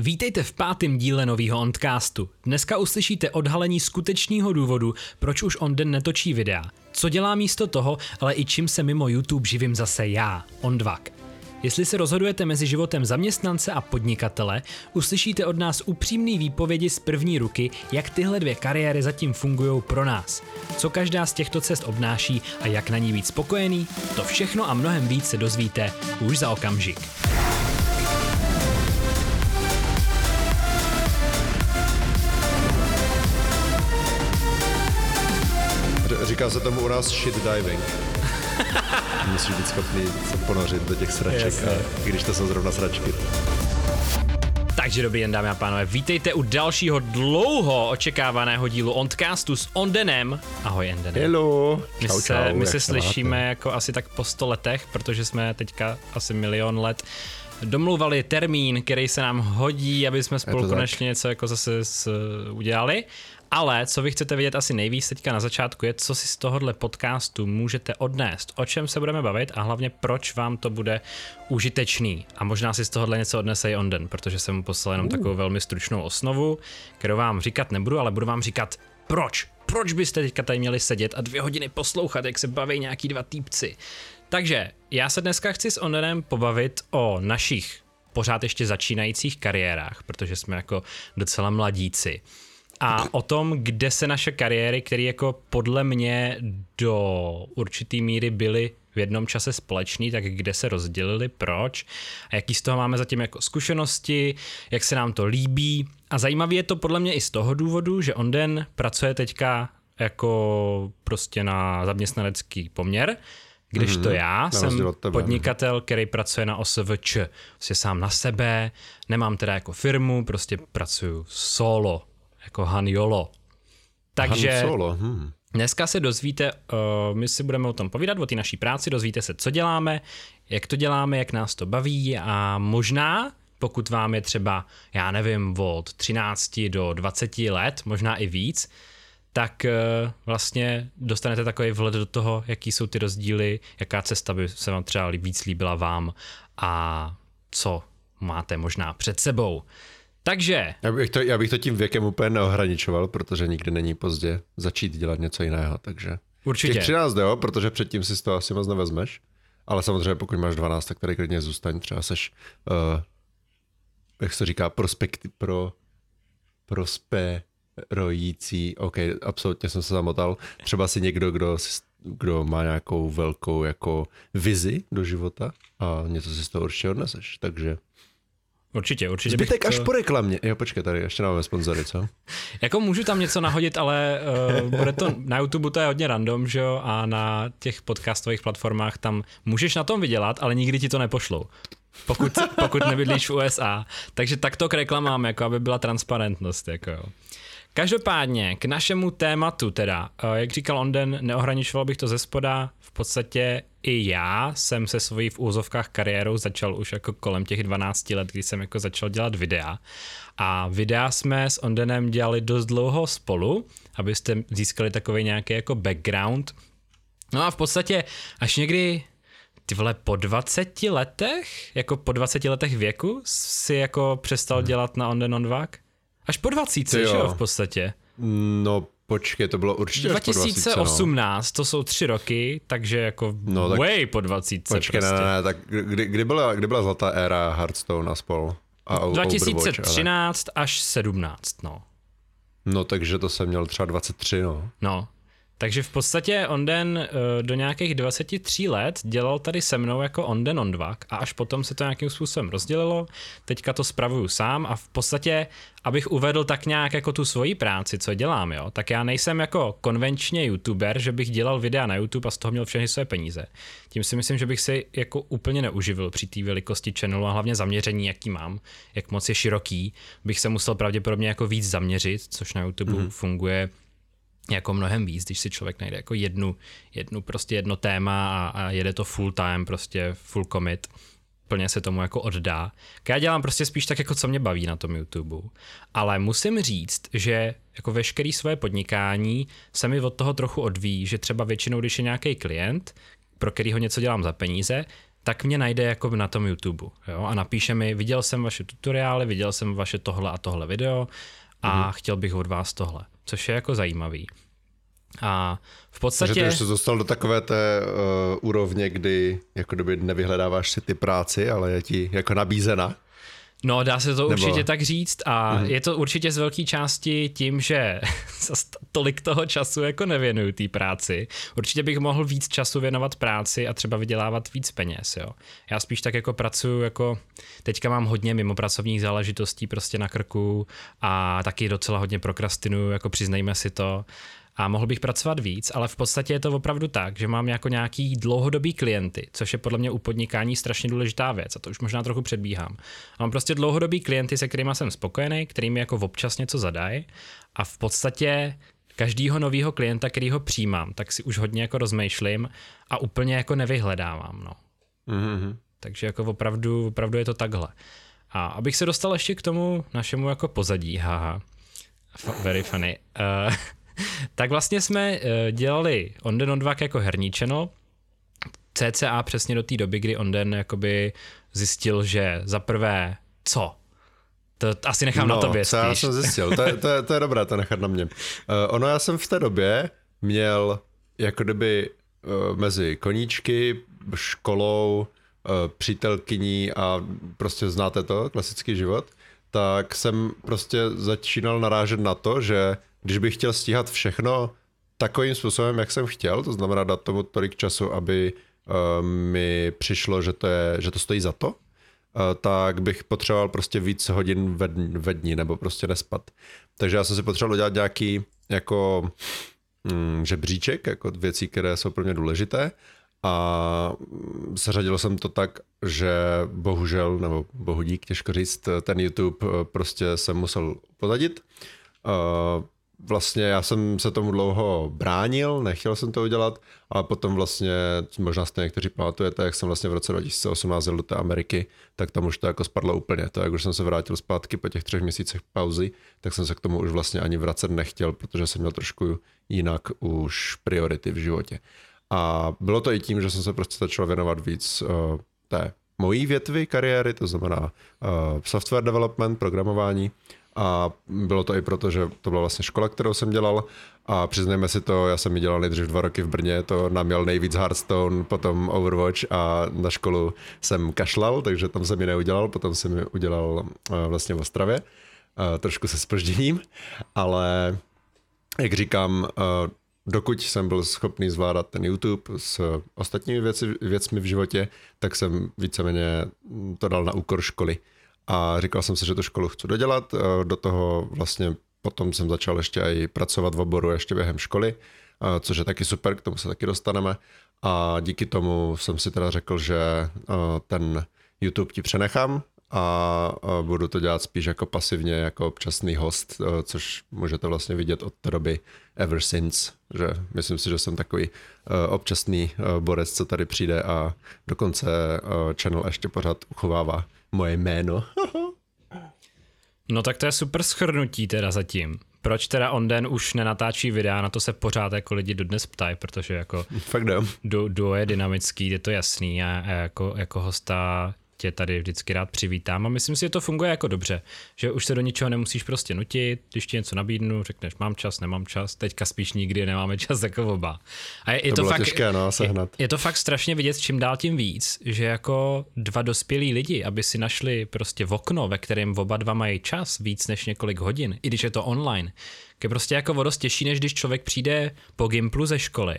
Vítejte v pátém díle nového Ondcastu. Dneska uslyšíte odhalení skutečného důvodu, proč už on den netočí videa. Co dělá místo toho, ale i čím se mimo YouTube živím zase já, Ondvak. Jestli se rozhodujete mezi životem zaměstnance a podnikatele, uslyšíte od nás upřímný výpovědi z první ruky, jak tyhle dvě kariéry zatím fungují pro nás. Co každá z těchto cest obnáší a jak na ní být spokojený, to všechno a mnohem víc se dozvíte už za okamžik. Říká se tomu u nás shit diving. Musíš být schopný se ponořit do těch sraček, Jasně. a, i když to jsou zrovna sračky. Takže dobrý den, dámy a pánové, vítejte u dalšího dlouho očekávaného dílu Ondcastu s Ondenem. Ahoj, Ondenem. Hello. My Čau, se, čau, my se slyšíme máte? jako asi tak po 100 letech, protože jsme teďka asi milion let domluvali termín, který se nám hodí, aby jsme spolu konečně něco jako zase s, udělali. Ale co vy chcete vědět asi nejvíc teďka na začátku je, co si z tohohle podcastu můžete odnést, o čem se budeme bavit a hlavně proč vám to bude užitečný. A možná si z tohohle něco odnese i Onden, protože jsem mu poslal jenom takovou velmi stručnou osnovu, kterou vám říkat nebudu, ale budu vám říkat proč. Proč byste teďka tady měli sedět a dvě hodiny poslouchat, jak se baví nějaký dva týpci. Takže já se dneska chci s Onenem pobavit o našich pořád ještě začínajících kariérách, protože jsme jako docela mladíci. A o tom, kde se naše kariéry, které jako podle mě do určitý míry byly v jednom čase společný, tak kde se rozdělili, proč a jaký z toho máme zatím jako zkušenosti, jak se nám to líbí. A zajímavý je to podle mě i z toho důvodu, že Onden pracuje teďka jako prostě na zaměstnanecký poměr, když to já jsem rozdíl od tebe. podnikatel, který pracuje na OSVČ, prostě sám na sebe, nemám teda jako firmu, prostě pracuju solo, jako Han Jolo. Takže Han Solo, hm. dneska se dozvíte, uh, my si budeme o tom povídat, o té naší práci, dozvíte se, co děláme, jak to děláme, jak nás to baví a možná, pokud vám je třeba, já nevím, od 13 do 20 let, možná i víc, tak uh, vlastně dostanete takový vhled do toho, jaký jsou ty rozdíly, jaká cesta by se vám třeba víc líbila vám a co máte možná před sebou. Takže. Já bych, to, já bych to tím věkem úplně neohraničoval, protože nikdy není pozdě začít dělat něco jiného, takže... určitě. Těch 13 jo, protože předtím si to asi moc nevezmeš, ale samozřejmě pokud máš 12, tak tady klidně zůstaň, třeba seš, uh, jak se říká, prospekty, pro, prosperující, OK, absolutně jsem se zamotal, třeba si někdo, kdo, kdo má nějakou velkou jako vizi do života a něco si z toho určitě odneseš, takže Určitě, určitě. bych zbytek to- až po reklamě. Jo, počkej, tady ještě máme sponzory, co? Jako můžu tam něco nahodit, ale uh, bude to na YouTube to je hodně random, že jo, a na těch podcastových platformách tam můžeš na tom vydělat, ale nikdy ti to nepošlou. Pokud, pokud nebydlíš v USA. Takže tak to k reklamám, jako aby byla transparentnost, jako jo. Každopádně k našemu tématu teda, eh, jak říkal Onden, neohraničoval bych to ze spoda, podstatě i já jsem se svojí v úzovkách kariérou začal už jako kolem těch 12 let, kdy jsem jako začal dělat videa a videa jsme s Ondenem dělali dost dlouho spolu, abyste získali takový nějaký jako background. No a v podstatě až někdy ty vole po 20 letech, jako po 20 letech věku si jako přestal dělat na Onden Onvak? Až po 20, Ty že jo. jo, v podstatě. No, počkej, to bylo určitě až po 20, 2018, to jsou tři roky, takže jako No, no, tak- way po 20 no. Počkej, prostě. ne, ne, tak kdy, kdy, byla, kdy byla zlatá éra Hearthstone a spol? A O- Overwatch, 2013 až 17, no. ale... No, takže to jsem měl třeba 23, no. No. Takže v podstatě Onden eh, do nějakých 23 let dělal tady se mnou jako Onden Ondvak a až potom se to nějakým způsobem rozdělilo. Teďka to spravuju sám a v podstatě, abych uvedl tak nějak jako tu svoji práci, co dělám, jo, tak já nejsem jako konvenčně youtuber, že bych dělal videa na YouTube a z toho měl všechny své peníze. Tím si myslím, že bych si jako úplně neuživil při té velikosti channelu a hlavně zaměření, jaký mám, jak moc je široký, bych se musel pravděpodobně jako víc zaměřit, což na YouTube mm-hmm. funguje jako mnohem víc, když si člověk najde jako jednu, jednu prostě jedno téma a, a jede to full time, prostě full commit, plně se tomu jako oddá. Já dělám prostě spíš tak, jako co mě baví na tom YouTube. Ale musím říct, že jako veškerý své podnikání se mi od toho trochu odvíjí, že třeba většinou, když je nějaký klient, pro kterýho něco dělám za peníze, tak mě najde jako na tom YouTube. Jo? A napíše mi, viděl jsem vaše tutoriály, viděl jsem vaše tohle a tohle video a mm. chtěl bych od vás tohle, což je jako zajímavý. A v podstatě... Takže ty už se dostal do takové té uh, úrovně, kdy jako kdyby nevyhledáváš si ty práci, ale je ti jako nabízena. No, dá se to Nebo... určitě tak říct a mm. je to určitě z velké části tím, že tolik toho času jako nevěnuju té práci. Určitě bych mohl víc času věnovat práci a třeba vydělávat víc peněz, jo. Já spíš tak jako pracuju jako, teďka mám hodně mimo pracovních záležitostí prostě na krku a taky docela hodně prokrastinuju, jako přiznejme si to a mohl bych pracovat víc, ale v podstatě je to opravdu tak, že mám jako nějaký dlouhodobý klienty, což je podle mě u podnikání strašně důležitá věc a to už možná trochu předbíhám. A mám prostě dlouhodobý klienty, se kterými jsem spokojený, kterými jako občas něco zadají a v podstatě každýho nového klienta, který ho přijímám, tak si už hodně jako rozmýšlím a úplně jako nevyhledávám, no. Mm-hmm. Takže jako opravdu, opravdu je to takhle. A abych se dostal ještě k tomu našemu jako pozadí, haha, very funny. Uh, tak vlastně jsme eh, dělali Onden Ondvak jako herní channel, CCA přesně do té doby, kdy Onden jakoby zjistil, že za prvé, co? To asi nechám no, na tobě. Co já jsem zjistil, to je, to, je, to je dobré to nechat na mě. Uh, ono já jsem v té době měl jako kdyby uh, mezi koníčky, školou, uh, přítelkyní a prostě znáte to, klasický život, tak jsem prostě začínal narážet na to, že když bych chtěl stíhat všechno takovým způsobem, jak jsem chtěl, to znamená dát tomu tolik času, aby uh, mi přišlo, že to, je, že to stojí za to, uh, tak bych potřeboval prostě víc hodin ve, ve dní nebo prostě nespat. Takže já jsem si potřeboval udělat nějaký jako mm, žebříček, jako věcí, které jsou pro mě důležité a seřadil jsem to tak, že bohužel, nebo bohudík, těžko říct, ten YouTube eh, prostě jsem musel pozadit. Vlastně já jsem se tomu dlouho bránil, nechtěl jsem to udělat, ale potom vlastně, možná jste někteří pamatujete, jak jsem vlastně v roce 2018 jel do té Ameriky, tak tam už to jako spadlo úplně. To jak už jsem se vrátil zpátky po těch třech měsících pauzy, tak jsem se k tomu už vlastně ani vracet nechtěl, protože jsem měl trošku jinak už priority v životě. A bylo to i tím, že jsem se prostě začal věnovat víc uh, té mojí větvy kariéry, to znamená uh, software development, programování, a bylo to i proto, že to byla vlastně škola, kterou jsem dělal. A přiznejme si to, já jsem ji dělal nejdřív dva roky v Brně, to nám měl nejvíc Hearthstone, potom Overwatch a na školu jsem kašlal, takže tam jsem ji neudělal, potom jsem ji udělal eh, vlastně v Ostravě, eh, trošku se spožděním, ale jak říkám, eh, dokud jsem byl schopný zvládat ten YouTube s ostatními věci, věcmi v životě, tak jsem víceméně to dal na úkor školy a říkal jsem si, že tu školu chci dodělat. Eh, do toho vlastně potom jsem začal ještě i pracovat v oboru ještě během školy, eh, což je taky super, k tomu se taky dostaneme. A díky tomu jsem si teda řekl, že eh, ten YouTube ti přenechám a budu to dělat spíš jako pasivně, jako občasný host, což můžete vlastně vidět od té doby ever since, že myslím si, že jsem takový občasný borec, co tady přijde a dokonce channel ještě pořád uchovává moje jméno. no tak to je super schrnutí teda zatím. Proč teda on den už nenatáčí videa, na to se pořád jako lidi dodnes ptají, protože jako Fakt du, duo je dynamický, je to jasný a, a jako, jako hosta tě tady vždycky rád přivítám a myslím si, že to funguje jako dobře, že už se do ničeho nemusíš prostě nutit, když ti něco nabídnu, řekneš mám čas, nemám čas, teďka spíš nikdy nemáme čas jako oba. A je, je to, to fakt, těžké, no, sehnat. Je, je to fakt strašně vidět, čím dál tím víc, že jako dva dospělí lidi, aby si našli prostě v okno, ve kterém oba dva mají čas víc než několik hodin, i když je to online, je prostě jako vodost těžší, než když člověk přijde po Gimplu ze školy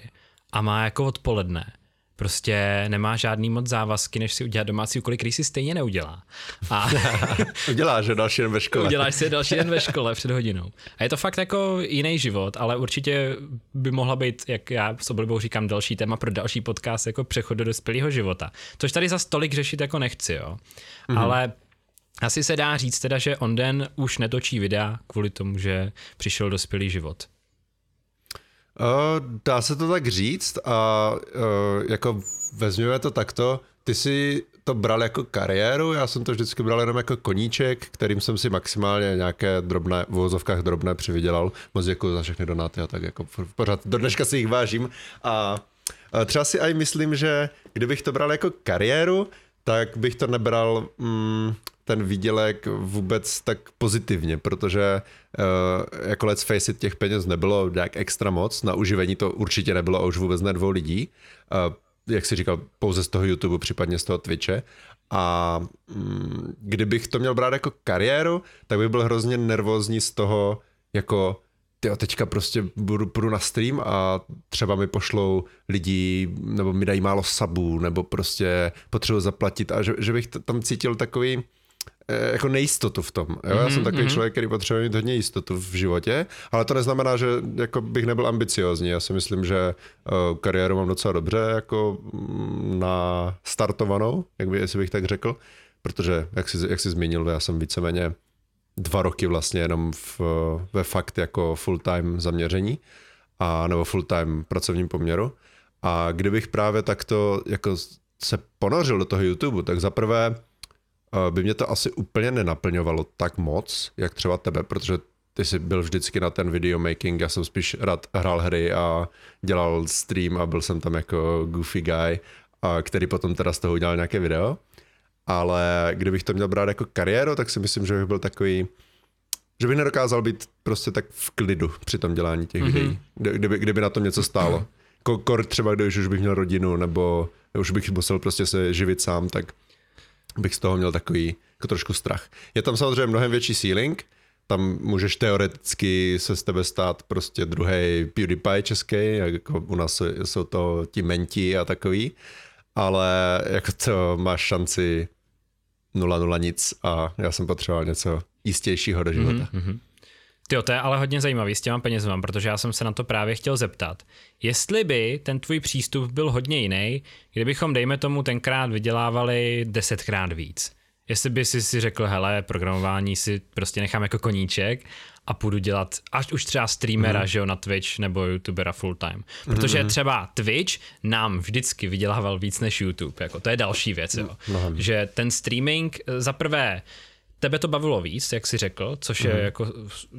a má jako odpoledne prostě nemá žádný moc závazky, než si udělat domácí úkoly, který si stejně neudělá. A Uděláš že další den ve škole. Uděláš si další den ve škole před hodinou. A je to fakt jako jiný život, ale určitě by mohla být, jak já s oblibou říkám, další téma pro další podcast, jako přechod do dospělého života. Což tady za tolik řešit jako nechci, jo. Mm-hmm. Ale asi se dá říct teda, že Onden už netočí videa kvůli tomu, že přišel dospělý život. Uh, dá se to tak říct a uh, jako vezměme to takto, ty si to bral jako kariéru, já jsem to vždycky bral jenom jako koníček, kterým jsem si maximálně nějaké drobné, v uvozovkách drobné přivydělal. Moc děkuji za všechny donáty a tak jako pořád do dneška si jich vážím. A Třeba si aj myslím, že kdybych to bral jako kariéru, tak bych to nebral mm, ten výdělek vůbec tak pozitivně, protože uh, jako let's face it, těch peněz nebylo nějak extra moc, na uživení to určitě nebylo a už vůbec ne dvou lidí, uh, jak si říkal, pouze z toho YouTube, případně z toho Twitche. A mm, kdybych to měl brát jako kariéru, tak bych byl hrozně nervózní z toho, jako tyjo, teďka prostě budu, budu na stream a třeba mi pošlou lidi, nebo mi dají málo sabů, nebo prostě potřebuji zaplatit. A že, že bych tam cítil takový, Eh, jako nejistotu v tom. Jo? Mm-hmm, Já jsem mhm, takový mm-hmm. člověk, který potřebuje mít hodně jistotu v životě, ale to neznamená, že jako bych nebyl ambiciozní. Já si myslím, že uh, kariéru mám docela dobře jako mm, na startovanou, jak by, jestli bych tak řekl, protože, jak jsi, jak jsi zmínil, já jsem víceméně dva roky vlastně jenom v, ve fakt jako full-time zaměření a nebo full-time pracovním poměru. A kdybych právě takto jako se ponořil do toho YouTube, tak zaprvé by mě to asi úplně nenaplňovalo tak moc, jak třeba tebe, protože ty jsi byl vždycky na ten videomaking, já jsem spíš rád hrál hry a dělal stream a byl jsem tam jako goofy guy, a který potom teda z toho udělal nějaké video. Ale kdybych to měl brát jako kariéru, tak si myslím, že bych byl takový, že bych nedokázal být prostě tak v klidu při tom dělání těch mm-hmm. videí, kdyby, kdyby na tom něco stálo. Kor třeba, když už bych měl rodinu, nebo už bych musel prostě se živit sám, tak bych z toho měl takový jako trošku strach. Je tam samozřejmě mnohem větší ceiling, tam můžeš teoreticky se z tebe stát prostě druhý PewDiePie český, jako u nás jsou to ti menti a takový, ale jako to máš šanci 0-0 nic a já jsem potřeboval něco jistějšího do života. Mm-hmm. Jo, to je ale hodně zajímavý s těma penězma, protože já jsem se na to právě chtěl zeptat. Jestli by ten tvůj přístup byl hodně jiný, kdybychom, dejme tomu, tenkrát vydělávali desetkrát víc. Jestli by si si řekl, hele, programování si prostě nechám jako koníček a půjdu dělat až už třeba streamera, mm. že jo, na Twitch nebo youtubera full time. Protože mm. třeba Twitch nám vždycky vydělával víc než YouTube, jako to je další věc, jo. Mm. Že ten streaming za prvé tebe to bavilo víc, jak jsi řekl, což je mm. jako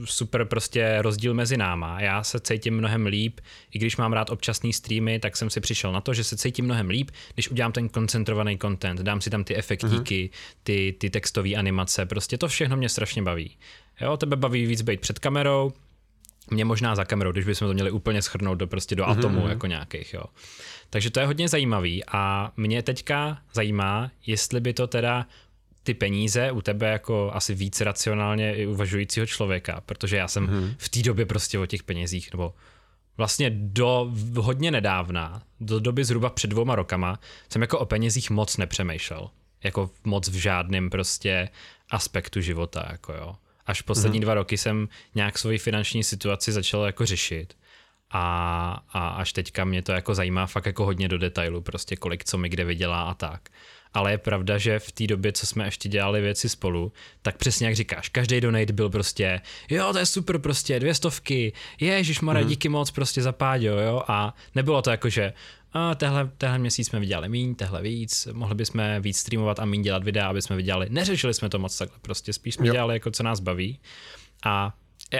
super prostě rozdíl mezi náma. Já se cítím mnohem líp, i když mám rád občasný streamy, tak jsem si přišel na to, že se cítím mnohem líp, když udělám ten koncentrovaný content, dám si tam ty efektíky, mm. ty, ty textové animace, prostě to všechno mě strašně baví. Jo, tebe baví víc být před kamerou, mě možná za kamerou, když bychom to měli úplně schrnout do prostě do mm-hmm. atomů jako nějakých, jo. Takže to je hodně zajímavý a mě teďka zajímá, jestli by to teda ty peníze u tebe jako asi víc racionálně i uvažujícího člověka, protože já jsem hmm. v té době prostě o těch penězích, nebo vlastně do hodně nedávna, do doby zhruba před dvouma rokama, jsem jako o penězích moc nepřemýšlel. Jako moc v žádném prostě aspektu života, jako jo. Až poslední hmm. dva roky jsem nějak svoji finanční situaci začal jako řešit. A, a až teďka mě to jako zajímá fakt jako hodně do detailu, prostě kolik co mi kde vydělá a tak ale je pravda, že v té době, co jsme ještě dělali věci spolu, tak přesně jak říkáš, každý donate byl prostě, jo, to je super, prostě dvě stovky, ježiš Mara, mm. díky moc prostě za páďo, jo, a nebylo to jako, že a tehle, tehle měsíc jsme vydělali míň, tehle víc, mohli bychom víc streamovat a míň dělat videa, aby jsme vydělali. Neřešili jsme to moc takhle, prostě spíš jsme jo. dělali jako co nás baví. A,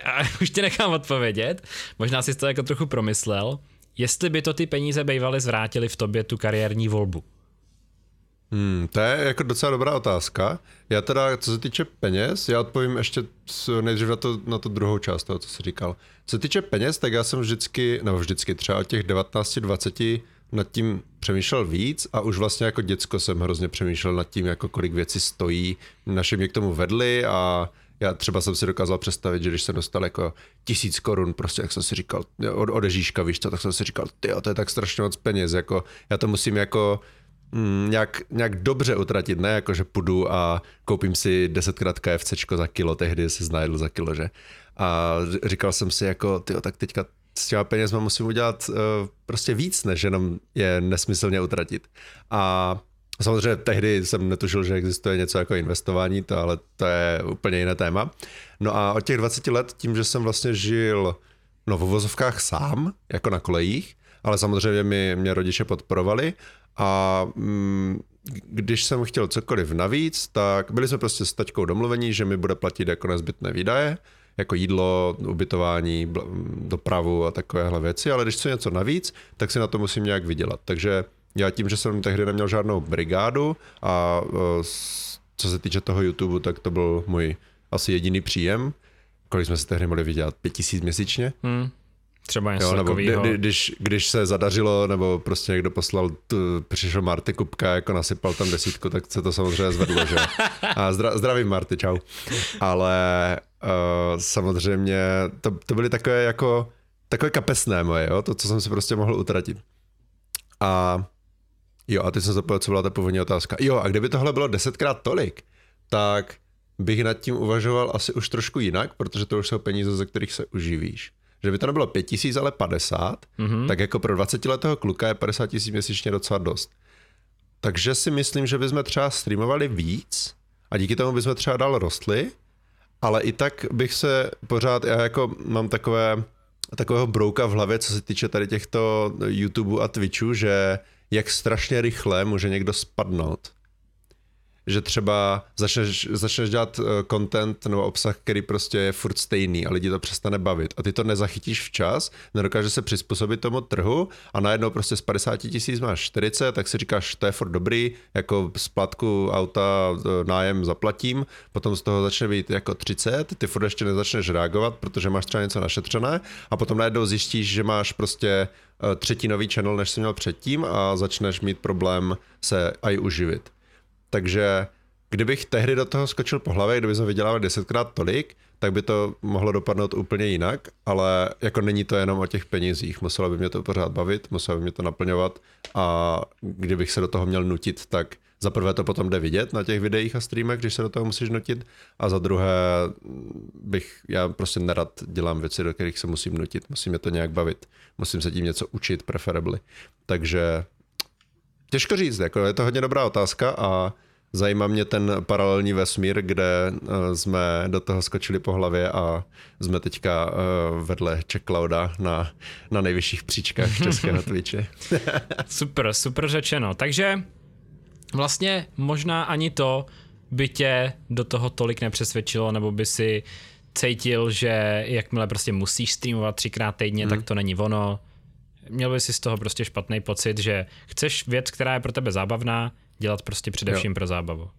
a už ti nechám odpovědět, možná si to jako trochu promyslel, jestli by to ty peníze bývaly zvrátili v tobě tu kariérní volbu. Hmm, to je jako docela dobrá otázka. Já teda, co se týče peněz, já odpovím ještě nejdřív na, to, na tu druhou část toho, co jsi říkal. Co se týče peněz, tak já jsem vždycky, nebo vždycky třeba od těch 19-20 nad tím přemýšlel víc a už vlastně jako děcko jsem hrozně přemýšlel nad tím, jako kolik věcí stojí. Naše mě k tomu vedli a já třeba jsem si dokázal představit, že když jsem dostal jako tisíc korun, prostě jak jsem si říkal, od, od Ježíška, víš co, tak jsem si říkal, ty to je tak strašně moc peněz, jako já to musím jako mm, nějak, nějak dobře utratit, ne jako, že půjdu a koupím si desetkrát KFCčko za kilo, tehdy se znajedl za kilo, že? A říkal jsem si jako, ty tak teďka s těma penězma musím udělat uh, prostě víc, než jenom je nesmyslně utratit. A samozřejmě tehdy jsem netušil, že existuje něco jako investování, to, ale to je úplně jiné téma. No a od těch 20 let, tím, že jsem vlastně žil no, v vozovkách sám, jako na kolejích, ale samozřejmě mi, mě rodiče podporovali a mm, když jsem chtěl cokoliv navíc, tak byli jsme prostě s taťkou domluvení, že mi bude platit jako nezbytné výdaje. jako jídlo, ubytování, dopravu a takovéhle věci, ale když chci něco navíc, tak si na to musím nějak vydělat. Takže já tím, že jsem tehdy neměl žádnou brigádu a e, co se týče toho YouTube, tak to byl můj asi jediný příjem. Kolik jsme si tehdy mohli vydělat? Pět tisíc měsíčně? Hmm. Třeba něco jo, nebo kdy, když, když se zadařilo, nebo prostě někdo poslal, tu, přišel Marty Kupka, jako nasypal tam desítku, tak se to samozřejmě zvedlo, že? A zdra, zdravím Marty, čau. Ale uh, samozřejmě to, to byly takové jako, takové kapesné moje, jo? to, co jsem si prostě mohl utratit. A jo, a teď jsem zapomněl, co byla ta původní otázka. Jo, a kdyby tohle bylo desetkrát tolik, tak bych nad tím uvažoval asi už trošku jinak, protože to už jsou peníze, ze kterých se uživíš že by to nebylo 5 tisíc, ale 50, mm-hmm. tak jako pro 20-letého kluka je 50 tisíc měsíčně docela dost. Takže si myslím, že bychom třeba streamovali víc a díky tomu bychom třeba dál rostli, ale i tak bych se pořád, já jako mám takové, takového brouka v hlavě, co se týče tady těchto YouTube a Twitchu, že jak strašně rychle může někdo spadnout že třeba začneš, začneš dělat eh, content nebo obsah, který prostě je furt stejný a lidi to přestane bavit a ty to nezachytíš včas, nedokáže se přizpůsobit tomu trhu a najednou prostě z 50 tisíc máš 40, tak si říkáš, to je furt dobrý, jako splatku auta eh, nájem zaplatím, potom z toho začne být jako 30, ty furt ještě nezačneš reagovat, protože máš třeba něco našetřené a potom najednou zjistíš, že máš prostě eh, třetinový channel, než jsi měl předtím a začneš mít problém se aj uživit. Takže kdybych tehdy do toho skočil po hlavě, kdyby jsme vydělávali desetkrát tolik, tak by to mohlo dopadnout úplně jinak, ale jako není to jenom o těch penězích, muselo by mě to pořád bavit, muselo by mě to naplňovat a kdybych se do toho měl nutit, tak za prvé to potom jde vidět na těch videích a streamech, když se do toho musíš nutit a za druhé bych, já prostě nerad dělám věci, do kterých se musím nutit, musím mě to nějak bavit, musím se tím něco učit preferably, takže Těžko říct, jako je to hodně dobrá otázka a zajímá mě ten paralelní vesmír, kde eh, jsme do toho skočili po hlavě a jsme teďka eh, vedle Clouda na, na nejvyšších příčkách českého Twitche. super, super řečeno. Takže vlastně možná ani to by tě do toho tolik nepřesvědčilo, nebo by si cítil, že jakmile prostě musíš streamovat třikrát týdně, hmm. tak to není ono, měl by si z toho prostě špatný pocit, že chceš věc, která je pro tebe zábavná, dělat prostě především jo. pro zábavu.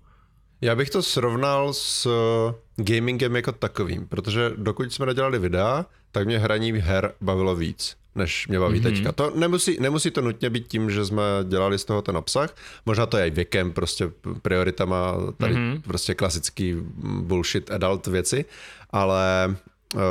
Já bych to srovnal s eh, gamingem jako takovým, protože dokud jsme nedělali videa, tak mě hraní her bavilo víc, než mě baví mm-hmm. teďka. To nemusí, nemusí to nutně být tím, že jsme dělali z toho ten obsah, možná to je i věkem, prostě prioritama, tady mm-hmm. prostě klasický bullshit adult věci, ale uh,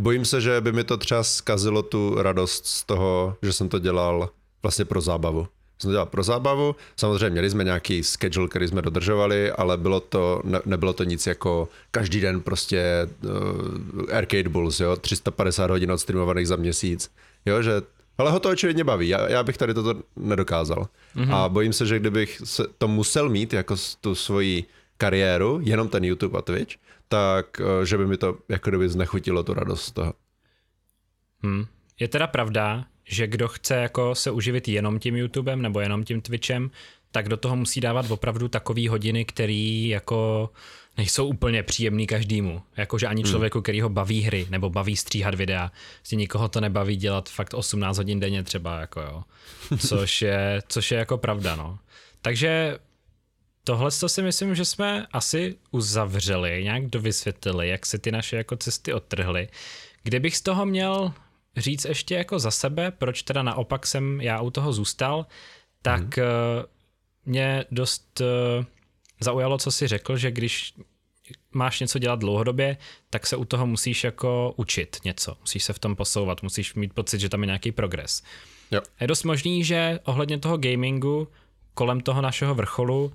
Bojím se, že by mi to třeba zkazilo tu radost z toho, že jsem to dělal vlastně pro zábavu. Jsem to dělal pro zábavu, samozřejmě měli jsme nějaký schedule, který jsme dodržovali, ale bylo to, ne, nebylo to nic jako každý den prostě uh, Arcade Bulls, jo, 350 hodin odstreamovaných za měsíc, jo, že ale ho to očividně baví, já, já bych tady toto nedokázal. Mm-hmm. A bojím se, že kdybych se to musel mít jako tu svoji kariéru, jenom ten YouTube a Twitch, tak eh, že by mi to jako kdyby znechutilo tu radost z toho. Hmm. Je teda pravda, že kdo chce jako se uživit jenom tím YouTubem nebo jenom tím Twitchem, tak do toho musí dávat opravdu takový hodiny, který jako nejsou úplně příjemný každému. Jakože ani hmm. člověku, který ho baví hry nebo baví stříhat videa. Si nikoho to nebaví dělat fakt 18 hodin denně třeba, jako jo. Což je, což je jako pravda, no. Takže tohle to si myslím, že jsme asi uzavřeli, nějak dovysvětlili, jak se ty naše jako cesty odtrhly. Kdybych z toho měl říct ještě jako za sebe, proč teda naopak jsem já u toho zůstal, tak mm. mě dost uh, zaujalo, co si řekl, že když máš něco dělat dlouhodobě, tak se u toho musíš jako učit něco, musíš se v tom posouvat, musíš mít pocit, že tam je nějaký progres. Jo. Je dost možný, že ohledně toho gamingu kolem toho našeho vrcholu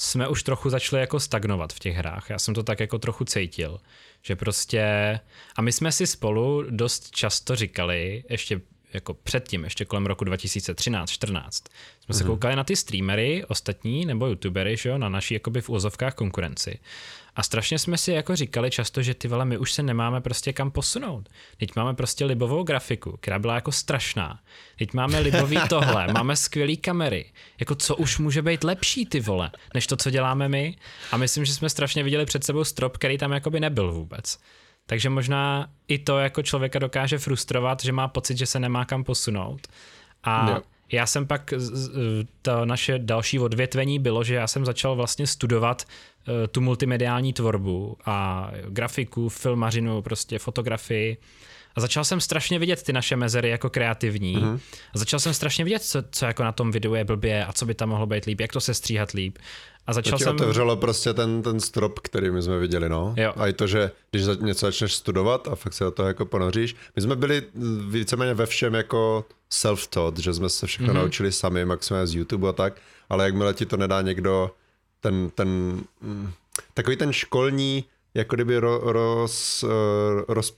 jsme už trochu začali jako stagnovat v těch hrách. Já jsem to tak jako trochu cítil, že prostě a my jsme si spolu dost často říkali, ještě jako předtím, ještě kolem roku 2013 14 jsme mm-hmm. se mhm. koukali na ty streamery ostatní nebo youtubery, že jo, na naší jakoby v úzovkách konkurenci. A strašně jsme si jako říkali často, že ty vole, my už se nemáme prostě kam posunout. Teď máme prostě libovou grafiku, která byla jako strašná. Teď máme libový tohle, máme skvělé kamery. Jako co už může být lepší ty vole, než to, co děláme my. A myslím, že jsme strašně viděli před sebou strop, který tam jakoby nebyl vůbec. Takže možná i to jako člověka dokáže frustrovat, že má pocit, že se nemá kam posunout. A jo. Já jsem pak, to naše další odvětvení bylo, že já jsem začal vlastně studovat eh, tu multimediální tvorbu a grafiku, filmařinu, prostě fotografii a začal jsem strašně vidět ty naše mezery jako kreativní. Mm-hmm. A začal jsem strašně vidět, co, co jako na tom videu je blbě a co by tam mohlo být líp, jak to se stříhat líp. A začal to jsem... otevřelo prostě ten, ten strop, který my jsme viděli, no. Jo. A i to, že když něco začneš studovat a fakt se do toho jako ponoříš. My jsme byli víceméně ve všem jako self-taught, že jsme se všechno mm-hmm. naučili sami, maximálně z YouTube a tak, ale jakmile ti to nedá někdo, ten, ten, mm, takový ten školní, jako kdyby ro, roz, eh, roz,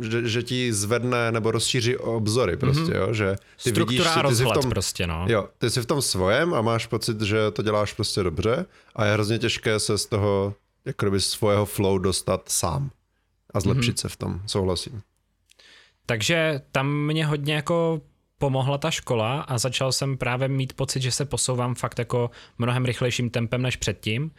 že, že ti zvedne nebo rozšíří obzory prostě, mm-hmm. jo, že ty Struktura vidíš, ty jsi v tom, prostě, no. Jo, ty jsi v tom svojem a máš pocit, že to děláš prostě dobře a je hrozně těžké se z toho jako kdyby svého flow dostat sám a zlepšit mm-hmm. se v tom, souhlasím. Takže tam mě hodně jako pomohla ta škola a začal jsem právě mít pocit, že se posouvám fakt jako mnohem rychlejším tempem než předtím.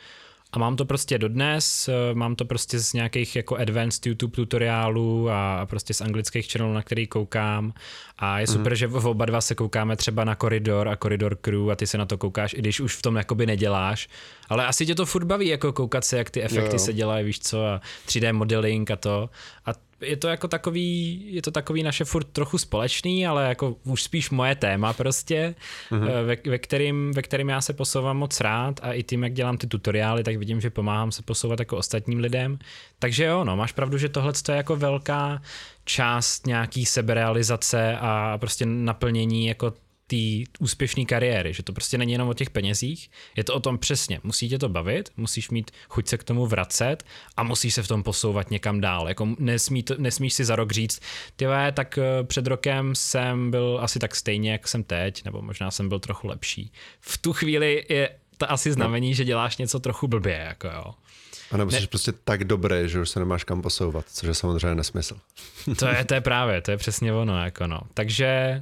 A mám to prostě dodnes, eh, mám to prostě z nějakých jako advanced YouTube tutoriálů a prostě z anglických channelů, na který koukám. A je super, mm. že v oba dva se koukáme třeba na Koridor a Koridor Crew a ty se na to koukáš, i když už v tom jakoby neděláš. Ale asi tě to furt baví, jako koukat se, jak ty efekty jo, jo. se dělají, víš co, a 3D modeling a to. A je to jako takový, je to takový naše furt trochu společný, ale jako už spíš moje téma prostě, mm-hmm. ve, ve, kterým, ve kterým já se posouvám moc rád a i tím, jak dělám ty tutoriály, tak vidím, že pomáhám se posouvat jako ostatním lidem. Takže jo, no, máš pravdu, že tohle je jako velká část nějaký seberealizace a prostě naplnění jako té úspěšné kariéry, že to prostě není jenom o těch penězích, je to o tom přesně, musí tě to bavit, musíš mít chuť se k tomu vracet a musíš se v tom posouvat někam dál, jako nesmí to, nesmíš si za rok říct, ty tak eh, před rokem jsem byl asi tak stejně, jak jsem teď, nebo možná jsem byl trochu lepší. V tu chvíli je to asi znamení, že děláš něco trochu blbě, jako jo. A nebo jsi ne... prostě tak dobrý, že už se nemáš kam posouvat, což je samozřejmě nesmysl. to je, to je právě, to je přesně ono, jako no. Takže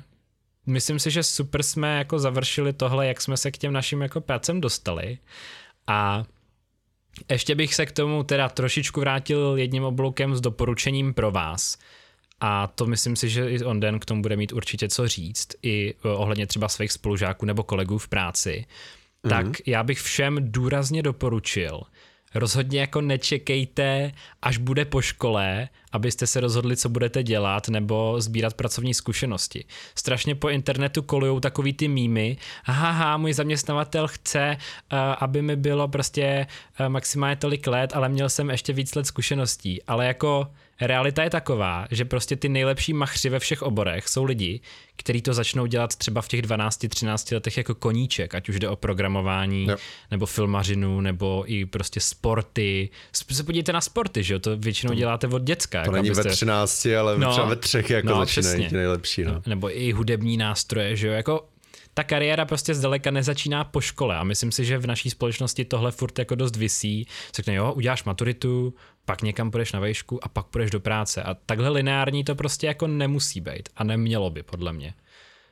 myslím si, že super jsme jako završili tohle, jak jsme se k těm našim jako pracem dostali a ještě bych se k tomu teda trošičku vrátil jedním obloukem s doporučením pro vás. A to myslím si, že i Onden k tomu bude mít určitě co říct, i eh, ohledně třeba svých spolužáků nebo kolegů v práci. Mm-hmm. Tak já bych všem důrazně doporučil, rozhodně jako nečekejte, až bude po škole, abyste se rozhodli, co budete dělat nebo sbírat pracovní zkušenosti. Strašně po internetu kolujou takový ty mýmy, haha, můj zaměstnavatel chce, uh, aby mi bylo prostě uh, maximálně tolik let, ale měl jsem ještě víc let zkušeností. Ale jako realita je taková, že prostě ty nejlepší machři ve všech oborech jsou lidi, kteří to začnou dělat třeba v těch 12-13 letech jako koníček, ať už jde o programování, jo. nebo filmařinu, nebo i prostě sporty. Se podívejte na sporty, že jo, to většinou děláte od děcka. To jako není abyste... ve 13, ale no, třeba ve třech jako no, začínají ti nejlepší. No. Nebo i hudební nástroje, že jo, jako ta kariéra prostě zdaleka nezačíná po škole a myslím si, že v naší společnosti tohle furt jako dost visí. Řekne, jo, uděláš maturitu, pak někam půjdeš na vejšku a pak půjdeš do práce. A takhle lineární to prostě jako nemusí být a nemělo by, podle mě.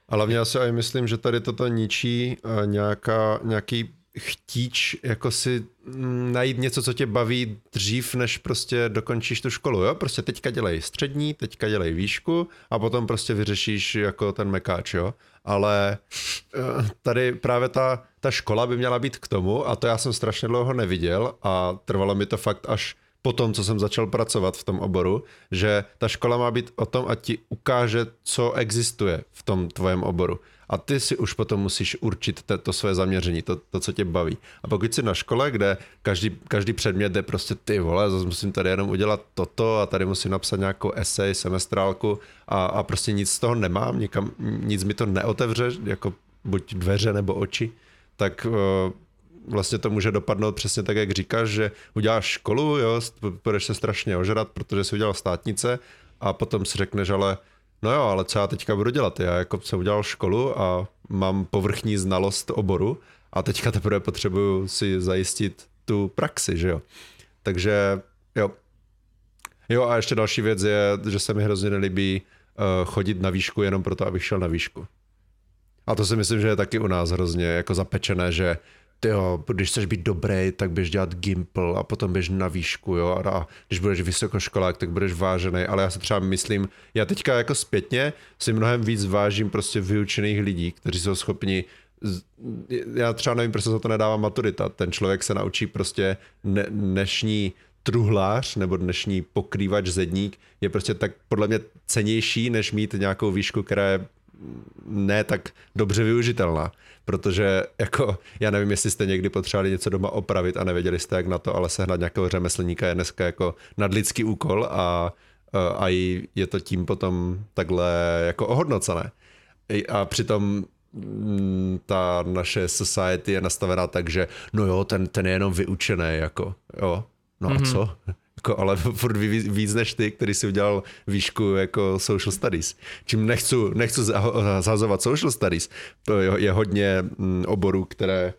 Ale hlavně já si aj myslím, že tady toto ničí uh, nějaká, nějaký chtíč jako si mm, najít něco, co tě baví dřív, než prostě dokončíš tu školu, jo? Prostě teďka dělej střední, teďka dělej výšku a potom prostě vyřešíš jako ten mekáč, jo? Ale eh, tady právě ta, ta škola by měla být k tomu a to já jsem strašně dlouho neviděl a trvalo mi to fakt až po tom, co jsem začal pracovat v tom oboru, že ta škola má být o tom, ať ti ukáže, co existuje v tom tvojem oboru. A ty si už potom musíš určit to, to své zaměření, to, to, co tě baví. A pokud jsi na škole, kde každý, každý předmět jde prostě ty vole, zase musím tady jenom udělat toto a tady musím napsat nějakou esej, semestrálku a, a prostě nic z toho nemám, nikam, nic mi to neotevře, jako buď dveře nebo oči, tak uh, vlastně to může dopadnout přesně tak, jak říkáš, že uděláš školu, jo, budeš se strašně ožrat, protože jsi udělal státnice a potom si řekneš, ale no jo, ale co já teďka budu dělat? Já jako jsem udělal školu a mám povrchní znalost oboru a teďka teprve potřebuju si zajistit tu praxi, že jo. Takže jo. Jo a ještě další věc je, že se mi hrozně nelíbí uh, chodit na výšku jenom proto, abych šel na výšku. A to si myslím, že je taky u nás hrozně jako zapečené, že jo, když chceš být dobrý, tak běž dělat gimpl a potom běž na výšku, jo, a když budeš vysokoškolák, tak budeš vážený, ale já si třeba myslím, já teďka jako zpětně si mnohem víc vážím prostě vyučených lidí, kteří jsou schopni já třeba nevím, proč se za to nedává maturita. Ten člověk se naučí prostě ne, dnešní truhlář nebo dnešní pokrývač zedník je prostě tak podle mě cenější, než mít nějakou výšku, která je ne tak dobře využitelná, protože jako já nevím, jestli jste někdy potřebovali něco doma opravit a nevěděli jste jak na to, ale sehnat nějakého řemeslníka je dneska jako nadlidský úkol a, a je to tím potom takhle jako ohodnocené. A přitom mm, ta naše society je nastavená tak, že no jo, ten, ten je jenom vyučený, jako jo, no mm-hmm. a mhm. co? Jako, ale furt víc, než ty, který si udělal výšku jako social studies. Čím nechci, nechci zhazovat social studies, to je, je hodně mm, oborů, které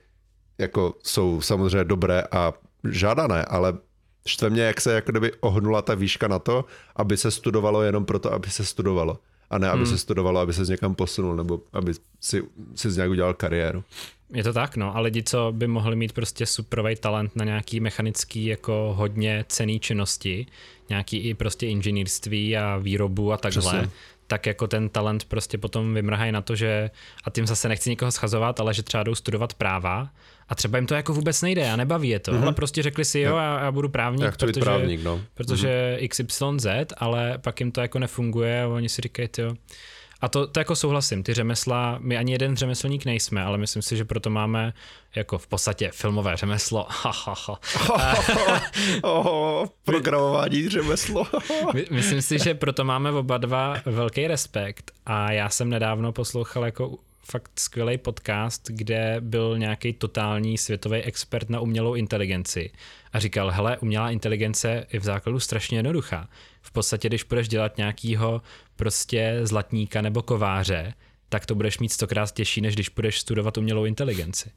jako jsou samozřejmě dobré a žádané, ale štve mě, jak se jako ohnula ta výška na to, aby se studovalo jenom proto, aby se studovalo. A ne, aby hmm. se studovalo, aby se z někam posunul, nebo aby si, si z nějak udělal kariéru. Je to tak, no, a lidi, co by mohli mít prostě superový talent na nějaký mechanický jako hodně cený činnosti, nějaký i prostě inženýrství a výrobu a takhle, Přesně. tak jako ten talent prostě potom vymrhají na to, že, a tím zase nechci nikoho schazovat, ale že třeba jdou studovat práva a třeba jim to jako vůbec nejde a nebaví je to, mm-hmm. ale prostě řekli si jo, já, já budu právník, já protože, právník, no. protože mm-hmm. XYZ, ale pak jim to jako nefunguje a oni si říkají, jo, a to, to jako souhlasím, ty řemesla, my ani jeden řemeslník nejsme, ale myslím si, že proto máme jako v podstatě filmové řemeslo. oh, programování řemeslo. My, myslím si, že proto máme oba dva velký respekt a já jsem nedávno poslouchal jako fakt skvělý podcast, kde byl nějaký totální světový expert na umělou inteligenci a říkal, hele, umělá inteligence je v základu strašně jednoduchá. V podstatě, když budeš dělat nějakýho prostě zlatníka nebo kováře, tak to budeš mít stokrát těžší, než když budeš studovat umělou inteligenci.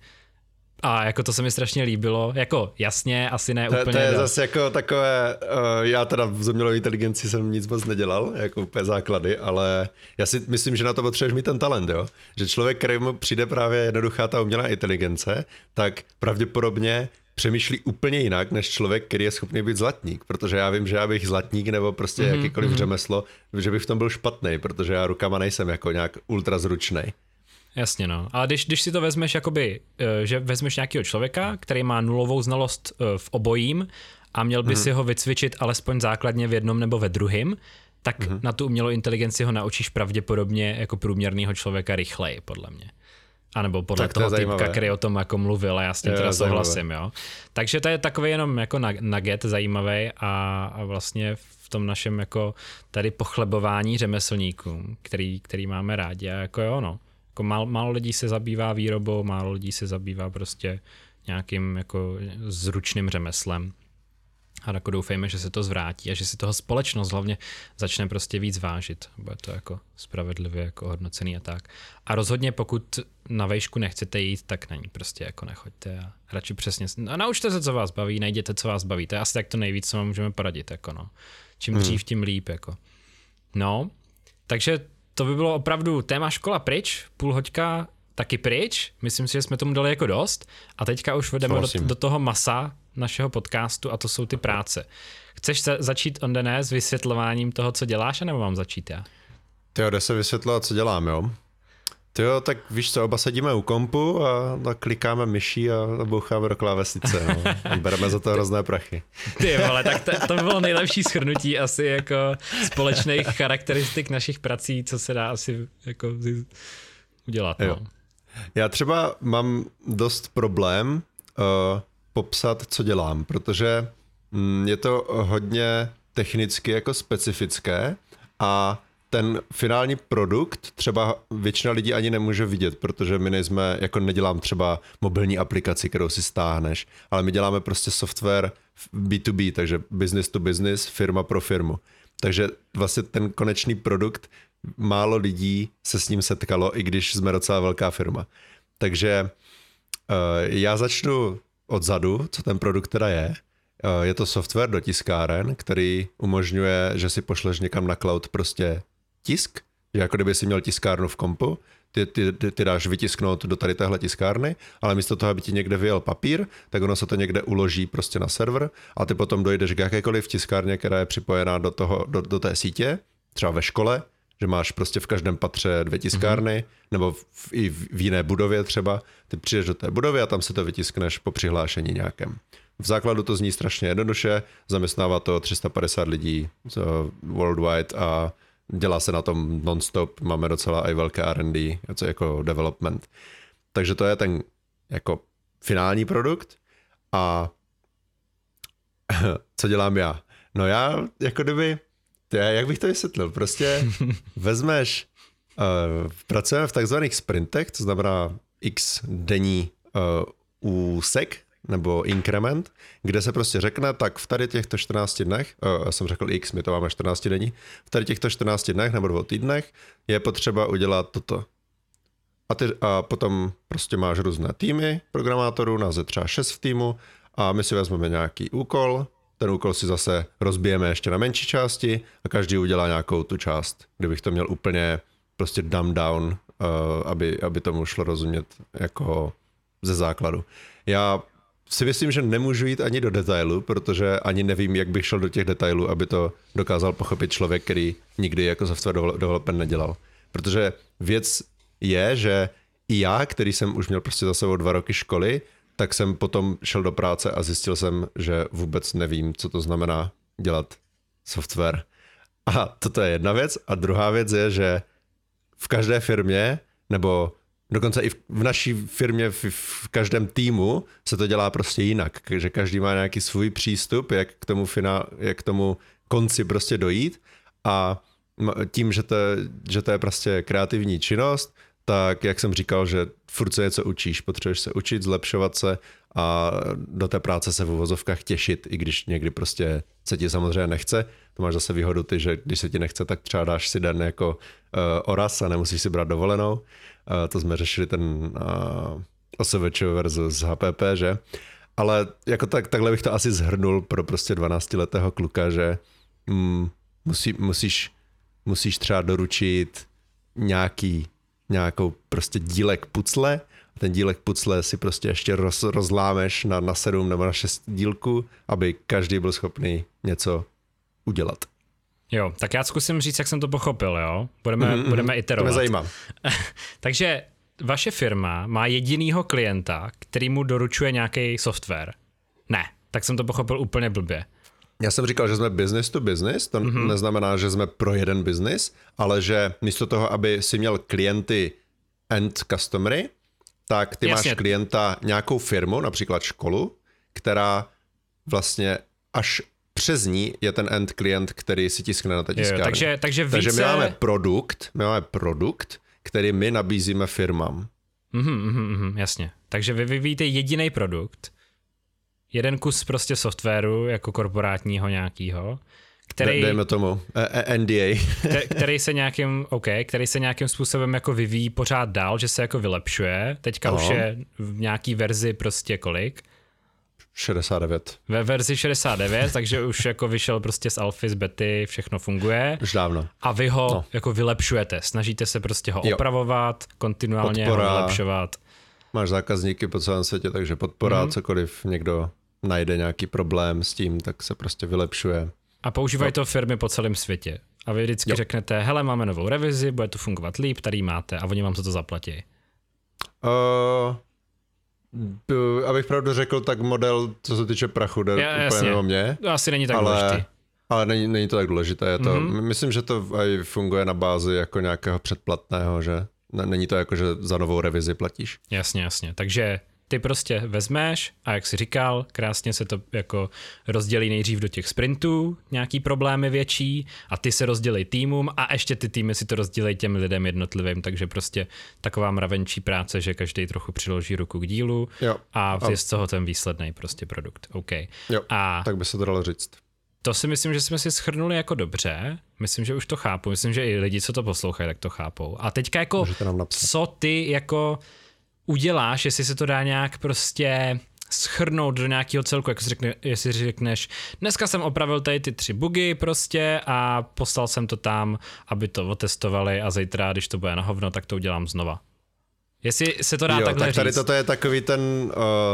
A jako to se mi strašně líbilo, jako jasně, asi ne to, úplně. To je zase jako takové, uh, já teda v umělou inteligenci jsem nic moc nedělal, jako úplně základy, ale já si myslím, že na to potřebuješ mít ten talent, jo? Že člověk, kterému přijde právě jednoduchá ta umělá inteligence, tak pravděpodobně přemýšlí úplně jinak než člověk, který je schopný být zlatník, protože já vím, že já bych zlatník nebo prostě mm-hmm, jakýkoliv mm-hmm. řemeslo, že bych v tom byl špatný, protože já rukama nejsem jako nějak ultra zručný. Jasně no, ale když, když si to vezmeš jakoby, eh, že vezmeš nějakého člověka, který má nulovou znalost eh, v obojím a měl by mm-hmm. si ho vycvičit alespoň základně v jednom nebo ve druhém, tak mm-hmm. na tu umělou inteligenci ho naučíš pravděpodobně jako průměrného člověka rychleji, podle mě. A nebo podle tak toho to typka, který o tom jako mluvil a já s tím teda souhlasím, jo. Takže to je takový jenom jako nugget zajímavý a, a vlastně v tom našem jako tady pochlebování řemeslníkům, který, který máme rádi a jako jo, no. Jako málo, málo lidí se zabývá výrobou, málo lidí se zabývá prostě nějakým jako zručným řemeslem. A jako doufejme, že se to zvrátí a že si toho společnost hlavně začne prostě víc vážit. Bude to jako spravedlivě jako hodnocený a tak. A rozhodně pokud na vejšku nechcete jít, tak na ní prostě jako nechoďte a radši přesně, a naučte se, co vás baví, najděte, co vás baví. To je asi tak to nejvíc, co vám můžeme poradit, jako no. Čím hmm. dřív, tím líp, jako. No, takže to by bylo opravdu téma škola pryč, půl hoďka taky pryč, myslím si, že jsme tomu dali jako dost a teďka už vedeme do, do toho masa našeho podcastu a to jsou ty práce. Chceš se začít on s vysvětlováním toho, co děláš, nebo mám začít já? Ty jde se vysvětlovat, co dělám, jo? Ty jo, tak víš co, oba sedíme u kompu a, a klikáme myší a, a boucháme do klávesnice, no. A bereme za to hrozné prachy. Ty vole, tak to, to bylo nejlepší shrnutí asi jako společných charakteristik našich prací, co se dá asi jako udělat, no. Jo. Já třeba mám dost problém uh, popsat, co dělám, protože mm, je to hodně technicky jako specifické a ten finální produkt třeba většina lidí ani nemůže vidět, protože my nejsme, jako nedělám třeba mobilní aplikaci, kterou si stáhneš, ale my děláme prostě software B2B, takže business to business, firma pro firmu. Takže vlastně ten konečný produkt, málo lidí se s ním setkalo, i když jsme docela velká firma. Takže uh, já začnu odzadu, co ten produkt teda je. Uh, je to software do tiskáren, který umožňuje, že si pošleš někam na cloud prostě tisk, že jako kdyby si měl tiskárnu v kompu, ty, ty, ty, ty dáš vytisknout do tady téhle tiskárny, ale místo toho, aby ti někde vyjel papír, tak ono se to někde uloží prostě na server a ty potom dojdeš k jakékoliv tiskárně, která je připojená do, toho, do, do té sítě, třeba ve škole, že máš prostě v každém patře dvě tiskárny, mm-hmm. nebo v, i v jiné budově třeba, ty přijdeš do té budovy a tam si to vytiskneš po přihlášení nějakém. V základu to zní strašně jednoduše, zaměstnává to 350 lidí worldwide a dělá se na tom non-stop, máme docela i velké R&D, jako development. Takže to je ten jako finální produkt a co dělám já? No já jako kdyby, já, jak bych to vysvětlil, prostě vezmeš, uh, pracujeme v takzvaných sprintech, to znamená x denní uh, úsek nebo increment, kde se prostě řekne, tak v tady těchto 14 dnech, já jsem řekl x, my to máme 14 dní, v tady těchto 14 dnech nebo dvou týdnech je potřeba udělat toto. A, ty, a potom prostě máš různé týmy programátorů, nás je třeba 6 v týmu a my si vezmeme nějaký úkol, ten úkol si zase rozbijeme ještě na menší části a každý udělá nějakou tu část, kdybych to měl úplně prostě dumb down, uh, aby, aby tomu šlo rozumět jako ze základu. Já si myslím, že nemůžu jít ani do detailu, protože ani nevím, jak bych šel do těch detailů, aby to dokázal pochopit člověk, který nikdy jako software developer nedělal. Protože věc je, že i já, který jsem už měl prostě za sebou dva roky školy, tak jsem potom šel do práce a zjistil jsem, že vůbec nevím, co to znamená dělat software. A toto je jedna věc. A druhá věc je, že v každé firmě, nebo dokonce i v naší firmě, v, v každém týmu se to dělá prostě jinak, že každý má nějaký svůj přístup, jak k tomu, finál, jak k tomu konci prostě dojít a tím, že to, že to je prostě kreativní činnost, tak jak jsem říkal, že furt se něco učíš, potřebuješ se učit, zlepšovat se a do té práce se v uvozovkách těšit, i když někdy prostě se ti samozřejmě nechce. To máš zase výhodu ty, že když se ti nechce, tak třeba dáš si den jako uh, oras a nemusíš si brát dovolenou. Uh, to jsme řešili ten uh, OSVČ versus HPP, že? Ale jako tak, takhle bych to asi zhrnul pro prostě 12-letého kluka, že mm, musí, musíš, musíš třeba doručit nějaký nějakou prostě dílek pucle a ten dílek pucle si prostě ještě roz, rozlámeš na, na sedm nebo na šest dílků, aby každý byl schopný něco udělat. Jo, tak já zkusím říct, jak jsem to pochopil, jo? Budeme, mm-hmm, budeme iterovat. To mě zajímá. Takže vaše firma má jedinýho klienta, který mu doručuje nějaký software. Ne, tak jsem to pochopil úplně blbě. Já jsem říkal, že jsme business to business, to mm-hmm. neznamená, že jsme pro jeden business, ale že místo toho, aby si měl klienty end customery, tak ty Jasně. máš klienta nějakou firmu, například školu, která vlastně až přes ní je ten end klient, který si tiskne na té tiskárně. takže, takže, více... takže my máme produkt, my máme produkt, který my nabízíme firmám. Mm-hmm, mm-hmm, jasně. Takže vy vyvíjíte jediný produkt, jeden kus prostě softwaru jako korporátního nějakýho, který, Dejme tomu, e, e, NDA. který se nějakým, OK, který se nějakým způsobem jako vyvíjí pořád dál, že se jako vylepšuje. Teďka Aha. už je v nějaký verzi prostě kolik? 69. Ve verzi 69, takže už jako vyšel prostě z alfy, z bety, všechno funguje. Už dávno. A vy ho no. jako vylepšujete, snažíte se prostě ho jo. opravovat, kontinuálně podpora, ho vylepšovat. Máš zákazníky po celém světě, takže podpora, mm. cokoliv někdo najde nějaký problém s tím, tak se prostě vylepšuje. A používají no. to firmy po celém světě. A vy vždycky jo. řeknete, hele, máme novou revizi, bude to fungovat líp, tady máte a oni vám za to zaplatí. Uh, abych pravdu řekl, tak model, co se týče prachu, jde ja, úplně jasně. mimo mě. To asi není tak ale, důležitý. Ale není, není to tak důležité. Je to, mm-hmm. Myslím, že to aj funguje na bázi jako nějakého předplatného, že není to jako, že za novou revizi platíš. Jasně, jasně. Takže ty prostě vezmeš a jak si říkal, krásně se to jako rozdělí nejdřív do těch sprintů, nějaký problémy větší a ty se rozdělej týmům a ještě ty týmy si to rozdělej těm lidem jednotlivým, takže prostě taková mravenčí práce, že každý trochu přiloží ruku k dílu jo. a je z toho ten výsledný prostě produkt. OK. Jo, a tak by se to dalo říct. To si myslím, že jsme si schrnuli jako dobře. Myslím, že už to chápu. Myslím, že i lidi, co to poslouchají, tak to chápou. A teďka jako, co ty jako uděláš, jestli se to dá nějak prostě schrnout do nějakého celku, jako si řekne, jestli řekneš, dneska jsem opravil tady ty tři bugy prostě a poslal jsem to tam, aby to otestovali a zítra, když to bude na hovno, tak to udělám znova. Jestli se to dá jo, takhle tak tady říct. toto je takový ten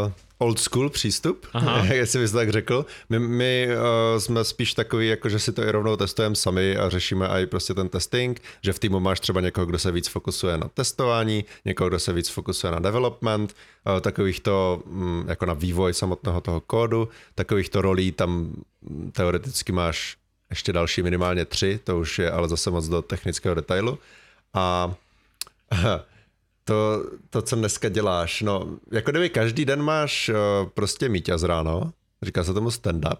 uh, old school přístup, Aha. jestli bys tak řekl. My, my uh, jsme spíš takový, jako že si to i rovnou testujeme sami a řešíme i prostě ten testing, že v týmu máš třeba někoho, kdo se víc fokusuje na testování, někoho, kdo se víc fokusuje na development, uh, takovýchto um, jako na vývoj samotného toho kódu, takovýchto rolí tam teoreticky máš ještě další minimálně tři, to už je ale zase moc do technického detailu. A to, to, co dneska děláš, no, jako kdyby každý den máš uh, prostě míťaz ráno, říká se tomu stand-up,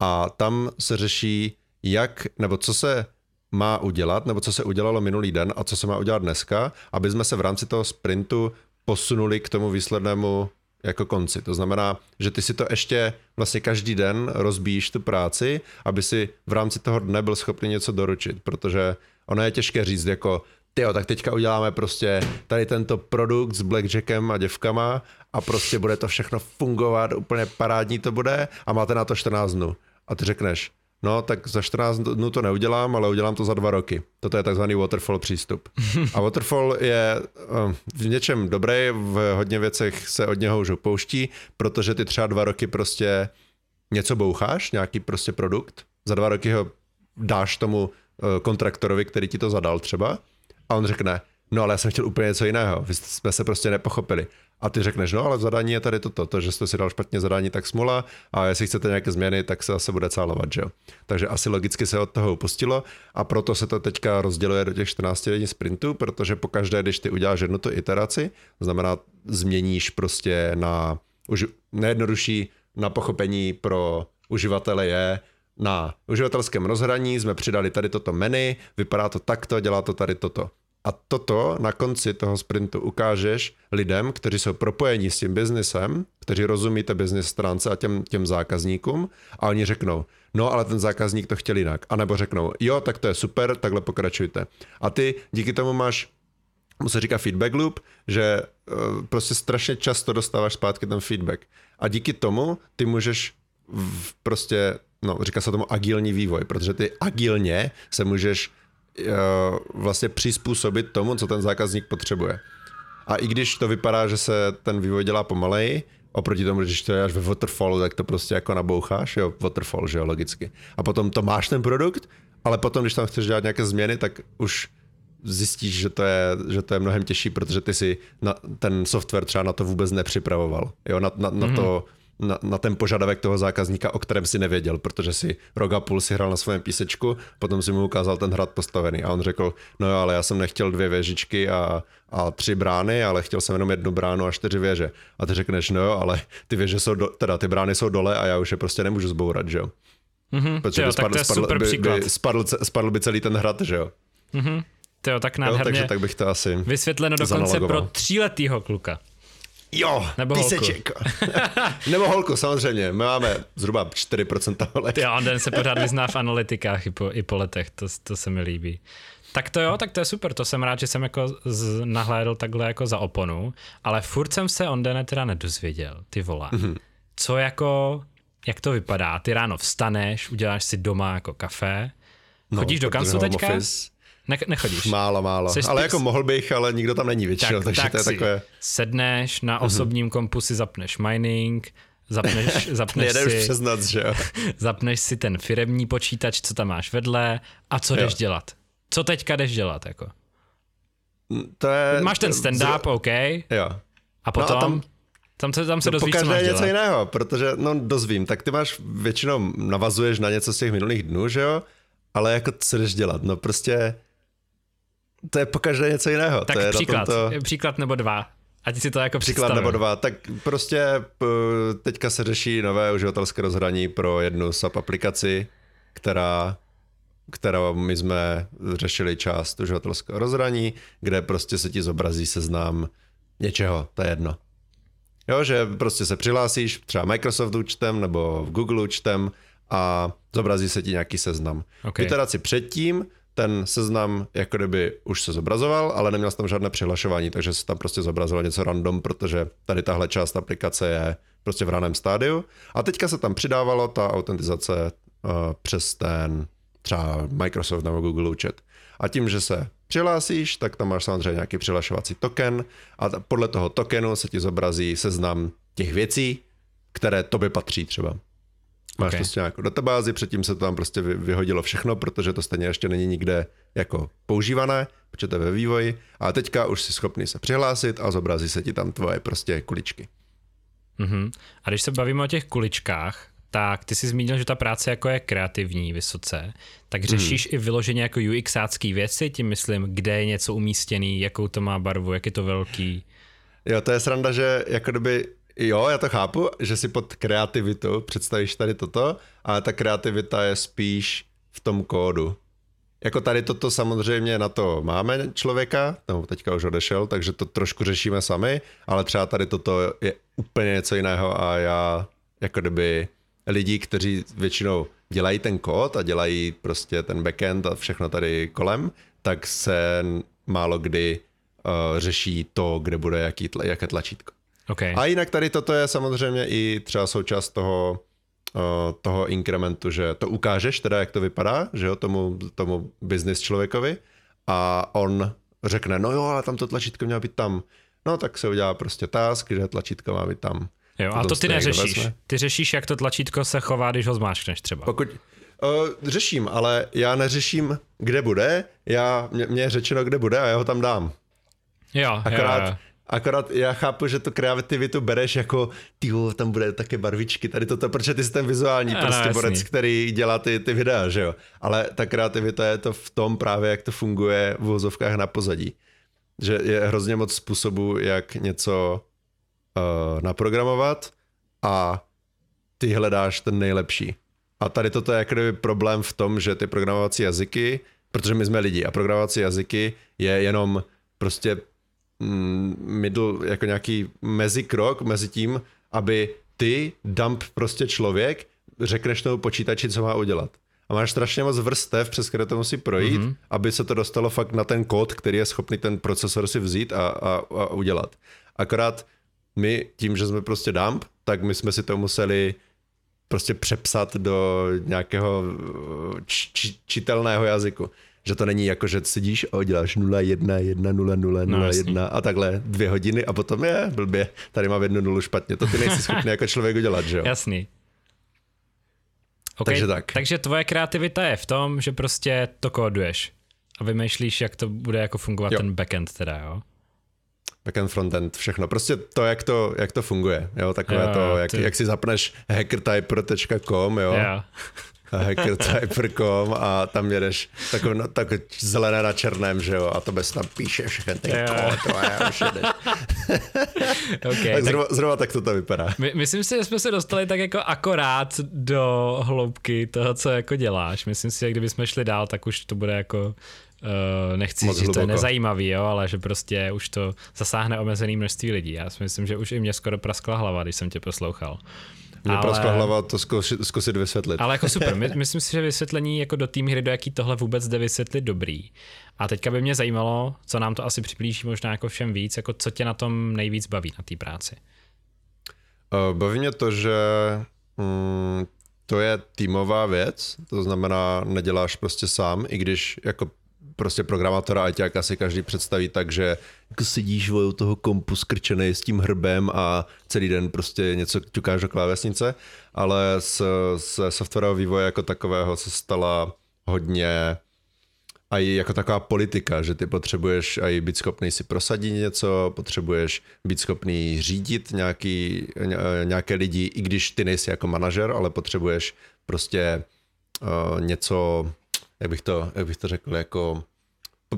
a tam se řeší, jak, nebo co se má udělat, nebo co se udělalo minulý den a co se má udělat dneska, aby jsme se v rámci toho sprintu posunuli k tomu výslednému jako konci. To znamená, že ty si to ještě vlastně každý den rozbíjíš tu práci, aby si v rámci toho dne byl schopný něco doručit, protože ono je těžké říct jako jo, tak teďka uděláme prostě tady tento produkt s blackjackem a děvkama a prostě bude to všechno fungovat, úplně parádní to bude a máte na to 14 dnů. A ty řekneš, no tak za 14 dnů to neudělám, ale udělám to za dva roky. Toto je takzvaný waterfall přístup. A waterfall je eh, v něčem dobrý, v hodně věcech se od něho už opouští, protože ty třeba dva roky prostě něco boucháš, nějaký prostě produkt, za dva roky ho dáš tomu eh, kontraktorovi, který ti to zadal třeba a on řekne, no ale já jsem chtěl úplně něco jiného, vy jsme se prostě nepochopili. A ty řekneš, no ale v zadání je tady toto, to, že jste si dal špatně zadání, tak smula a jestli chcete nějaké změny, tak se zase bude cálovat, že jo. Takže asi logicky se od toho upustilo a proto se to teďka rozděluje do těch 14 denní sprintů, protože po každé, když ty uděláš jednu tu iteraci, znamená změníš prostě na už nejjednodušší na pochopení pro uživatele je, na uživatelském rozhraní jsme přidali tady toto menu, vypadá to takto, dělá to tady toto. A toto na konci toho sprintu ukážeš lidem, kteří jsou propojení s tím biznesem, kteří rozumí té business stránce a těm, těm zákazníkům a oni řeknou, no ale ten zákazník to chtěl jinak. A nebo řeknou, jo, tak to je super, takhle pokračujte. A ty díky tomu máš mu se říká feedback loop, že uh, prostě strašně často dostáváš zpátky ten feedback. A díky tomu ty můžeš v, prostě, no říká se tomu agilní vývoj, protože ty agilně se můžeš vlastně přizpůsobit tomu, co ten zákazník potřebuje. A i když to vypadá, že se ten vývoj dělá pomaleji, oproti tomu, když to je až ve waterfallu, tak to prostě jako naboucháš, jo, waterfall, že jo, logicky. A potom to máš ten produkt, ale potom, když tam chceš dělat nějaké změny, tak už zjistíš, že to je, že to je mnohem těžší, protože ty si na, ten software třeba na to vůbec nepřipravoval. Jo, na, na, mm-hmm. na to na, na ten požadavek toho zákazníka, o kterém si nevěděl, protože si rok a půl si hrál na svém písečku, potom si mu ukázal ten hrad postavený a on řekl, no jo, ale já jsem nechtěl dvě věžičky a, a tři brány, ale chtěl jsem jenom jednu bránu a čtyři věže. A ty řekneš, no jo, ale ty věže jsou, do, teda ty brány jsou dole a já už je prostě nemůžu zbourat, že jo. Mm-hmm, Protože jo, spadl, tak to je spadl, super by, by spadl, spadl by celý ten hrad, že jo. Mm-hmm. To tak nádherně jo, takže tak bych to asi vysvětleno dokonce pro tříletýho kluka. Jo, Nebo píseček. Nebo holku, samozřejmě. My máme zhruba 4% holek. Jo, den se pořád vyzná v analytikách i po, i po letech, to, to se mi líbí. Tak to jo, tak to je super, to jsem rád, že jsem jako z, nahlédl takhle jako za oponu, ale furt jsem se on den teda nedozvěděl, ty vole. Mm-hmm. Co jako, jak to vypadá? Ty ráno vstaneš, uděláš si doma jako kafe, no, chodíš do kanclu teďka? Office. Ne, nechodíš. Málo, málo. Seš ale ty... jako mohl bych, ale nikdo tam není většinou, tak, takže tak to je si takové... sedneš, na mhm. osobním kompu si zapneš mining, zapneš, zapneš si... přes noc, že jo? zapneš si ten firemní počítač, co tam máš vedle a co jo. jdeš dělat. Co teďka jdeš dělat, jako? To je... Máš ten stand-up, Z... OK. Jo. A potom... No a tam... Tam se, tam se dozvíš, co máš něco dělat. jiného, protože, no dozvím, tak ty máš většinou navazuješ na něco z těch minulých dnů, že jo? Ale jako co jdeš dělat? No prostě to je pokaždé něco jiného. Tak to je příklad, tomto... příklad nebo dva. Ať si to jako Příklad představím. nebo dva. Tak prostě teďka se řeší nové uživatelské rozhraní pro jednu SAP aplikaci, která kterou my jsme řešili část uživatelského rozhraní, kde prostě se ti zobrazí seznam něčeho, to je jedno. Jo, že prostě se přihlásíš třeba Microsoft účtem nebo v Google účtem a zobrazí se ti nějaký seznam. Okay. V iteraci předtím ten seznam jako kdyby už se zobrazoval, ale neměl tam žádné přihlašování, takže se tam prostě zobrazilo něco random, protože tady tahle část aplikace je prostě v raném stádiu. A teďka se tam přidávalo ta autentizace uh, přes ten třeba Microsoft nebo Google účet. A tím, že se přihlásíš, tak tam máš samozřejmě nějaký přihlašovací token a podle toho tokenu se ti zobrazí seznam těch věcí, které tobě patří třeba. Máš okay. prostě nějakou databázi, předtím se to tam prostě vyhodilo všechno, protože to stejně ještě není nikde jako používané, protože to je ve vývoji. A teďka už jsi schopný se přihlásit a zobrazí se ti tam tvoje prostě kuličky. Mm-hmm. A když se bavíme o těch kuličkách, tak ty jsi zmínil, že ta práce jako je kreativní vysoce, tak řešíš hmm. i vyloženě jako UXácký věci, tím myslím, kde je něco umístěný, jakou to má barvu, jak je to velký. Jo, to je sranda, že jako kdyby Jo, já to chápu, že si pod kreativitou představíš tady toto, ale ta kreativita je spíš v tom kódu. Jako tady toto samozřejmě na to máme člověka, no teďka už odešel, takže to trošku řešíme sami, ale třeba tady toto je úplně něco jiného a já jako kdyby lidi, kteří většinou dělají ten kód a dělají prostě ten backend a všechno tady kolem, tak se málo kdy uh, řeší to, kde bude jaký tla, jaké tlačítko. Okay. A jinak tady toto je samozřejmě i třeba součást toho, uh, toho inkrementu, že to ukážeš teda, jak to vypadá, že jo, tomu, tomu business člověkovi a on řekne, no jo, ale tam to tlačítko mělo být tam. No tak se udělá prostě task, že tlačítko má být tam. Jo, a to ty neřešíš. Ty řešíš, jak to tlačítko se chová, když ho zmáčkneš třeba. Pokud, uh, řeším, ale já neřeším, kde bude, já, mě, mě je řečeno, kde bude a já ho tam dám. Jo, Akorát, jo, jo. Akorát já chápu, že tu kreativitu bereš jako, ty tam bude také barvičky, tady toto, protože ty jsi ten vizuální no, prostě no, borec, který dělá ty, ty videa, že jo. Ale ta kreativita je to v tom právě, jak to funguje v vozovkách na pozadí. Že je hrozně moc způsobů, jak něco uh, naprogramovat a ty hledáš ten nejlepší. A tady toto je jako problém v tom, že ty programovací jazyky, protože my jsme lidi a programovací jazyky je jenom prostě middle, jako nějaký mezikrok mezi tím, aby ty, dump prostě člověk, řekneš tomu počítači, co má udělat. A máš strašně moc vrstev, přes které to musí projít, mm-hmm. aby se to dostalo fakt na ten kód, který je schopný ten procesor si vzít a, a, a udělat. Akorát my tím, že jsme prostě dump, tak my jsme si to museli prostě přepsat do nějakého č- č- čitelného jazyku. Že to není jako, že sedíš a děláš 0, 1, 1, 0, 0, 0, no, 1 a takhle dvě hodiny a potom je blbě, tady mám jednu nulu špatně. To ty nejsi schopný jako člověk udělat, že jo? Jasný. Okay. Takže tak. Takže tvoje kreativita je v tom, že prostě to kóduješ a vymýšlíš, jak to bude jako fungovat jo. ten backend teda, jo? backend, frontend, všechno. Prostě to, jak to, jak to funguje, jo, takové jo, to, jak, ty... jak si zapneš hackertyper.com, jo, jo. hackertyper.com a tam jedeš takové, no, tak zelené na černém, že jo, a to bez tam píše všechny ty kód, a už jedeš. okay, tak, zrovna, tak, zrovna tak to tam vypadá. My, myslím si, že jsme se dostali tak jako akorát do hloubky toho, co jako děláš. Myslím si, že kdybychom šli dál, tak už to bude jako Uh, nechci říct, že to je nezajímavý, jo, ale že prostě už to zasáhne omezený množství lidí. Já si myslím, že už i mě skoro praskla hlava, když jsem tě poslouchal. Mě ale... praskla hlava to zkusit, zkusit vysvětlit. Ale jako super, My, myslím si, že vysvětlení jako do tým hry, do jaký tohle vůbec jde vysvětlit dobrý. A teďka by mě zajímalo, co nám to asi přiblíží možná jako všem víc, jako co tě na tom nejvíc baví na té práci. Uh, baví mě to, že mm, to je týmová věc, to znamená, neděláš prostě sám, i když jako prostě programátora jak asi každý představí tak, že jako sedíš u toho kompu skrčený s tím hrbem a celý den prostě něco ťukáš do klávesnice, ale z, z softwarového vývoje jako takového se stala hodně a i jako taková politika, že ty potřebuješ i být schopný si prosadit něco, potřebuješ být schopný řídit nějaký, nějaké lidi, i když ty nejsi jako manažer, ale potřebuješ prostě uh, něco jak bych to, jak bych to řekl, jako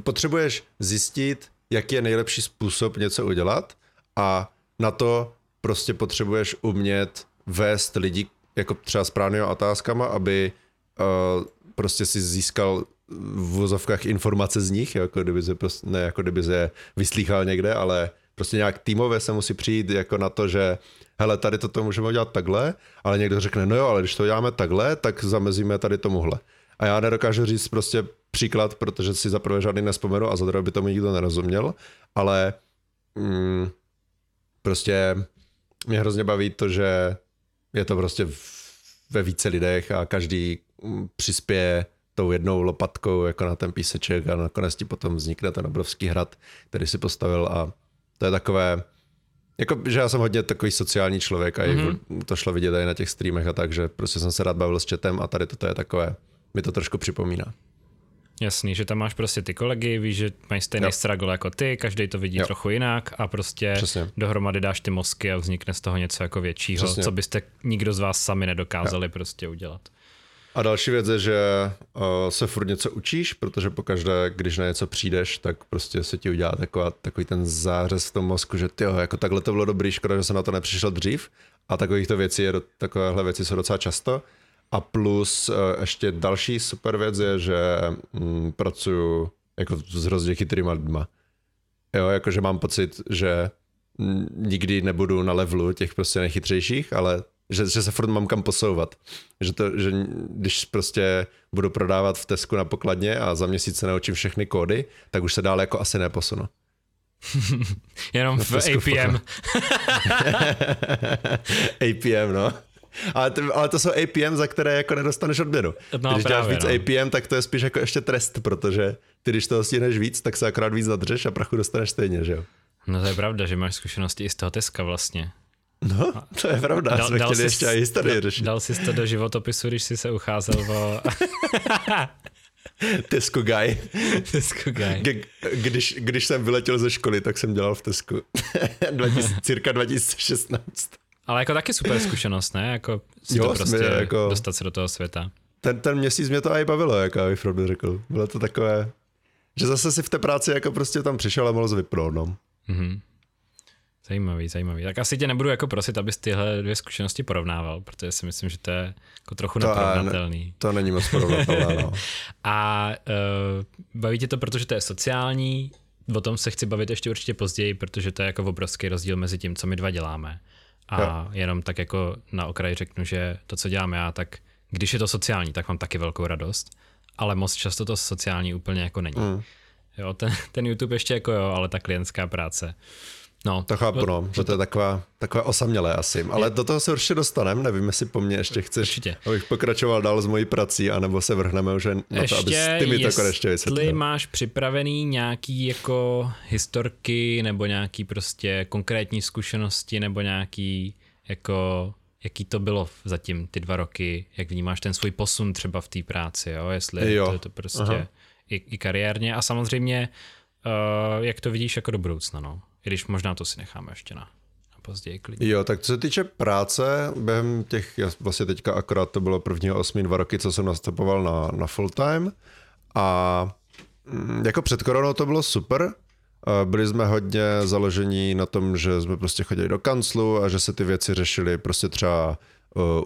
potřebuješ zjistit, jaký je nejlepší způsob něco udělat a na to prostě potřebuješ umět vést lidi jako třeba správnými otázkama, aby uh, prostě si získal v vozovkách informace z nich, jako kdyby se prostě, ne jako kdyby se vyslýchal někde, ale prostě nějak týmově se musí přijít jako na to, že hele, tady toto můžeme udělat takhle, ale někdo řekne, no jo, ale když to děláme takhle, tak zamezíme tady tomuhle. A já nedokážu říct prostě příklad, protože si za prvé žádný nespomenu a za druhé by tomu nikdo nerozuměl, ale mm, prostě mě hrozně baví to, že je to prostě ve více lidech a každý mm, přispěje tou jednou lopatkou jako na ten píseček a nakonec ti potom vznikne ten obrovský hrad, který si postavil a to je takové, jako, že já jsem hodně takový sociální člověk a mm-hmm. to šlo vidět i na těch streamech a tak, že prostě jsem se rád bavil s chatem a tady toto je takové, mi to trošku připomíná. Jasný, že tam máš prostě ty kolegy, víš, že mají stejný jo. struggle jako ty, každý to vidí jo. trochu jinak a prostě Přesně. dohromady dáš ty mozky a vznikne z toho něco jako většího, Přesně. co byste nikdo z vás sami nedokázali jo. prostě udělat. A další věc je, že uh, se furt něco učíš, protože pokaždé, když na něco přijdeš, tak prostě se ti udělá taková, takový ten zářez v tom mozku, že ty jako takhle to bylo dobrý, škoda, že jsem na to nepřišel dřív. A takovýchto věcí, je, takovéhle věci jsou docela často. A plus uh, ještě další super věc je, že mm, pracuju jako s hrozně chytrýma lidma. Jo, jakože mám pocit, že nikdy nebudu na levelu těch prostě nejchytřejších, ale že, že se furt mám kam posouvat. Že, to, že když prostě budu prodávat v Tesku na pokladně a za měsíc se naučím všechny kódy, tak už se dál jako asi neposunu. Jenom v APM. APM, no. Ale to, ale to jsou APM, za které jako nedostaneš odměnu. No, když právě, děláš víc no. APM, tak to je spíš jako ještě trest, protože ty, když toho stihneš víc, tak se akorát víc zadržeš a prachu dostaneš stejně, že jo? No to je pravda, že máš zkušenosti i z toho Teska vlastně. No, to je pravda, dal, jsme dal chtěli jsi, ještě i historii řešit. Dal jsi to do životopisu, když jsi se ucházel o... Tesco guy. Tesco guy. K- když, když jsem vyletěl ze školy, tak jsem dělal v Tesku. 20, cirka 2016. Ale jako taky super zkušenost, ne? Jako si jo, to prostě jako... dostat se do toho světa. Ten, ten měsíc mě to i bavilo, jak bych pravdu řekl. Bylo to takové, že zase si v té práci jako prostě tam přišel a mohl vypnout, no. Mm-hmm. Zajímavý, zajímavý. Tak asi tě nebudu jako prosit, abys tyhle dvě zkušenosti porovnával, protože si myslím, že to je jako trochu to neporovnatelný. Ne, to není moc porovnatelné, no. A uh, baví tě to, protože to je sociální, o tom se chci bavit ještě určitě později, protože to je jako obrovský rozdíl mezi tím, co my dva děláme. A jo. jenom tak jako na okraji řeknu, že to, co dělám já, tak když je to sociální, tak mám taky velkou radost, ale moc často to sociální úplně jako není. Mm. Jo, ten, ten YouTube ještě jako jo, ale ta klientská práce No, to chápu, no, že to je taková, takové osamělé asi. Ale je. do toho se určitě dostaneme, nevím, jestli po mně ještě chceš, určitě. abych pokračoval dál s mojí prací, anebo se vrhneme už na ještě, to, abys ty mi to konečně vysvětlil. Jestli máš připravený nějaký jako historky, nebo nějaký prostě konkrétní zkušenosti, nebo nějaký jako jaký to bylo zatím ty dva roky, jak vnímáš ten svůj posun třeba v té práci, jo? jestli jo. to je to prostě i, i kariérně a samozřejmě uh, jak to vidíš jako do budoucna, no. I když možná to si necháme ještě na, na později klidně. Jo, tak co se týče práce, během těch, vlastně teďka akorát to bylo prvního osmi dva roky, co jsem nastupoval na, na full time a mm, jako před koronou to bylo super, byli jsme hodně založení na tom, že jsme prostě chodili do kanclu a že se ty věci řešily prostě třeba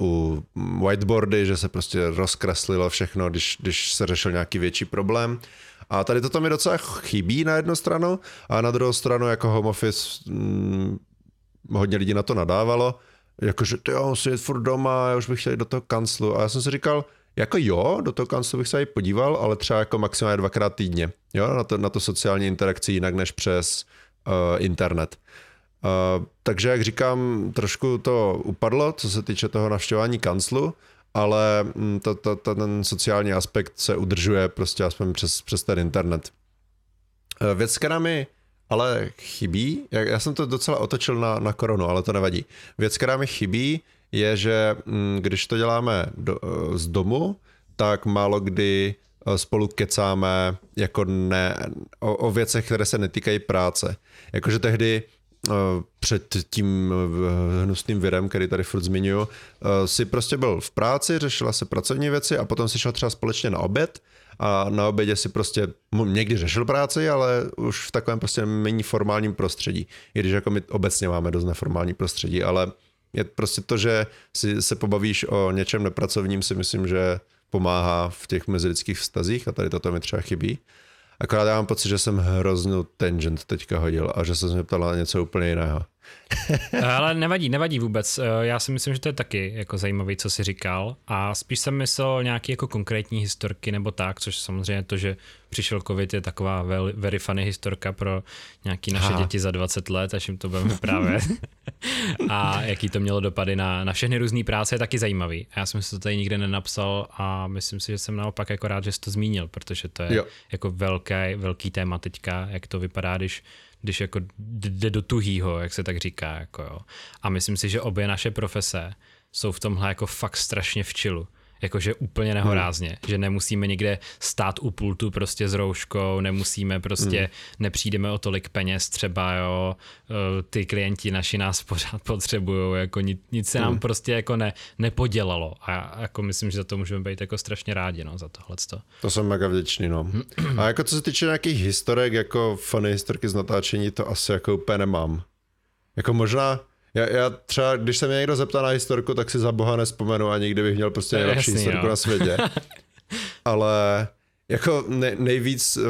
u whiteboardy, že se prostě rozkreslilo všechno, když, když se řešil nějaký větší problém. A tady to mi docela chybí na jednu stranu a na druhou stranu jako home office hm, hodně lidí na to nadávalo, jakože ty jo, musím jít furt doma, já už bych chtěl jít do toho kanclu. A já jsem si říkal, jako jo, do toho kanclu bych se i podíval, ale třeba jako maximálně dvakrát týdně, jo, na to, na to sociální interakci jinak než přes uh, internet. Uh, takže jak říkám, trošku to upadlo, co se týče toho navštěvování kanclu, ale mm, to, to, to, ten sociální aspekt se udržuje prostě aspoň přes, přes ten internet. Uh, věc, která mi ale chybí, já, já jsem to docela otočil na, na koronu, ale to nevadí. Věc, která mi chybí, je, že mm, když to děláme do, uh, z domu, tak málo kdy spolu kecáme jako ne, o, o věcech, které se netýkají práce. Jakože tehdy Eh, před tím eh, hnusným virem, který tady furt zmiňuju, eh, si prostě byl v práci, řešila se pracovní věci a potom si šel třeba společně na oběd a na obědě si prostě někdy řešil práci, ale už v takovém prostě méně formálním prostředí. I když jako my obecně máme dost neformální prostředí, ale je prostě to, že si se pobavíš o něčem nepracovním, si myslím, že pomáhá v těch mezilidských vztazích a tady toto mi třeba chybí. Akorát já mám pocit, že jsem hroznou tangent teďka hodil a že jsem se mě ptal na něco úplně jiného. Ale nevadí, nevadí vůbec. Eh, já si myslím, že to je taky jako zajímavý, co jsi říkal. A spíš jsem myslel nějaký jako konkrétní historky nebo tak, což samozřejmě to, že přišel covid je taková very funny historka pro nějaký naše Aha. děti za 20 let, až jim to budeme vyprávět. a jaký to mělo dopady na, na všechny různé práce je taky zajímavý. Já jsem si to tady nikde nenapsal a myslím si, že jsem naopak jako rád, že jsi to zmínil, protože to je jo. jako velký, velký téma teďka, jak to vypadá, když když jako jde do tuhýho, jak se tak říká. Jako jo. A myslím si, že obě naše profese jsou v tomhle jako fakt strašně v čilu jakože úplně nehorázně, hmm. že nemusíme někde stát u pultu prostě s rouškou, nemusíme prostě, hmm. nepřijdeme o tolik peněz třeba, jo, e, ty klienti naši nás pořád potřebují, jako nic, nic se nám hmm. prostě jako ne, nepodělalo a jako myslím, že za to můžeme být jako strašně rádi, no, za tohle. To jsem mega vděčný, no. A jako co se týče nějakých historek, jako funny historky z natáčení, to asi jako úplně nemám. Jako možná, já, já třeba, když se mě někdo zeptá na historku, tak si za boha nespomenu a nikdy bych měl prostě nejlepší Jasný, historku jo. na světě. Ale jako nej, nejvíc, uh,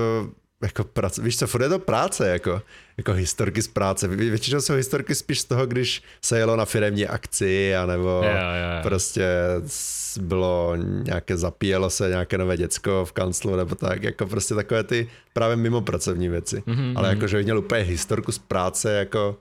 jako práce, víš co, furt je to práce, jako, jako historky z práce. Většinou jsou historky spíš z toho, když se jelo na firemní akci, anebo jo, jo, jo. prostě bylo nějaké, zapíjelo se nějaké nové děcko v kanclu, nebo tak, jako prostě takové ty právě mimo pracovní věci. Mm-hmm, Ale mhm. jako, že bych měl úplně historku z práce, jako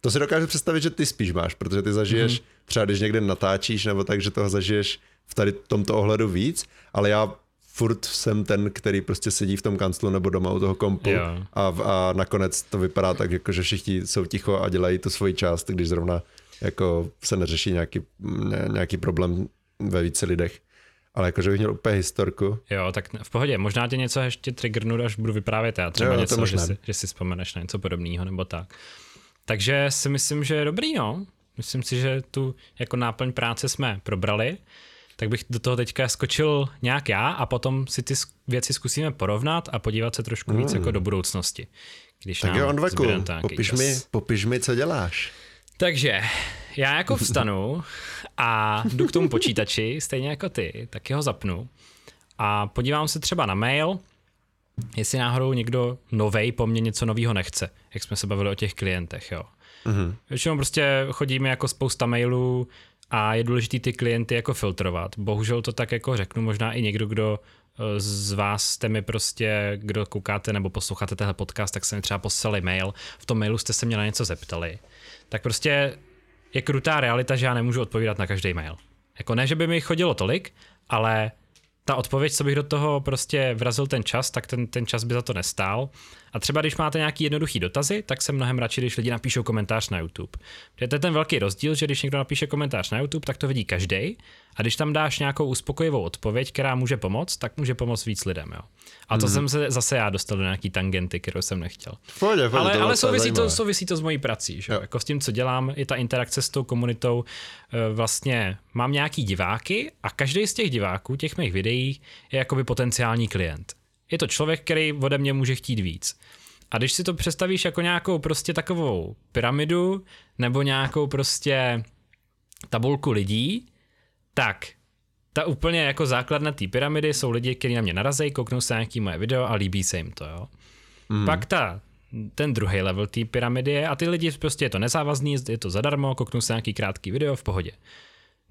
to si dokážu představit, že ty spíš máš, protože ty zažiješ, mm-hmm. třeba když někde natáčíš, nebo tak, že toho zažiješ v tady tomto ohledu víc, ale já furt jsem ten, který prostě sedí v tom kanclu nebo doma u toho kompu yeah. a, a nakonec to vypadá tak, jako, že všichni jsou ticho a dělají tu svoji část, když zrovna jako se neřeší nějaký, nějaký problém ve více lidech. Ale jakože bych měl úplně historku. Jo, tak v pohodě. Možná tě něco ještě triggernu, až budu vyprávět já. Třeba jo, něco, že si, že si vzpomeneš na něco podobného nebo tak. Takže si myslím, že je dobrý, no. Myslím si, že tu jako náplň práce jsme probrali, tak bych do toho teďka skočil nějak já a potom si ty věci zkusíme porovnat a podívat se trošku mm. víc jako do budoucnosti. Když tak jo, Ondveku, popiš mi, popiš mi, co děláš. Takže já jako vstanu a jdu k tomu počítači, stejně jako ty, tak ho zapnu a podívám se třeba na mail, jestli náhodou někdo novej po mně něco nového nechce, jak jsme se bavili o těch klientech, jo. Mm-hmm. Většinou prostě chodíme jako spousta mailů a je důležité ty klienty jako filtrovat. Bohužel to tak jako řeknu, možná i někdo, kdo eh, z vás jste mi prostě, kdo koukáte nebo posloucháte tenhle podcast, tak se mi třeba poslali mail, v tom mailu jste se mě na něco zeptali. Tak prostě je krutá realita, že já nemůžu odpovídat na každý mail. Jako ne, že by mi chodilo tolik, ale ta odpověď, co bych do toho prostě vrazil ten čas, tak ten, ten čas by za to nestál. A třeba když máte nějaký jednoduchý dotazy, tak jsem mnohem radši, když lidi napíšou komentář na YouTube. To je ten velký rozdíl, že když někdo napíše komentář na YouTube, tak to vidí každý. A když tam dáš nějakou uspokojivou odpověď, která může pomoct, tak může pomoct víc lidem. Jo. A to mm. jsem se zase já dostal do nějaký tangenty, kterou jsem nechtěl. Pojde, pojde, ale ale souvisí, to, souvisí to s mojí prací. Že? Jako s tím, co dělám, je ta interakce s tou komunitou. E, vlastně mám nějaký diváky a každý z těch diváků, těch mých videí, je jakoby potenciální klient. Je to člověk, který ode mě může chtít víc. A když si to představíš jako nějakou prostě takovou pyramidu nebo nějakou prostě tabulku lidí, tak ta úplně jako základna té pyramidy jsou lidi, kteří na mě narazí, kouknou se na nějaký moje video a líbí se jim to, jo. Mm. Pak ta, ten druhý level té pyramidy je, a ty lidi prostě je to nezávazný, je to zadarmo, kouknou se na nějaký krátký video v pohodě.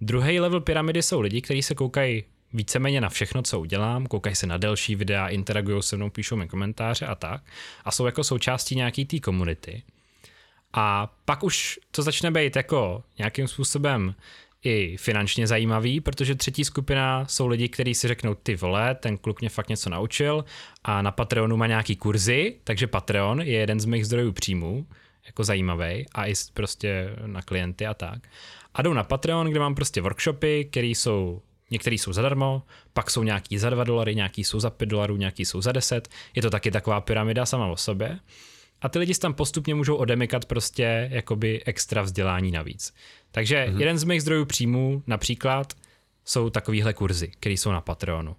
Druhý level pyramidy jsou lidi, kteří se koukají víceméně na všechno, co udělám, koukají se na delší videa, interagují se mnou, píšou mi komentáře a tak. A jsou jako součástí nějaký té komunity. A pak už to začne být jako nějakým způsobem i finančně zajímavý, protože třetí skupina jsou lidi, kteří si řeknou, ty vole, ten kluk mě fakt něco naučil a na Patreonu má nějaký kurzy, takže Patreon je jeden z mých zdrojů příjmů, jako zajímavý a i prostě na klienty a tak. A jdou na Patreon, kde mám prostě workshopy, které jsou Některý jsou zadarmo, pak jsou nějaký za 2 dolary, nějaký jsou za 5 dolarů, nějaký jsou za 10. Je to taky taková pyramida sama o sobě. A ty lidi tam postupně můžou odemykat prostě jakoby extra vzdělání navíc. Takže mm-hmm. jeden z mých zdrojů příjmů například jsou takovýhle kurzy, které jsou na Patreonu.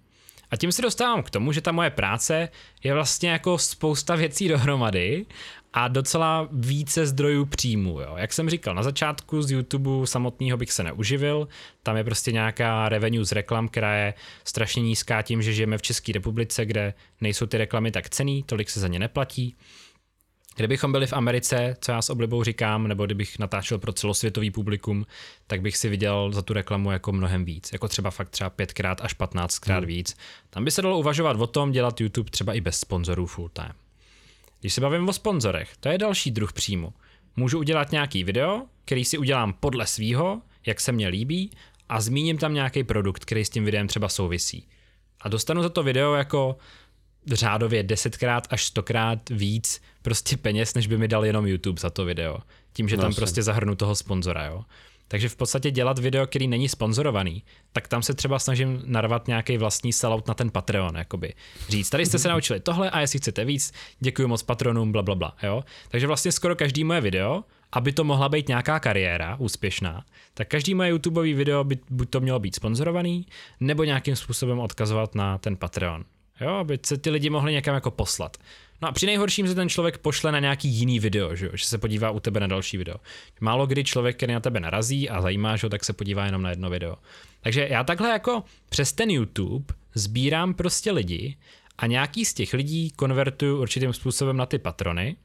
A tím se dostávám k tomu, že ta moje práce je vlastně jako spousta věcí dohromady a docela více zdrojů příjmu. Jo. Jak jsem říkal, na začátku z YouTube samotného bych se neuživil, tam je prostě nějaká revenue z reklam, která je strašně nízká tím, že žijeme v České republice, kde nejsou ty reklamy tak cený, tolik se za ně neplatí. Kdybychom byli v Americe, co já s oblibou říkám, nebo kdybych natáčel pro celosvětový publikum, tak bych si viděl za tu reklamu jako mnohem víc. Jako třeba fakt třeba pětkrát až patnáctkrát hmm. víc. Tam by se dalo uvažovat o tom dělat YouTube třeba i bez sponzorů full time. Když se bavím o sponzorech, to je další druh příjmu. Můžu udělat nějaký video, který si udělám podle svýho, jak se mně líbí, a zmíním tam nějaký produkt, který s tím videem třeba souvisí. A dostanu za to video jako řádově desetkrát až stokrát víc prostě peněz, než by mi dal jenom YouTube za to video. Tím, že no, tam prostě zahrnu toho sponzora, jo. Takže v podstatě dělat video, který není sponzorovaný, tak tam se třeba snažím narvat nějaký vlastní sellout na ten Patreon, jakoby. Říct, tady jste se naučili tohle a jestli chcete víc, děkuji moc patronům, bla, bla, bla, jo. Takže vlastně skoro každý moje video, aby to mohla být nějaká kariéra úspěšná, tak každý moje YouTube video by buď to mělo být sponzorovaný, nebo nějakým způsobem odkazovat na ten Patreon. Jo, aby se ty lidi mohli někam jako poslat. No a při nejhorším se ten člověk pošle na nějaký jiný video, že, jo? že se podívá u tebe na další video. Málo kdy člověk, který na tebe narazí a zajímá ho, tak se podívá jenom na jedno video. Takže já takhle jako přes ten YouTube sbírám prostě lidi a nějaký z těch lidí konvertuju určitým způsobem na ty patrony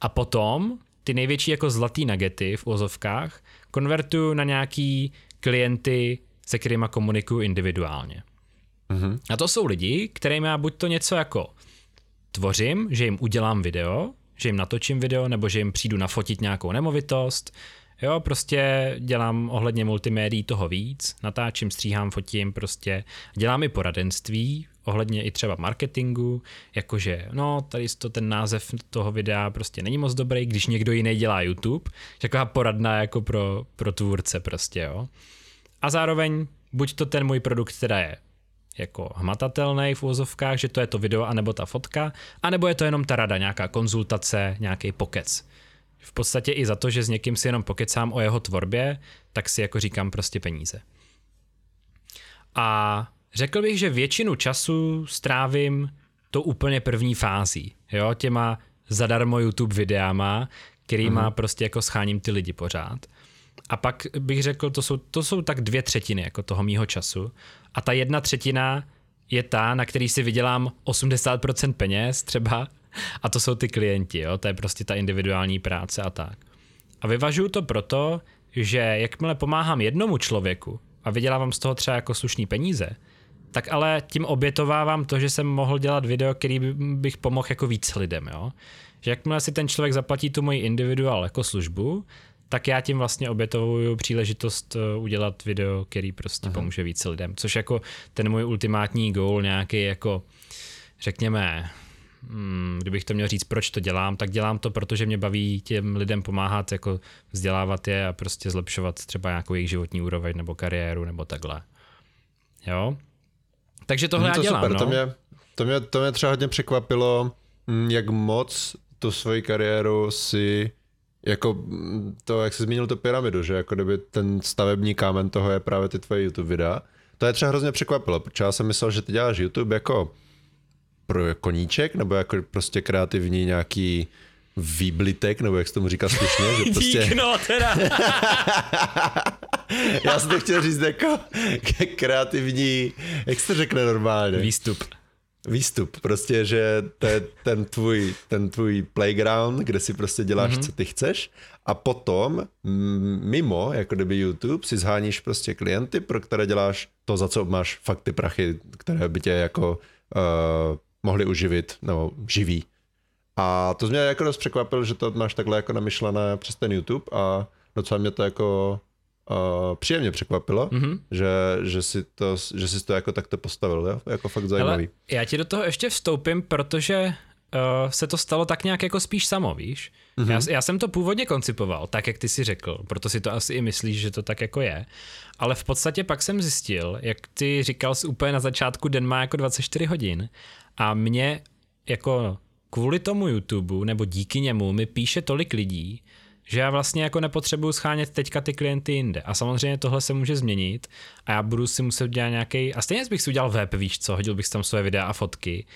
a potom ty největší jako zlatý nagety v ozovkách konvertuju na nějaký klienty, se kterými komunikuju individuálně. Mm-hmm. A to jsou lidi, kterým já buď to něco jako tvořím, že jim udělám video, že jim natočím video, nebo že jim přijdu nafotit nějakou nemovitost, Jo, prostě dělám ohledně multimédií toho víc, natáčím, stříhám, fotím, prostě dělám i poradenství, ohledně i třeba marketingu, jakože no, tady to ten název toho videa prostě není moc dobrý, když někdo jiný dělá YouTube, taková poradna jako pro, pro tvůrce prostě, jo. A zároveň buď to ten můj produkt teda je jako hmatatelný v úvozovkách, že to je to video anebo ta fotka, anebo je to jenom ta rada, nějaká konzultace, nějaký pokec. V podstatě i za to, že s někým si jenom pokecám o jeho tvorbě, tak si jako říkám prostě peníze. A řekl bych, že většinu času strávím to úplně první fází, jo, těma zadarmo YouTube videama, kterýma mm-hmm. prostě jako scháním ty lidi pořád. A pak bych řekl, to jsou, to jsou tak dvě třetiny jako toho mýho času. A ta jedna třetina je ta, na který si vydělám 80% peněz třeba. A to jsou ty klienti, jo? to je prostě ta individuální práce a tak. A vyvažuju to proto, že jakmile pomáhám jednomu člověku a vydělávám z toho třeba jako slušný peníze, tak ale tím obětovávám to, že jsem mohl dělat video, který bych pomohl jako víc lidem, jo. Že jakmile si ten člověk zaplatí tu moji individuál jako službu, tak já tím vlastně obětovuju příležitost eh, udělat video, který prostě Aha. pomůže více lidem. Což jako ten můj ultimátní goal nějaký jako, řekněme, hmm, kdybych to měl říct, proč to dělám, tak dělám to, protože mě baví těm lidem pomáhat, jako vzdělávat je a prostě zlepšovat třeba nějakou jejich životní úroveň nebo kariéru nebo takhle. Jo? Takže tohle hmm, to já dělám. Super. No. To, mě, to, mě, to mě třeba hodně překvapilo, hm, jak moc tu svoji kariéru si jako hm, to, jak jsi zmínil tu pyramidu, že jako kdyby ten stavební kámen toho je právě ty tvoje YouTube videa. To je třeba hrozně překvapilo, protože já jsem myslel, že ty děláš YouTube jako pro koníček, nebo jako prostě kreativní nějaký výblitek, nebo jak se tomu říká slušně, že prostě... Dík, no, teda. Já jsem to chtěl říct jako kreativní, jak se to řekne normálně? Výstup. Výstup, prostě, že to je ten tvůj, ten tvůj playground, kde si prostě děláš, mm-hmm. co ty chceš a potom mimo, jako kdyby YouTube, si zháníš prostě klienty, pro které děláš to, za co máš fakt ty prachy, které by tě jako uh, mohli uživit, nebo živí. A to mě jako dost překvapil, že to máš takhle jako namyšlené přes ten YouTube a docela mě to jako uh, příjemně překvapilo, mm-hmm. že, že, si to, že jsi to jako takto postavil, jo? jako fakt zajímavý. Ale já ti do toho ještě vstoupím, protože uh, se to stalo tak nějak jako spíš samo, víš? Mm-hmm. Já, já jsem to původně koncipoval, tak jak ty si řekl, proto si to asi i myslíš, že to tak jako je. Ale v podstatě pak jsem zjistil, jak ty říkal jsi úplně na začátku, den má jako 24 hodin a mě jako kvůli tomu YouTube nebo díky němu mi píše tolik lidí, že já vlastně jako nepotřebuju schánět teďka ty klienty jinde. A samozřejmě tohle se může změnit a já budu si muset dělat nějaký. A stejně bych si udělal web, víš co, hodil bych tam své videa a fotky.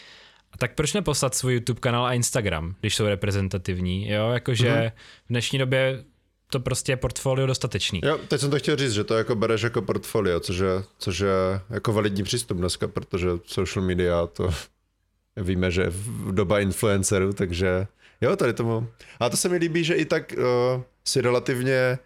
A tak proč neposlat svůj YouTube kanál a Instagram, když jsou reprezentativní, jo, jakože mm-hmm. v dnešní době to prostě je portfolio dostatečný. Jo, teď jsem to chtěl říct, že to jako bereš jako portfolio, což je, což je jako validní přístup dneska, protože social media to víme, že v doba influencerů, takže Jo, tady tomu. A to se mi líbí, že i tak uh, si relativně,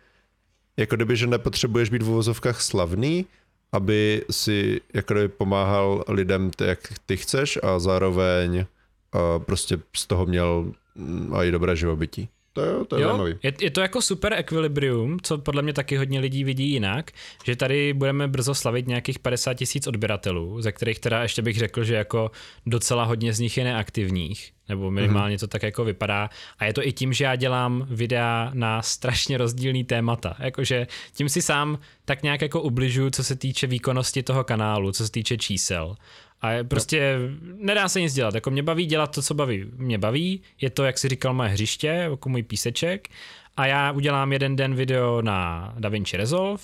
jako kdyby, že nepotřebuješ být v uvozovkách slavný, aby si jako kdyby pomáhal lidem, ty, jak ty chceš a zároveň uh, prostě z toho měl mm, i dobré živobytí. To je, to je jo, zajímavý. Je, je to jako super ekvilibrium, co podle mě taky hodně lidí vidí jinak, že tady budeme brzo slavit nějakých 50 tisíc odběratelů, ze kterých teda ještě bych řekl, že jako docela hodně z nich je neaktivních, nebo minimálně mm-hmm. to tak jako vypadá. A je to i tím, že já dělám videa na strašně rozdílný témata. Jakože tím si sám tak nějak jako ubližuju, co se týče výkonnosti toho kanálu, co se týče čísel. A je prostě no. nedá se nic dělat. Jako mě baví dělat to, co baví. Mě baví, je to, jak si říkal, moje hřiště, jako můj píseček. A já udělám jeden den video na DaVinci Resolve,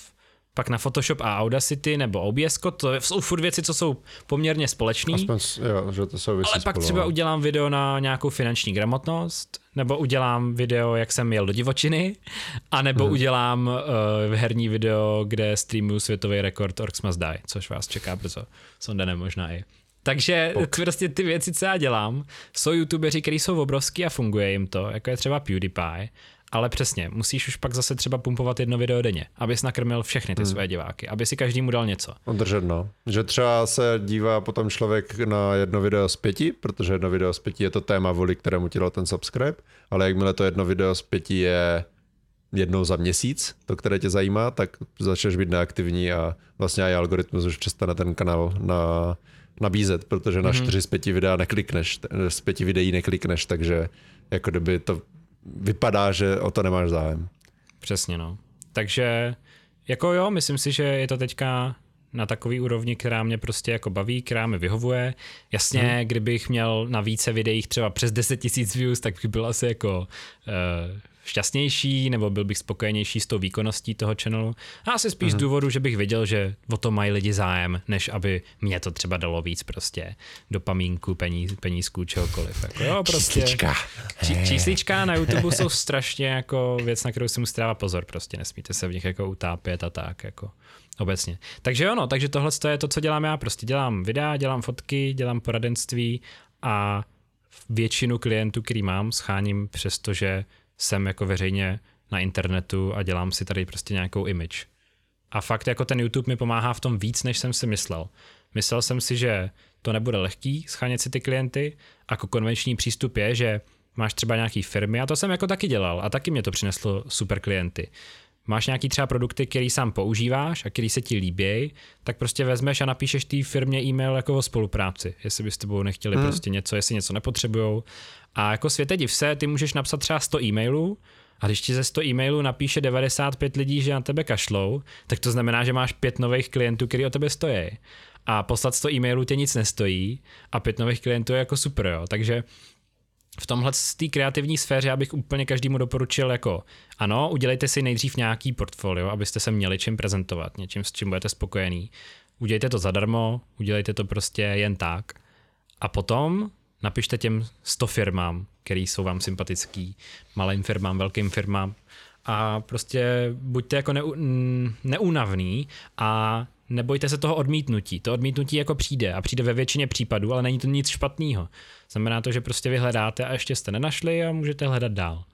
pak na Photoshop a Audacity nebo OBS, to jsou furt věci, co jsou poměrně společné. jo, že to jsou Ale pak třeba no. udělám video na nějakou finanční gramotnost, nebo udělám video, jak jsem jel do divočiny, a nebo hmm. udělám uh, herní video, kde streamuju světový rekord Orcs Must Die, což vás čeká brzo. Sondanem možná i. Takže ok. prostě ty věci, co já dělám, jsou youtubeři, kteří jsou obrovský a funguje jim to, jako je třeba PewDiePie, ale přesně, musíš už pak zase třeba pumpovat jedno video denně, abys nakrmil všechny ty hmm. své diváky, aby si každý mu dal něco. Udržet, no. Že třeba se dívá potom člověk na jedno video z pěti, protože jedno video z pěti je to téma, voli kterému ti dal ten subscribe, ale jakmile to jedno video z pěti je jednou za měsíc, to, které tě zajímá, tak začneš být neaktivní a vlastně i algoritmus už přestane ten kanál na, nabízet, protože na mm-hmm. z pěti videa neklikneš, z pěti videí neklikneš, takže jako kdyby to vypadá, že o to nemáš zájem. Přesně, no. Takže jako jo, myslím si, že je to teďka na takový úrovni, která mě prostě jako baví, která mi vyhovuje. Jasně, hmm. kdybych měl na více videích třeba přes 10 tisíc views, tak bych byl asi jako uh, šťastnější, nebo byl bych spokojenější s tou výkonností toho channelu. A asi spíš hmm. z důvodu, že bych věděl, že o to mají lidi zájem, než aby mě to třeba dalo víc prostě dopamínku, peníz, penízků, čehokoliv. Jako jo, prostě, číslička. Či, číslička na YouTube jsou strašně jako věc, na kterou si musíte dávat pozor, prostě nesmíte se v nich jako utápět a tak jako obecně. Takže ono, takže tohle je to, co dělám já, prostě dělám videa, dělám fotky, dělám poradenství a většinu klientů, který mám, scháním přestože jsem jako veřejně na internetu a dělám si tady prostě nějakou image. A fakt jako ten YouTube mi pomáhá v tom víc, než jsem si myslel. Myslel jsem si, že to nebude lehký schánět si ty klienty, jako konvenční přístup je, že máš třeba nějaký firmy a to jsem jako taky dělal a taky mě to přineslo super klienty. Máš nějaký třeba produkty, který sám používáš a který se ti líbí, tak prostě vezmeš a napíšeš té firmě e-mail jako o spolupráci, jestli by s tebou nechtěli hmm. prostě něco, jestli něco nepotřebujou a jako světe div se, ty můžeš napsat třeba 100 e-mailů a když ti ze 100 e-mailů napíše 95 lidí, že na tebe kašlou, tak to znamená, že máš pět nových klientů, který o tebe stojí. A poslat 100 e-mailů tě nic nestojí a pět nových klientů je jako super, jo. Takže v tomhle z té kreativní sféře já bych úplně každému doporučil jako ano, udělejte si nejdřív nějaký portfolio, abyste se měli čím prezentovat, něčím, s čím budete spokojený. Udělejte to zadarmo, udělejte to prostě jen tak. A potom napište těm 100 firmám, který jsou vám sympatický, malým firmám, velkým firmám a prostě buďte jako neu, neúnavný a nebojte se toho odmítnutí. To odmítnutí jako přijde a přijde ve většině případů, ale není to nic špatného. Znamená to, že prostě vyhledáte a ještě jste nenašli a můžete hledat dál.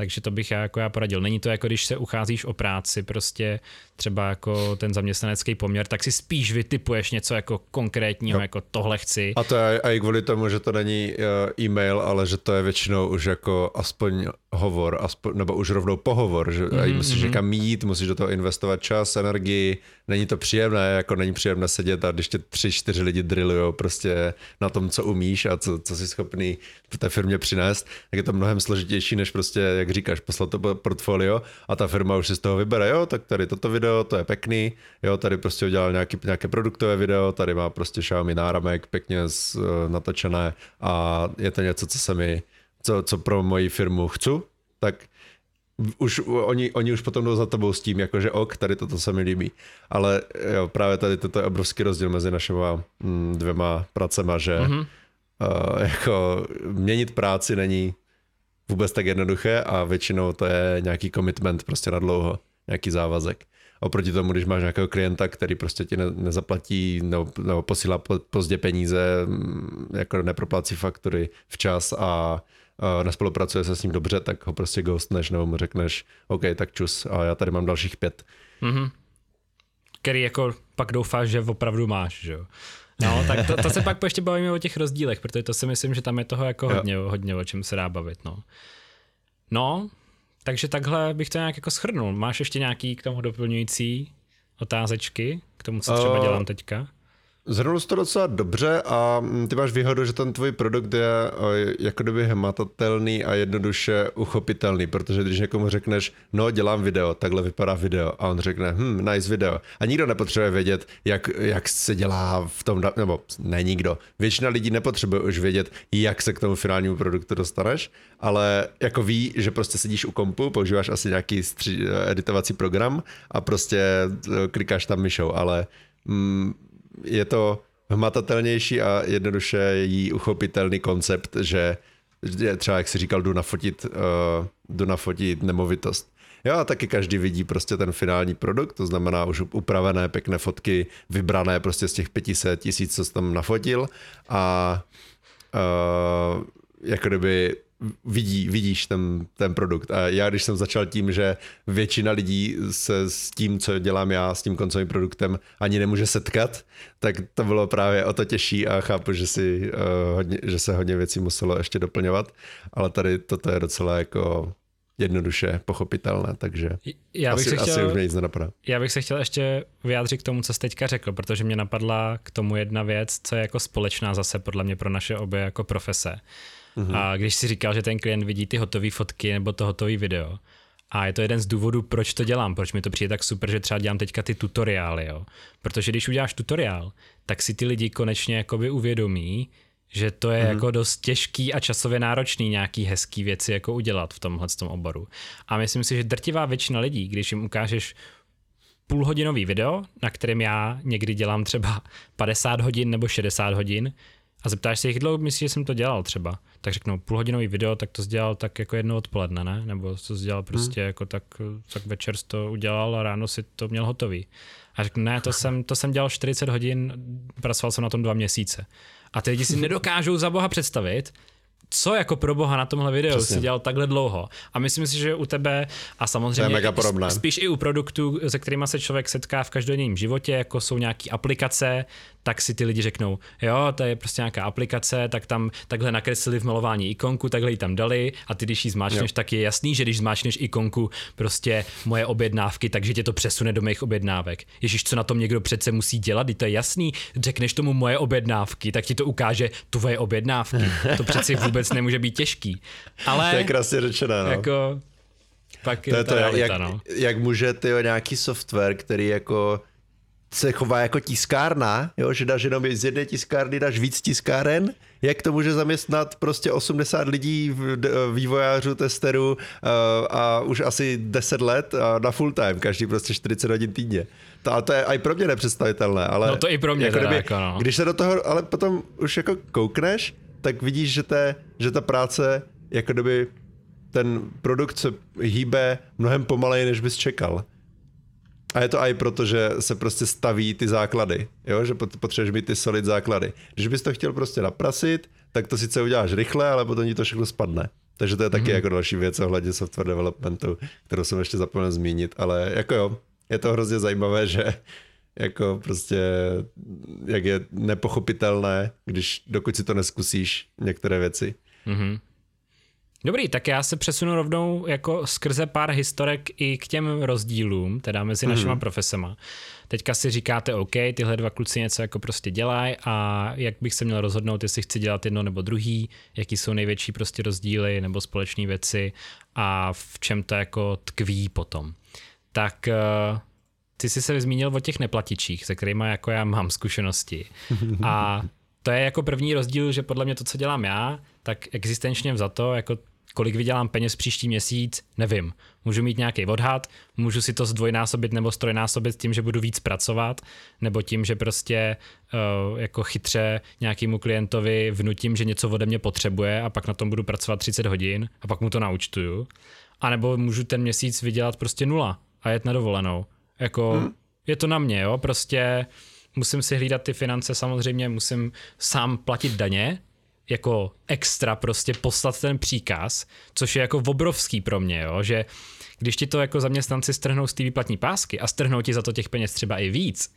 Takže to bych já jako já poradil. Není to jako když se ucházíš o práci, prostě třeba jako ten zaměstnanecký poměr, tak si spíš vytipuješ něco jako konkrétního, jo. jako tohle chci. A to je i kvůli tomu, že to není eh, e-mail, ale že to je většinou už jako aspoň hovor, aspoň, nebo už rovnou pohovor, že mm-hmm, musíš mm-hmm. někam jít, musíš do toho investovat čas, energii, není to příjemné, jako není příjemné sedět a když tě tři, čtyři lidi drillujou prostě na tom, co umíš a co, co jsi schopný v té firmě přinést, tak je to mnohem složitější, než prostě, jak říkáš, poslat to portfolio a ta firma už si z toho vybere, jo, tak tady toto video, to je pěkný, jo, tady prostě udělal nějaký, nějaké produktové video, tady má prostě Xiaomi náramek pěkně z, uh, natočené a je to něco, co se mi, co, co pro moji firmu chci, tak už oni, oni už potom jdou za tebou s tím, jakože ok, tady toto se mi líbí. Ale jo, právě tady toto je obrovský rozdíl mezi našimi mm, dvěma pracema, že mm-hmm. uh, jako měnit práci není vůbec tak jednoduché a většinou to je nějaký commitment prostě na dlouho, nějaký závazek. Oproti tomu, když máš nějakého klienta, který prostě ti ne, nezaplatí nebo, nebo posílá po, pozdě peníze, mm, jako neproplácí faktury včas a uh, nespolupracuje se s ním dobře, tak ho prostě ghostneš nebo mu řekneš, OK, tak čus a já tady mám dalších pět. Mm-hmm. Který jako pak doufáš, že opravdu máš, že jo. No, tak to, to se pak ještě bavíme o těch rozdílech, protože to si myslím, že tam je toho jako hodně, hodně o čem se dá bavit, no. No, takže takhle bych to nějak jako schrnul. Máš ještě nějaký k tomu doplňující otázečky, k tomu, co třeba dělám teďka? Zhrnul to docela dobře a ty máš výhodu, že ten tvůj produkt je jako kdyby hmatatelný a jednoduše uchopitelný, protože když někomu řekneš, no dělám video, takhle vypadá video a on řekne, hm, nice video. A nikdo nepotřebuje vědět, jak, jak se dělá v tom, nebo ne nikdo. Většina lidí nepotřebuje už vědět, jak se k tomu finálnímu produktu dostaneš, ale jako ví, že prostě sedíš u kompu, používáš asi nějaký stři- editovací program a prostě e, klikáš tam myšou, ale mm, je to hmatatelnější a jednoduše jí uchopitelný koncept, že třeba, jak si říkal, jdu nafotit, uh, jdu nafotit nemovitost. Jo, a taky každý vidí prostě ten finální produkt, to znamená už upravené pěkné fotky, vybrané prostě z těch 500 tisíc, co jsi tam nafotil a uh, jako kdyby vidí, vidíš ten, ten produkt. A já, když jsem začal tím, že většina lidí se s tím, co dělám já, s tím koncovým produktem, ani nemůže setkat, tak to bylo právě o to těžší a chápu, že, si, uh, hodně, že se hodně věcí muselo ještě doplňovat, ale tady toto je docela jako jednoduše pochopitelné, takže já bych asi, se chtěl, asi už mě nic nenapadá. Já bych se chtěl ještě vyjádřit k tomu, co jsi teďka řekl, protože mě napadla k tomu jedna věc, co je jako společná zase podle mě pro naše obě jako profese. Mm-hmm. A když si říkal, že ten klient vidí ty hotové fotky nebo to hotové video, a je to jeden z důvodů, proč to dělám, proč mi to přijde tak super, že třeba dělám teďka ty tutoriály, jo. Protože když uděláš tutoriál, tak si ty lidi konečně jakoby uvědomí, že to je mm-hmm. jako dost těžký a časově náročný nějaký hezký věci jako udělat v tomhle tom oboru. A myslím si, že drtivá většina lidí, když jim ukážeš půlhodinový video, na kterém já někdy dělám třeba 50 hodin nebo 60 hodin, a zeptáš se, jak dlouho myslíš, že jsem to dělal třeba, tak řeknou půlhodinový video, tak to dělal tak jako jedno odpoledne, ne? Nebo to dělal prostě hmm. jako tak, tak večer to udělal a ráno si to měl hotový. A řeknu, ne, to jsem, to jsem dělal 40 hodin, pracoval jsem na tom dva měsíce. A ty lidi si nedokážou za boha představit, co jako pro boha na tomhle videu Přesně. si dělal takhle dlouho. A myslím si, že u tebe a samozřejmě spíš i u produktů, se kterými se člověk setká v každodenním životě, jako jsou nějaké aplikace, tak si ty lidi řeknou, jo, to je prostě nějaká aplikace, tak tam takhle nakreslili v malování ikonku, takhle ji tam dali a ty když ji zmáčneš, jo. tak je jasný, že když zmáčneš ikonku prostě moje objednávky, takže tě to přesune do mých objednávek. Ježíš, co na tom někdo přece musí dělat, to je jasný, řekneš tomu moje objednávky, tak ti to ukáže tvoje objednávky. To přeci vůbec nemůže být těžký. Ale to je krásně řečené, no. Jako, pak to je to, realita, jak, no. jak může ty nějaký software, který jako se chová jako tiskárna, jo, že dáš jenom z jedné tiskárny, dáš víc tiskáren, jak to může zaměstnat prostě 80 lidí, vývojářů, testerů uh, a už asi 10 let na full time, každý prostě 40 hodin týdně. To, a to je i pro mě nepředstavitelné, ale... No to i pro mě jako, kdyby, jako no. Když se do toho, ale potom už jako koukneš, tak vidíš, že, te, že ta práce, jako kdyby ten produkt se hýbe mnohem pomaleji, než bys čekal. A je to i proto, že se prostě staví ty základy, jo? že potřebuješ mít ty solid základy. Když bys to chtěl prostě naprasit, tak to sice uděláš rychle, ale potom ti to všechno spadne. Takže to je taky mm-hmm. jako další věc ohledně software developmentu, kterou jsem ještě zapomněl zmínit, ale jako jo, je to hrozně zajímavé, že jako prostě, jak je nepochopitelné, když dokud si to neskusíš některé věci. Mm-hmm. Dobrý, tak já se přesunu rovnou jako skrze pár historek i k těm rozdílům, teda mezi mm. našima profesema. Teďka si říkáte, OK, tyhle dva kluci něco jako prostě dělají a jak bych se měl rozhodnout, jestli chci dělat jedno nebo druhý, jaký jsou největší prostě rozdíly nebo společné věci a v čem to jako tkví potom. Tak eh, ty jsi se zmínil o těch neplatičích, se kterými jako já mám zkušenosti. A to je jako první rozdíl, že podle mě to, co dělám já, tak existenčně za to, jako kolik vydělám peněz příští měsíc, nevím. Můžu mít nějaký odhad, můžu si to zdvojnásobit nebo strojnásobit tím, že budu víc pracovat, nebo tím, že prostě uh, jako chytře nějakému klientovi vnutím, že něco ode mě potřebuje a pak na tom budu pracovat 30 hodin a pak mu to naučtuju. A nebo můžu ten měsíc vydělat prostě nula a jet na dovolenou. Jako hmm. je to na mě, jo, prostě musím si hlídat ty finance samozřejmě, musím sám platit daně, jako extra prostě poslat ten příkaz, což je jako obrovský pro mě, jo, že když ti to jako zaměstnanci strhnou z té výplatní pásky a strhnou ti za to těch peněz třeba i víc,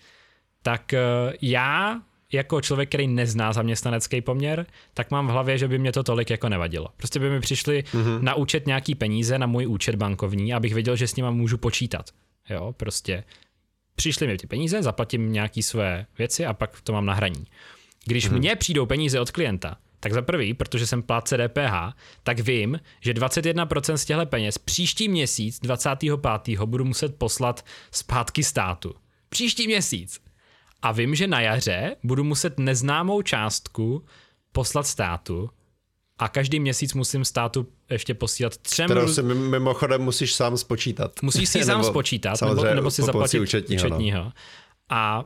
tak eh, já jako člověk, který nezná zaměstnanecký poměr, tak mám v hlavě, že by mě to tolik jako nevadilo. Prostě by mi přišli mm-hmm. na účet nějaký peníze, na můj účet bankovní, abych věděl, že s nima můžu počítat. Jo, prostě přišly mi ty peníze, zaplatím nějaký své věci a pak to mám na hraní. Když mm-hmm. mně přijdou peníze od klienta, tak za prvý, protože jsem plátce DPH, tak vím, že 21% z těchto peněz příští měsíc 25. budu muset poslat zpátky státu. Příští měsíc. A vím, že na jaře budu muset neznámou částku poslat státu a každý měsíc musím státu ještě posílat třem... Kterou si mimochodem musíš sám spočítat. Musíš si sám spočítat, nebo, nebo si zaplatit účetního. No. účetního. No. A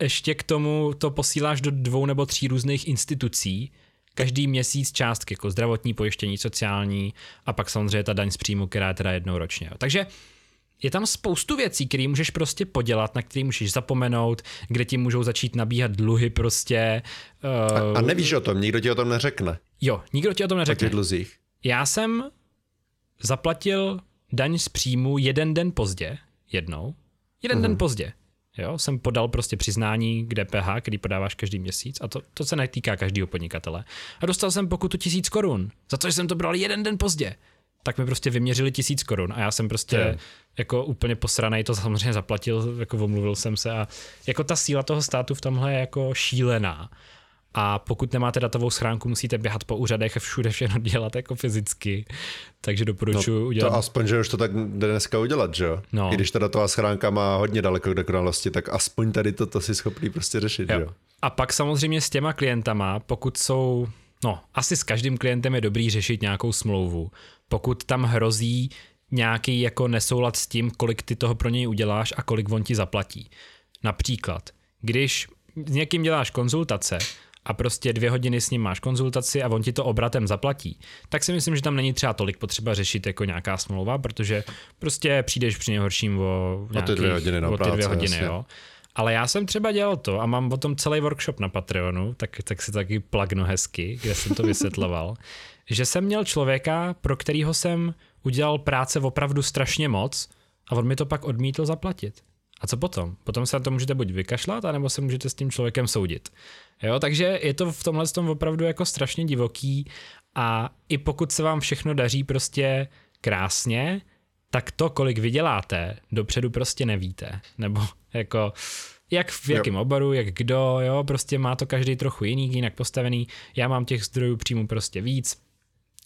ještě k tomu to posíláš do dvou nebo tří různých institucí, každý měsíc částky, jako zdravotní pojištění, sociální a pak samozřejmě ta daň z příjmu, která je teda jednou ročně. Takže je tam spoustu věcí, které můžeš prostě podělat, na které můžeš zapomenout, kde ti můžou začít nabíhat dluhy prostě. Uh... A, a nevíš o tom, nikdo ti o tom neřekne. Jo, nikdo ti o tom neřekne. O dluzích. Já jsem zaplatil daň z příjmu jeden den pozdě, jednou, jeden mm. den mhm. pozdě. Jo, jsem podal prostě přiznání k DPH, který podáváš každý měsíc a to, to se netýká každého podnikatele. A dostal jsem pokutu tisíc korun za to, že jsem to bral jeden den pozdě. Tak mi prostě vyměřili tisíc korun a já jsem prostě je. jako úplně posranej to samozřejmě zaplatil, jako omluvil jsem se a jako ta síla toho státu v tomhle je jako šílená. A pokud nemáte datovou schránku, musíte běhat po úřadech a všude všechno dělat jako fyzicky. Takže doporučuji no, udělat. To aspoň, že už to tak jde dneska udělat, že jo? No. I když ta datová schránka má hodně daleko k dokonalosti, tak aspoň tady to, to si schopný prostě řešit, jo. že jo? A pak samozřejmě s těma klientama, pokud jsou, no asi s každým klientem je dobrý řešit nějakou smlouvu. Pokud tam hrozí nějaký jako nesoulad s tím, kolik ty toho pro něj uděláš a kolik on ti zaplatí. Například, když s někým děláš konzultace a prostě dvě hodiny s ním máš konzultaci a on ti to obratem zaplatí, tak si myslím, že tam není třeba tolik potřeba řešit jako nějaká smlouva, protože prostě přijdeš při nejhorším o, nějakých, o ty dvě hodiny, na o ty dvě hodiny jo. Ale já jsem třeba dělal to a mám o tom celý workshop na Patreonu, tak, tak si taky plagnu hezky, kde jsem to vysvětloval, že jsem měl člověka, pro kterého jsem udělal práce opravdu strašně moc a on mi to pak odmítl zaplatit. A co potom? Potom se na to můžete buď vykašlat, anebo se můžete s tím člověkem soudit. Jo, takže je to v tomhle tom opravdu jako strašně divoký a i pokud se vám všechno daří prostě krásně, tak to, kolik vyděláte, dopředu prostě nevíte. Nebo jako jak v jakém oboru, jak kdo, jo, prostě má to každý trochu jiný, jinak postavený. Já mám těch zdrojů příjmu prostě víc,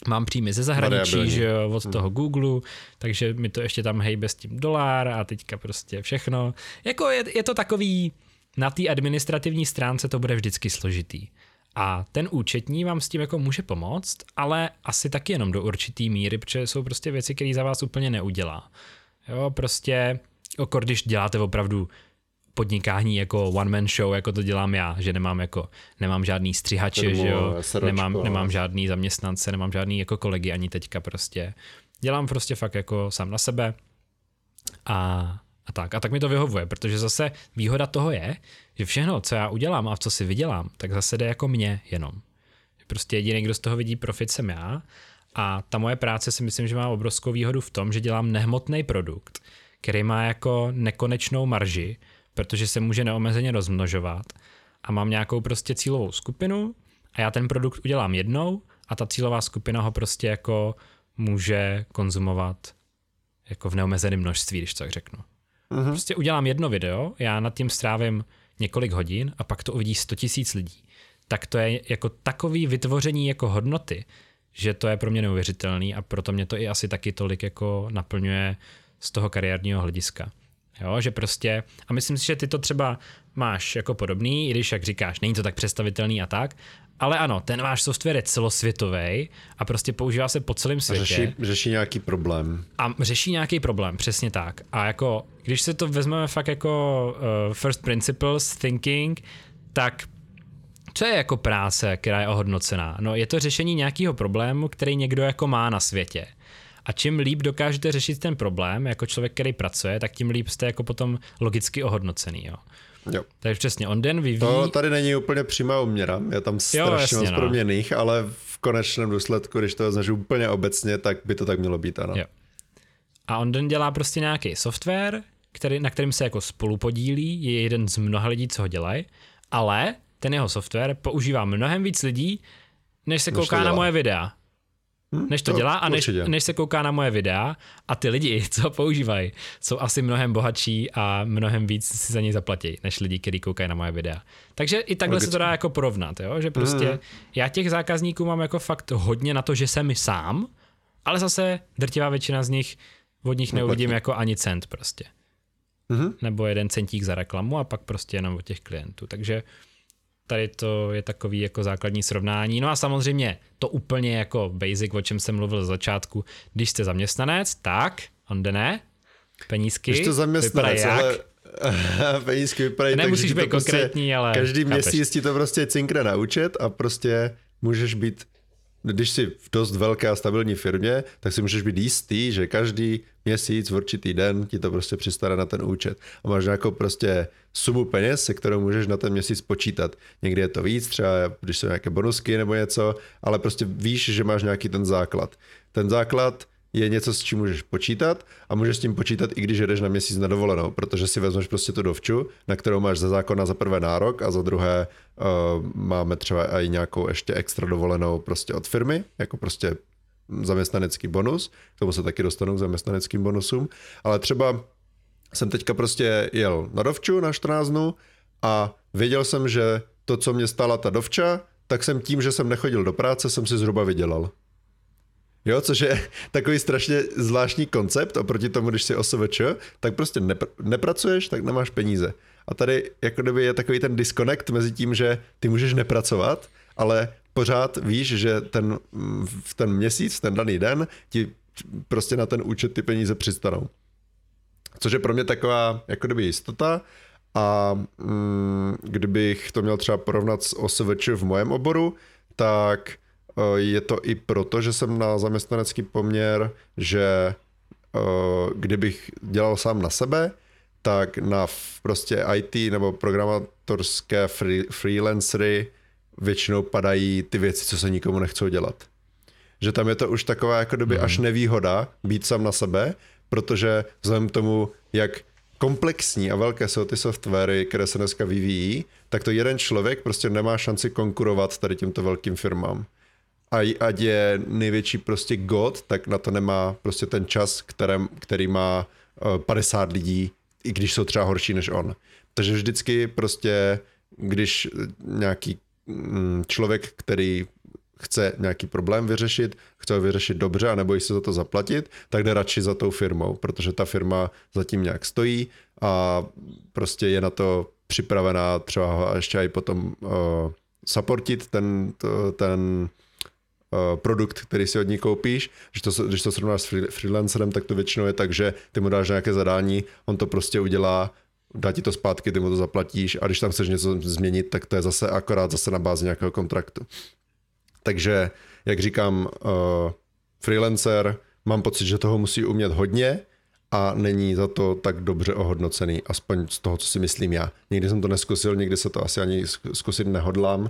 mám příjmy ze zahraničí, že jo, od hmm. toho Google, takže mi to ještě tam hejbe s tím dolar a teďka prostě všechno. Jako je, je to takový, na té administrativní stránce to bude vždycky složitý. A ten účetní vám s tím jako může pomoct, ale asi taky jenom do určitý míry, protože jsou prostě věci, které za vás úplně neudělá. Jo, prostě, jako když děláte opravdu podnikání jako one man show, jako to dělám já, že nemám jako, nemám žádný střihače, že jo, sračko, nemám, no. nemám žádný zaměstnance, nemám žádný jako kolegy ani teďka prostě. Dělám prostě fakt jako sám na sebe a a tak. A tak mi to vyhovuje, protože zase výhoda toho je, že všechno, co já udělám a v co si vydělám, tak zase jde jako mě jenom. Prostě jediný, kdo z toho vidí profit, jsem já. A ta moje práce si myslím, že má obrovskou výhodu v tom, že dělám nehmotný produkt, který má jako nekonečnou marži, protože se může neomezeně rozmnožovat a mám nějakou prostě cílovou skupinu a já ten produkt udělám jednou a ta cílová skupina ho prostě jako může konzumovat jako v neomezeném množství, když tak řeknu. Uh-huh. Prostě udělám jedno video, já nad tím strávím několik hodin a pak to uvidí 100 tisíc lidí. Tak to je jako takový vytvoření jako hodnoty, že to je pro mě neuvěřitelný a proto mě to i asi taky tolik jako naplňuje z toho kariérního hlediska. Jo, že prostě, a myslím si, že ty to třeba máš jako podobný, i když, jak říkáš, není to tak představitelný a tak, ale ano, ten váš software je celosvětový a prostě používá se po celém světě. Řeší, řeší nějaký problém. A řeší nějaký problém, přesně tak. A jako, když se to vezmeme fakt jako uh, first principles thinking, tak co je jako práce, která je ohodnocená? No je to řešení nějakého problému, který někdo jako má na světě. A čím líp dokážete řešit ten problém, jako člověk, který pracuje, tak tím líp jste jako potom logicky ohodnocený. Jo. Jo. Takže přesně, on den vyvíjí... To tady není úplně přímá uměra, je tam strašně moc no. proměných, ale v konečném důsledku, když to vezmeš úplně obecně, tak by to tak mělo být, ano. Jo. A on den dělá prostě nějaký software, který, na kterým se jako spolu podílí, je jeden z mnoha lidí, co ho dělají, ale ten jeho software používá mnohem víc lidí, než se Než kouká na moje videa. Hm? Než to dělá a než, určitě. než se kouká na moje videa a ty lidi, co používají, jsou asi mnohem bohatší a mnohem víc si za něj zaplatí, než lidi, kteří koukají na moje videa. Takže i takhle se to dá jako porovnat, jo? že prostě Mhm. já těch zákazníků mám jako fakt hodně na to, že jsem sám, ale zase drtivá většina z nich od nich neuvidím jako ani cent prostě. Mhm. Nebo jeden centík za reklamu a pak prostě jenom od těch klientů. Takže tady to je takový jako základní srovnání. No a samozřejmě to úplně jako basic, o čem jsem mluvil z začátku. Když jste zaměstnanec, tak, on ne, penízky, Když to zaměstnanec, jak. ale penízky vypadají Nemusíš být konkrétní, ale Každý chápeš. měsíc ti to prostě cinkne na účet a prostě můžeš být, když jsi v dost velké a stabilní firmě, tak si můžeš být jistý, že každý měsíc v určitý den ti to prostě přistane na ten účet. A máš nějakou prostě sumu peněz, se kterou můžeš na ten měsíc počítat. Někdy je to víc, třeba když jsou nějaké bonusky nebo něco, ale prostě víš, že máš nějaký ten základ. Ten základ je něco, s čím můžeš počítat a můžeš s tím počítat i když jdeš na měsíc na dovolenou, protože si vezmeš prostě tu dovču, na kterou máš za zákona za prvé nárok a za druhé uh, máme třeba i nějakou ještě extra dovolenou prostě od firmy, jako prostě zaměstnanecký bonus, k tomu se taky dostanu k zaměstnaneckým bonusům, ale třeba jsem teďka prostě jel na dovču na 14 dnů a věděl jsem, že to, co mě stála ta dovča, tak jsem tím, že jsem nechodil do práce, jsem si zhruba vydělal. Jo, což je takový strašně zvláštní koncept oproti tomu, když jsi OSVČ, tak prostě nepr- nepracuješ, tak nemáš peníze. A tady jako kdyby je takový ten disconnect mezi tím, že ty můžeš nepracovat, ale pořád víš, že ten, v ten měsíc, ten daný den ti prostě na ten účet ty peníze přistanou. Což je pro mě taková jako kdyby jistota a mm, kdybych to měl třeba porovnat s OSVČ v mojem oboru, tak eh, je to i proto, že jsem na zaměstnanecký poměr, že eh, kdybych dělal sám na sebe, tak na prostě IT nebo programátorské free, freelancery většinou padají ty věci, co se nikomu nechcou dělat. Že tam je to už taková jako doby až nevýhoda být sám na sebe, protože vzhledem k tomu, jak komplexní a velké jsou ty softwary, které se dneska vyvíjí, tak to jeden člověk prostě nemá šanci konkurovat tady těmto velkým firmám. A ať je největší prostě god, tak na to nemá prostě ten čas, kterém, který má eh, 50 lidí, i když jsou třeba horší než on. Takže vždycky prostě, když nějaký mm, člověk, který chce nějaký problém vyřešit, chce ho vyřešit dobře a nebojí se za to zaplatit, tak jde radši za tou firmou, protože ta firma zatím nějak stojí a prostě je na to připravená třeba ho ještě i potom uh, supportit ten, to, ten uh, produkt, který si od ní koupíš. Když to, když to srovnáš s free- freelancerem, tak to většinou je tak, že ty mu dáš nějaké zadání, on to prostě udělá, dá ti to zpátky, ty mu to zaplatíš a když tam chceš něco změnit, tak to je zase akorát zase na bázi nějakého kontraktu. Takže, jak říkám, uh, freelancer, mám pocit, že toho musí umět hodně a není za to tak dobře ohodnocený, aspoň z toho, co si myslím já. Nikdy jsem to neskusil, nikdy se to asi ani zk- zkusit nehodlám, uh,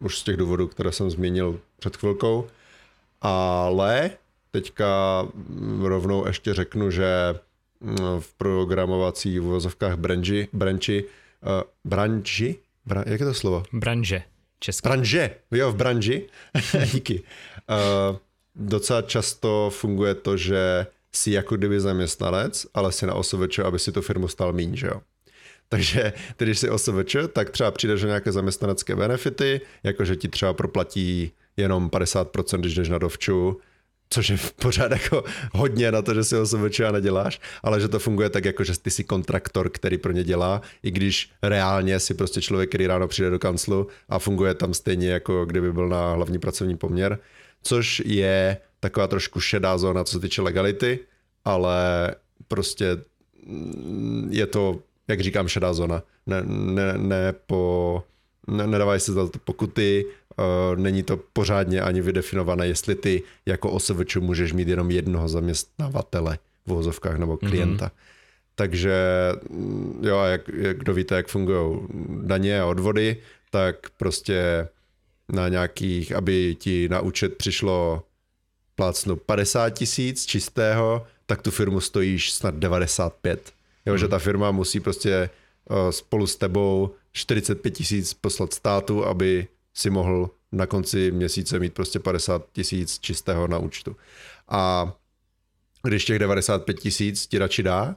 už z těch důvodů, které jsem zmínil před chvilkou. Ale teďka mm, rovnou ještě řeknu, že mm, v programovací uvozovkách branži, branči, uh, branži, bra, jak je to slovo? branže česká. Branže, jo, v branži, díky. Uh, docela často funguje to, že jsi jako kdyby zaměstnanec, ale si na OSVČ, aby si tu firmu stal míň, že jo. Takže ty, když jsi OSVČ, tak třeba přijdeš o nějaké zaměstnanecké benefity, jakože ti třeba proplatí jenom 50%, když jdeš na dovču, což je pořád jako hodně na to, že si OSVČ neděláš, ale že to funguje tak, jako že ty jsi kontraktor, který pro ně dělá, i když reálně si prostě člověk, který ráno přijde do kanclu a funguje tam stejně, jako kdyby byl na hlavní pracovní poměr, což je taková trošku šedá zóna, co se týče legality, ale prostě mm, je to, jak říkám, šedá zóna. Ne, ne, ne po, ne, nedávají se za to pokuty, není to pořádně ani vydefinované, jestli ty jako OSVČ můžeš mít jenom jednoho zaměstnavatele v vozovkách nebo klienta. Mm-hmm. takže mm, jo, a jak, jak kdo víte, jak fungují daně a odvody, tak prostě na nějakých, aby ti na účet přišlo plácnu 50 tisíc čistého, tak tu firmu stojíš snad 95. Jo, hmm. že ta firma musí prostě uh, spolu s tebou 45 tisíc poslat státu, aby si mohl na konci měsíce mít prostě 50 tisíc čistého na účtu. A když těch 95 tisíc ti radši dá,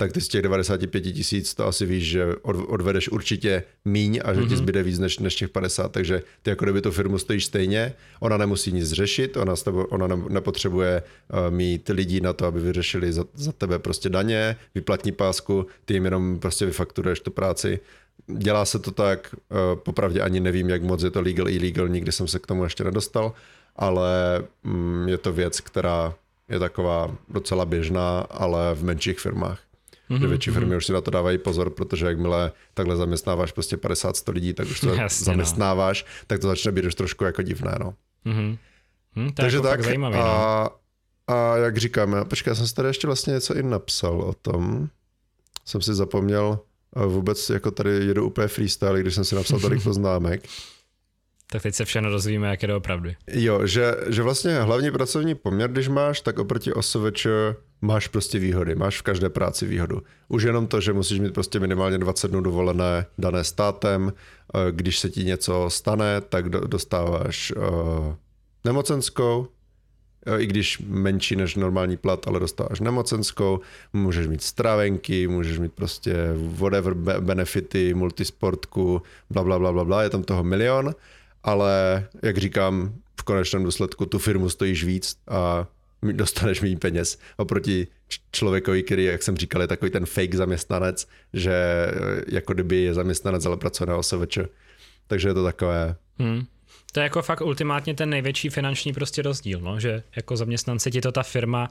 tak ty z těch 95 tisíc to asi víš, že odvedeš určitě míň a že mm-hmm. ti mhm. zbyde víc než, než těch 50, takže ty jako kdyby tu firmu stojíš stejně, ona nemusí nic řešit, ona, tebo, ona ne, nepotřebuje uh, mít lidí na to, aby vyřešili za, za tebe prostě daně, vyplatní pásku, ty jim jenom prostě vyfakturuješ tu práci. Dělá se to tak, uh, popravdě ani nevím, jak moc je to legal, illegal, nikdy jsem se k tomu ještě nedostal, ale um, je to věc, která je taková docela běžná, ale v menších firmách. Mm-hmm. Že větší firmy mm-hmm. už si na to dávají pozor, protože jakmile takhle zaměstnáváš prostě 50-100 lidí, tak už to Jasně, no. zaměstnáváš, no. tak to začne být už trošku jako divné. No. Mm-hmm. Hm, to Takže jako tak zajímavý, a, no. a jak říkám, počkej, já jsem si tady ještě vlastně něco i napsal o tom. Jsem si zapomněl, vůbec jako tady jedu úplně freestyle, když jsem si napsal tady poznámek. Tak teď se všechno dozvíme, jak je to opravdu. Jo, že, že vlastně hlavní pracovní poměr, když máš, tak oproti OSVČ máš prostě výhody, máš v každé práci výhodu. Už jenom to, že musíš mít prostě minimálně 20 dnů dovolené dané státem, eh, když se ti něco stane, tak dostáváš uh, nemocenskou, i když menší než normální plat, ale dostáváš nemocenskou, můžeš mít stravenky, můžeš mít prostě whatever benefity, multisportku, bla, bla, bla, bla, bla, je tam toho milion ale jak říkám, v konečném důsledku tu firmu stojíš víc a dostaneš méně peněz oproti člověkovi, který, jak jsem říkal, je takový ten fake zaměstnanec, že jako kdyby je zaměstnanec, ale pracuje na OSVČ. Takže je to takové... Hmm. To je jako fakt ultimátně ten největší finanční prostě rozdíl, no? že jako zaměstnance ti to ta firma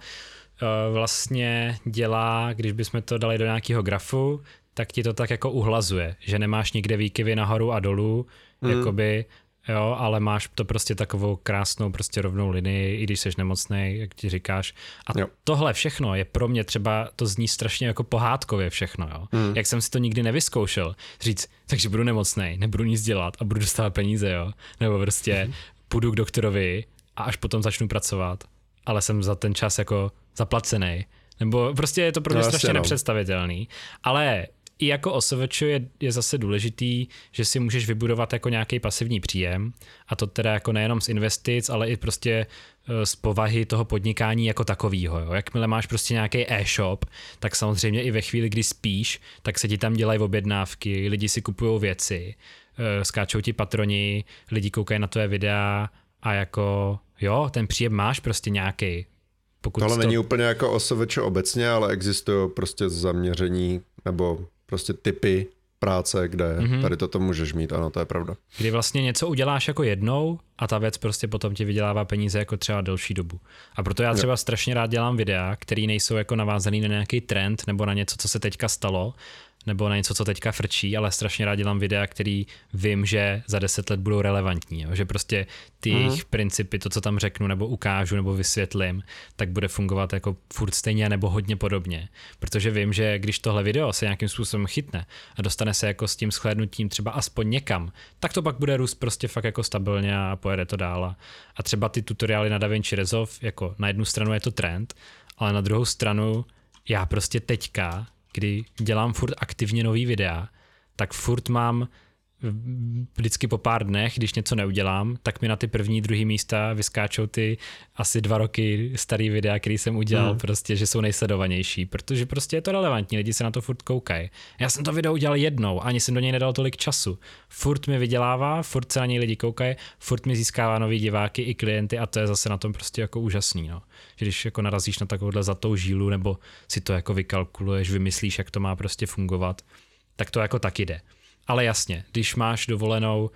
uh, vlastně dělá, když bychom to dali do nějakého grafu, tak ti to tak jako uhlazuje, že nemáš nikde výkyvy nahoru a dolů, hmm. jakoby jo, ale máš to prostě takovou krásnou prostě rovnou linii, i když jsi nemocný, jak ti říkáš. A jo. tohle všechno je pro mě třeba, to zní strašně jako pohádkově všechno, jo. Mm. Jak jsem si to nikdy nevyzkoušel, říct, takže budu nemocný, nebudu nic dělat a budu dostávat peníze, jo. Nebo prostě mm. půjdu k doktorovi a až potom začnu pracovat, ale jsem za ten čas jako zaplacený. Nebo prostě je to pro mě no, strašně no. nepředstavitelný. Ale i jako OSVČ je, je zase důležitý, že si můžeš vybudovat jako nějaký pasivní příjem a to teda jako nejenom z investic, ale i prostě e, z povahy toho podnikání jako takového. Jo. Jakmile máš prostě nějaký e-shop, tak samozřejmě i ve chvíli, kdy spíš, tak se ti tam dělají objednávky, lidi si kupují věci, e, skáčou ti patroni, lidi koukají na tvoje videa a jako jo, ten příjem máš prostě nějaký. Pokud Tohle to... není úplně jako OSVČ obecně, ale existují prostě zaměření nebo prostě typy práce, kde mm-hmm. tady toto můžeš mít, ano, to je pravda. Kdy vlastně něco uděláš jako jednou a ta věc prostě potom ti vydělává peníze jako třeba delší dobu. A proto já třeba strašně rád dělám videa, které nejsou jako navázaný na nějaký trend nebo na něco, co se teďka stalo, nebo na něco, co teďka frčí, ale strašně rád dělám videa, který vím, že za deset let budou relevantní, jo? že prostě ty mm. jejich principy, to, co tam řeknu, nebo ukážu, nebo vysvětlím, tak bude fungovat jako furt stejně nebo hodně podobně. Protože vím, že když tohle video se nějakým způsobem chytne a dostane se jako s tím shlédnutím třeba aspoň někam, tak to pak bude růst prostě fakt jako stabilně a pojede to dál. A třeba ty tutoriály na DaVinci Resolve, jako na jednu stranu je to trend, ale na druhou stranu já prostě teďka kdy dělám furt aktivně nový videa, tak furt mám vždycky po pár dnech, když něco neudělám, tak mi na ty první, druhý místa vyskáčou ty asi dva roky starý videa, který jsem udělal, mm. prostě, že jsou nejsledovanější, protože prostě je to relevantní, lidi se na to furt koukají. Já jsem to video udělal jednou, ani jsem do něj nedal tolik času. Furt mi vydělává, furt se na něj lidi koukají, furt mi získává nový diváky i klienty a to je zase na tom prostě jako úžasný, no. Že když jako narazíš na takovouhle zlatou žílu nebo si to jako vykalkuluješ, vymyslíš, jak to má prostě fungovat, tak to jako tak jde. Ale jasně, když máš dovolenou,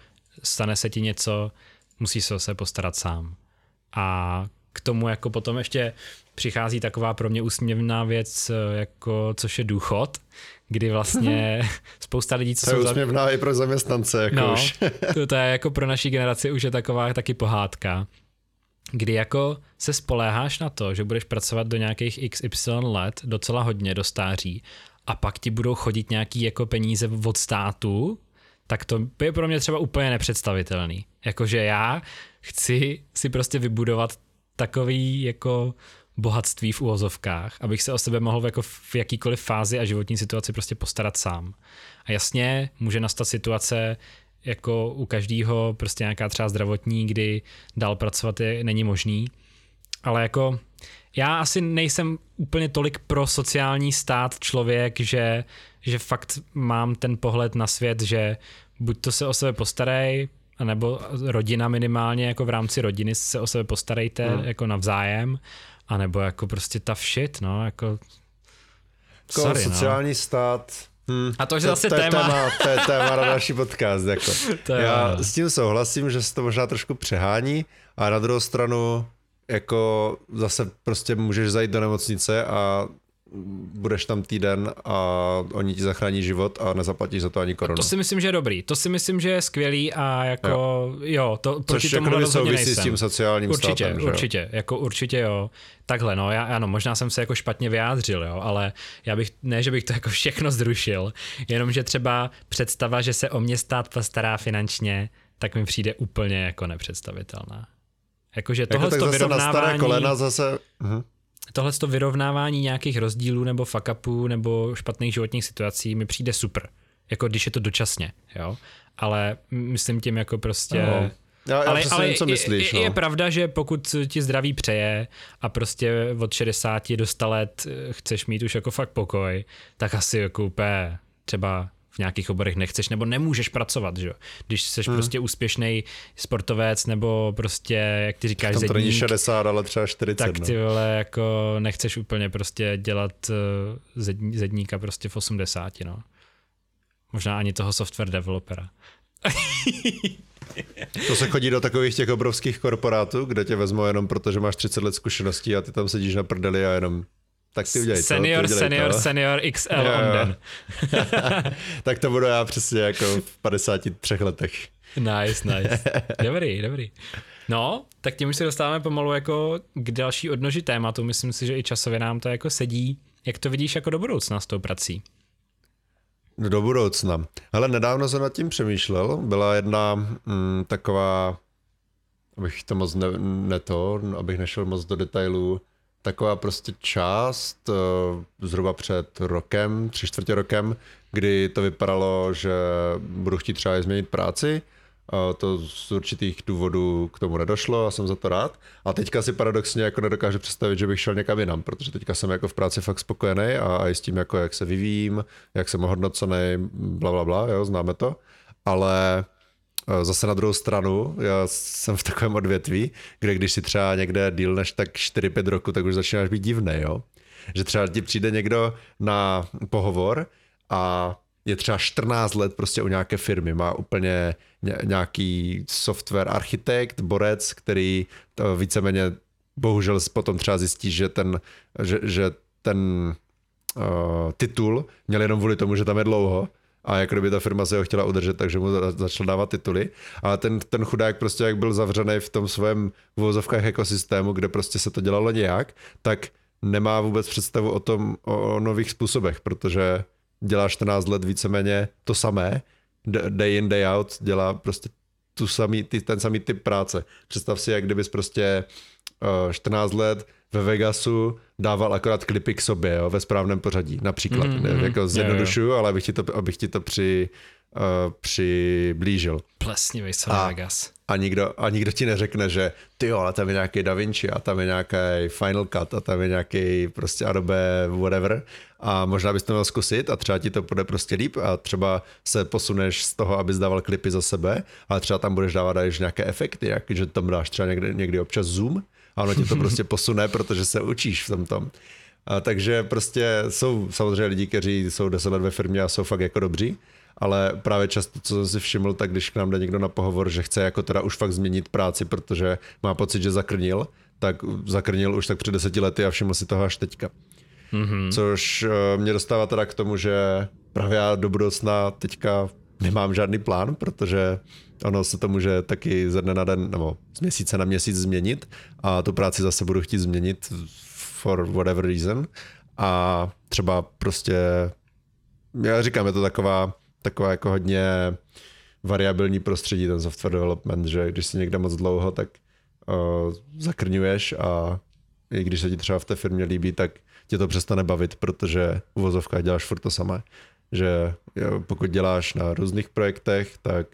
stane se ti něco, musíš se postarat sám. A k tomu jako potom ještě přichází taková pro mě úsměvná věc, jako což je důchod, kdy vlastně spousta lidí, co to je úsměvná za... i pro zaměstnance, jako no, už. to, to je jako pro naší generaci už je taková taky pohádka, kdy jako se spoléháš na to, že budeš pracovat do nějakých XY let docela hodně do stáří a pak ti budou chodit nějaký jako peníze od státu, tak to je pro mě třeba úplně nepředstavitelný. Jakože já chci si prostě vybudovat takový jako bohatství v úvozovkách, abych se o sebe mohl jako v jakýkoliv fázi a životní situaci prostě postarat sám. A jasně, může nastat situace, jako u každého prostě nějaká třeba zdravotní, kdy dál pracovat je, není možný, ale jako já asi nejsem úplně tolik pro sociální stát člověk, že, že fakt mám ten pohled na svět, že buď to se o sebe postarej, nebo rodina minimálně, jako v rámci rodiny se o sebe postarejte hmm. jako navzájem, anebo jako prostě ta shit, no, jako... jako sorry, no. sociální no. stát, Hmm, a to je zase to, to téma. téma. To je téma na další podcast. Jako. To je Já s tím souhlasím, že se to možná trošku přehání, a na druhou stranu jako zase prostě můžeš zajít do nemocnice a budeš tam týden a oni ti zachrání život a nezaplatíš za to ani korunu. To si myslím, že je dobrý. To si myslím, že je skvělý a jako jo, jo to proti Což tomu jako souvisí nejsem. s tím sociálním určitě, státem. Určitě, jo? jako určitě jo. Takhle, no, já, ano, možná jsem se jako špatně vyjádřil, jo, ale já bych, ne, že bych to jako všechno zrušil, jenom, že třeba představa, že se o mě stát postará finančně, tak mi přijde úplně jako nepředstavitelná. Jakože tohle jako to vyrovnávání... Na staré kolena zase... Uh-huh tohle to vyrovnávání nějakých rozdílů nebo fuck upů nebo špatných životních situací mi přijde super. Jako když je to dočasně, jo. Ale myslím tím jako prostě... No. Já, já ale, ale co myslíš, je, no. je pravda, že pokud ti zdraví přeje a prostě od 60 do 100 let chceš mít už jako fakt pokoj, tak asi jako úplně třeba v nějakých oborech nechceš nebo nemůžeš pracovat, že jo. Když jsi hmm. prostě úspěšný sportovec nebo prostě, jak ty říkáš, Tam to není 60, ale třeba 40. Tak ty no. vole, jako nechceš úplně prostě dělat uh, zedníka prostě v 80, no. Možná ani toho software developera. To se chodí do takových těch obrovských korporátů, kde tě vezmou jenom proto, že máš 30 let zkušeností a ty tam sedíš na prdeli a jenom tak ty udělej Senior, to, senior, to. senior XL jo, on den. tak to budu já přesně jako v 53 letech. Nice, nice. Dobrý, dobrý. No, tak tím už se dostáváme pomalu jako k další odnoži tématu. Myslím si, že i časově nám to jako sedí. Jak to vidíš jako do budoucna s tou prací? Do budoucna. Ale nedávno jsem nad tím přemýšlel. Byla jedna mm, taková, abych to moc ne, ne to, abych nešel moc do detailů, taková prostě část eh, zhruba před rokem, tři čtvrtě rokem, kdy to vypadalo, že budu chtít třeba změnit práci, to z určitých důvodů k tomu nedošlo a jsem za to rád. A teďka si paradoxně jako nedokážu představit, že bych šel někam jinam, protože teďka jsem jako v práci fakt spokojený a, i s tím, jako jak se vyvíjím, jak jsem hodnocený, bla, bla, bla, jo, známe to. Ale zase na druhou stranu, já jsem v takovém odvětví, kde když si třeba někde díl než tak 4-5 roku, tak už začínáš být divný, jo? Že třeba ti přijde někdo na pohovor a je třeba 14 let prostě u nějaké firmy, má úplně nějaký software architekt, borec, který to víceméně bohužel potom třeba zjistí, že ten, že, že ten uh, titul měl jenom kvůli tomu, že tam je dlouho, a jako kdyby ta firma se ho chtěla udržet, takže mu začal dávat tituly. A ten, ten chudák prostě jak byl zavřený v tom svém vozovkách ekosystému, kde prostě se to dělalo nějak, tak nemá vůbec představu o tom, o, o nových způsobech, protože dělá 14 let víceméně to samé, day in, day out, dělá prostě tu samý, ty, ten samý typ práce. Představ si, jak kdybys prostě uh, 14 let ve Vegasu dával akorát klipy k sobě, jo, ve správném pořadí, například. Mm, mm, jako zjednodušuju, ale abych ti to, abych ti to při, uh, přiblížil. Plesnivý a, Vegas. A nikdo, a nikdo ti neřekne, že ty jo, ale tam je nějaký Da Vinci a tam je nějaký Final Cut a tam je nějaký prostě Adobe whatever a možná bys to měl zkusit a třeba ti to bude prostě líp a třeba se posuneš z toho, abys dával klipy za sebe, ale třeba tam budeš dávat i nějaké efekty, jak, že tam dáš třeba někdy, někdy občas zoom a ono tě to prostě posune, protože se učíš v tom tom. A takže prostě jsou samozřejmě lidi, kteří jsou deset let ve firmě a jsou fakt jako dobří, ale právě často, co jsem si všiml, tak když k nám jde někdo na pohovor, že chce jako teda už fakt změnit práci, protože má pocit, že zakrnil, tak zakrnil už tak před deseti lety a všiml si toho až teďka. Mm-hmm. Což eh, mě dostává teda k tomu, že právě já do budoucna teďka nemám žádný plán, protože ono se to může taky ze dne na den nebo z měsíce na měsíc změnit a tu práci zase budu chtít změnit for whatever reason a třeba prostě já říkám, je to taková, taková jako hodně variabilní prostředí, ten software development, že když si někde moc dlouho, tak uh, zakrňuješ a i když se ti třeba v té firmě líbí, tak tě to přestane bavit, protože v vozovkách děláš furt to samé. Že jo, pokud děláš na různých projektech, tak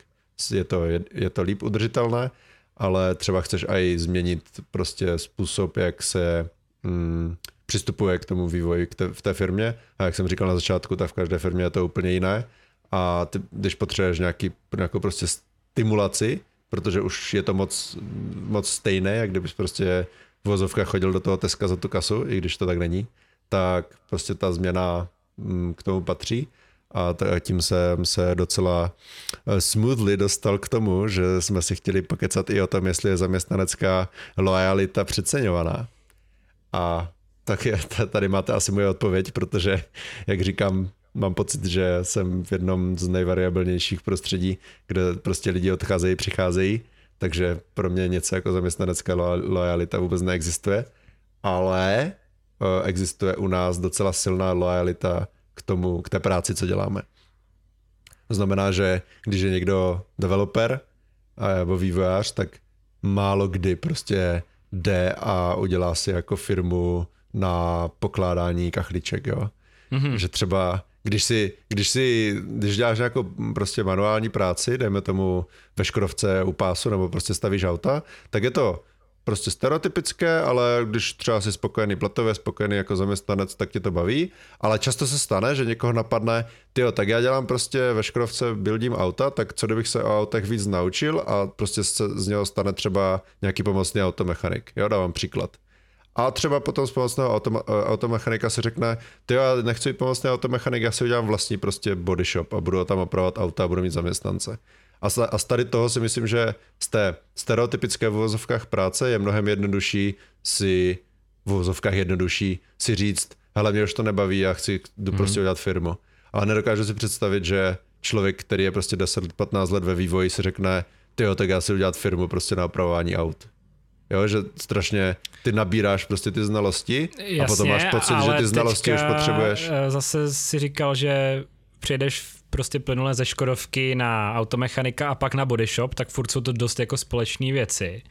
je to, je, je to líp udržitelné, ale třeba chceš i změnit prostě způsob, jak se mm, přistupuje k tomu vývoji k te, v té firmě. A jak jsem říkal na začátku, tak v každé firmě je to úplně jiné. A ty, když potřebuješ nějaký, nějakou prostě stimulaci, protože už je to moc, moc stejné, jak kdybys prostě v vozovkách chodil do toho Teska za tu kasu, i když to tak není, tak prostě ta změna mm, k tomu patří a tím jsem se docela eh, smoothly dostal k tomu, že jsme si chtěli pokecat i o tom, jestli je zaměstnanecká lojalita přeceňovaná. A tak je, tady máte asi moje odpověď, protože, jak říkám, mám pocit, že jsem v jednom z nejvariabilnějších prostředí, kde prostě lidi odcházejí, přicházejí, takže pro mě něco jako zaměstnanecká lojalita vůbec neexistuje, ale eh, existuje u nás docela silná lojalita k tomu, k té práci, co děláme. To znamená, že když je někdo developer nebo vývojář, tak málo kdy prostě jde a udělá si jako firmu na pokládání kachliček, jo. Mm-hmm. Že třeba když si, když si, když děláš nějakou prostě manuální práci, dejme tomu ve Škodovce u pásu nebo prostě stavíš auta, tak je to prostě stereotypické, ale když třeba jsi spokojený platově, spokojený jako zaměstnanec, tak tě to baví, ale často se stane, že někoho napadne, ty tak já dělám prostě ve Škodovce, buildím auta, tak co kdybych se o autech víc naučil a prostě se z něho stane třeba nějaký pomocný automechanik, jo, dávám příklad. A třeba potom z pomocného automa- automechanika si řekne, ty já nechci být pomocný automechanik, já si udělám vlastní prostě body shop a budu tam opravovat auta a budu mít zaměstnance. A z tady toho si myslím, že z té stereotypické v uvozovkách práce je mnohem jednodušší si v uvozovkách jednodušší si říct, hele, mě už to nebaví, já chci jdu prostě mm. udělat firmu. Ale nedokážu si představit, že člověk, který je prostě 10-15 let ve vývoji, si řekne, ty jo, tak já si udělat firmu prostě na opravování aut. Jo, že strašně ty nabíráš prostě ty znalosti Jasně, a potom máš pocit, že ty znalosti už potřebuješ. Eh, zase si říkal, že přijedeš prostě plynule ze Škodovky na automechanika a pak na body shop, tak furt jsou to dost jako společné věci.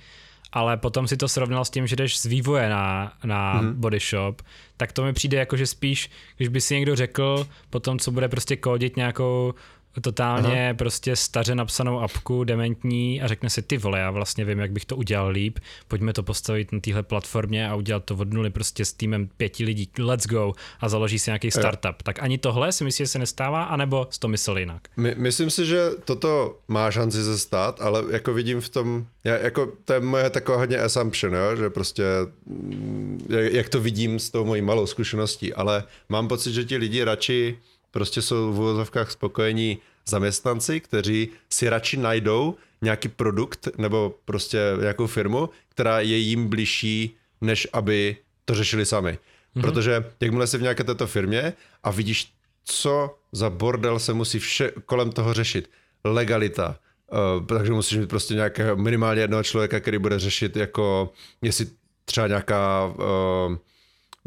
Ale potom si to srovnal s tím, že jdeš z vývoje na, na mm-hmm. body shop, tak to mi přijde jako, že spíš, když by si někdo řekl potom, co bude prostě kódit nějakou totálně Aha. prostě staře napsanou apku, dementní a řekne si, ty vole, já vlastně vím, jak bych to udělal líp, pojďme to postavit na téhle platformě a udělat to od nuly prostě s týmem pěti lidí, let's go a založí si nějaký startup. Jo. Tak ani tohle si myslíš, že se nestává, anebo s to myslel jinak? My, myslím si, že toto má šanci se stát, ale jako vidím v tom, já, jako to je moje taková hodně assumption, jo, že prostě mm, jak to vidím s tou mojí malou zkušeností, ale mám pocit, že ti lidi radši prostě jsou v uvozovkách spokojení zaměstnanci, kteří si radši najdou nějaký produkt nebo prostě nějakou firmu, která je jim bližší, než aby to řešili sami. Mm-hmm. Protože jakmile jsi v nějaké této firmě a vidíš, co za bordel se musí vše kolem toho řešit. Legalita, Uh, takže musíš mít prostě nějakého minimálně jednoho člověka, který bude řešit jako, jestli třeba nějaká uh,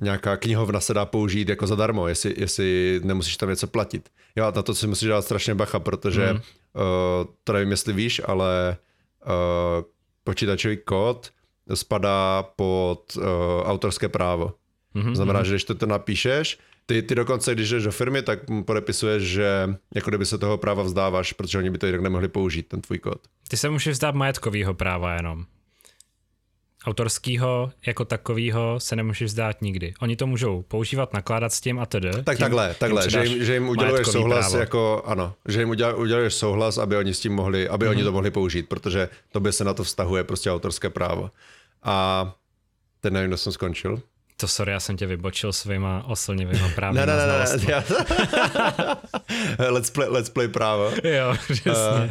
nějaká knihovna se dá použít jako zadarmo, jestli, jestli nemusíš tam něco platit. Jo, na to si musíš dát strašně bacha, protože mm. uh, to nevím, jestli víš, ale uh, počítačový kód spadá pod uh, autorské právo. Mm-hmm. Znamená, mhm. že když to, to napíšeš, ty, ty dokonce, když jdeš do firmy, tak podepisuješ, že jako kdyby se toho práva vzdáváš, protože oni by to jinak nemohli použít, ten tvůj kód. Ty se můžeš vzdát majetkového práva jenom autorského jako takového se nemůžeš vzdát nikdy. Oni to můžou používat, nakládat s tím a tedy. Tak tím, takhle, takhle, že jim, že jim uděluješ souhlas právo. jako, ano, že jim uděluješ souhlas, aby oni s tím mohli, aby mm-hmm. oni to mohli použít, protože to by se na to vztahuje prostě autorské právo. A teď nevím, kdo jsem skončil. To sorry, já jsem tě vybočil svýma oslnivýma právníma ne, ne, ne, ne, já... let's, play, let's play právo. Jo, přesně. Uh,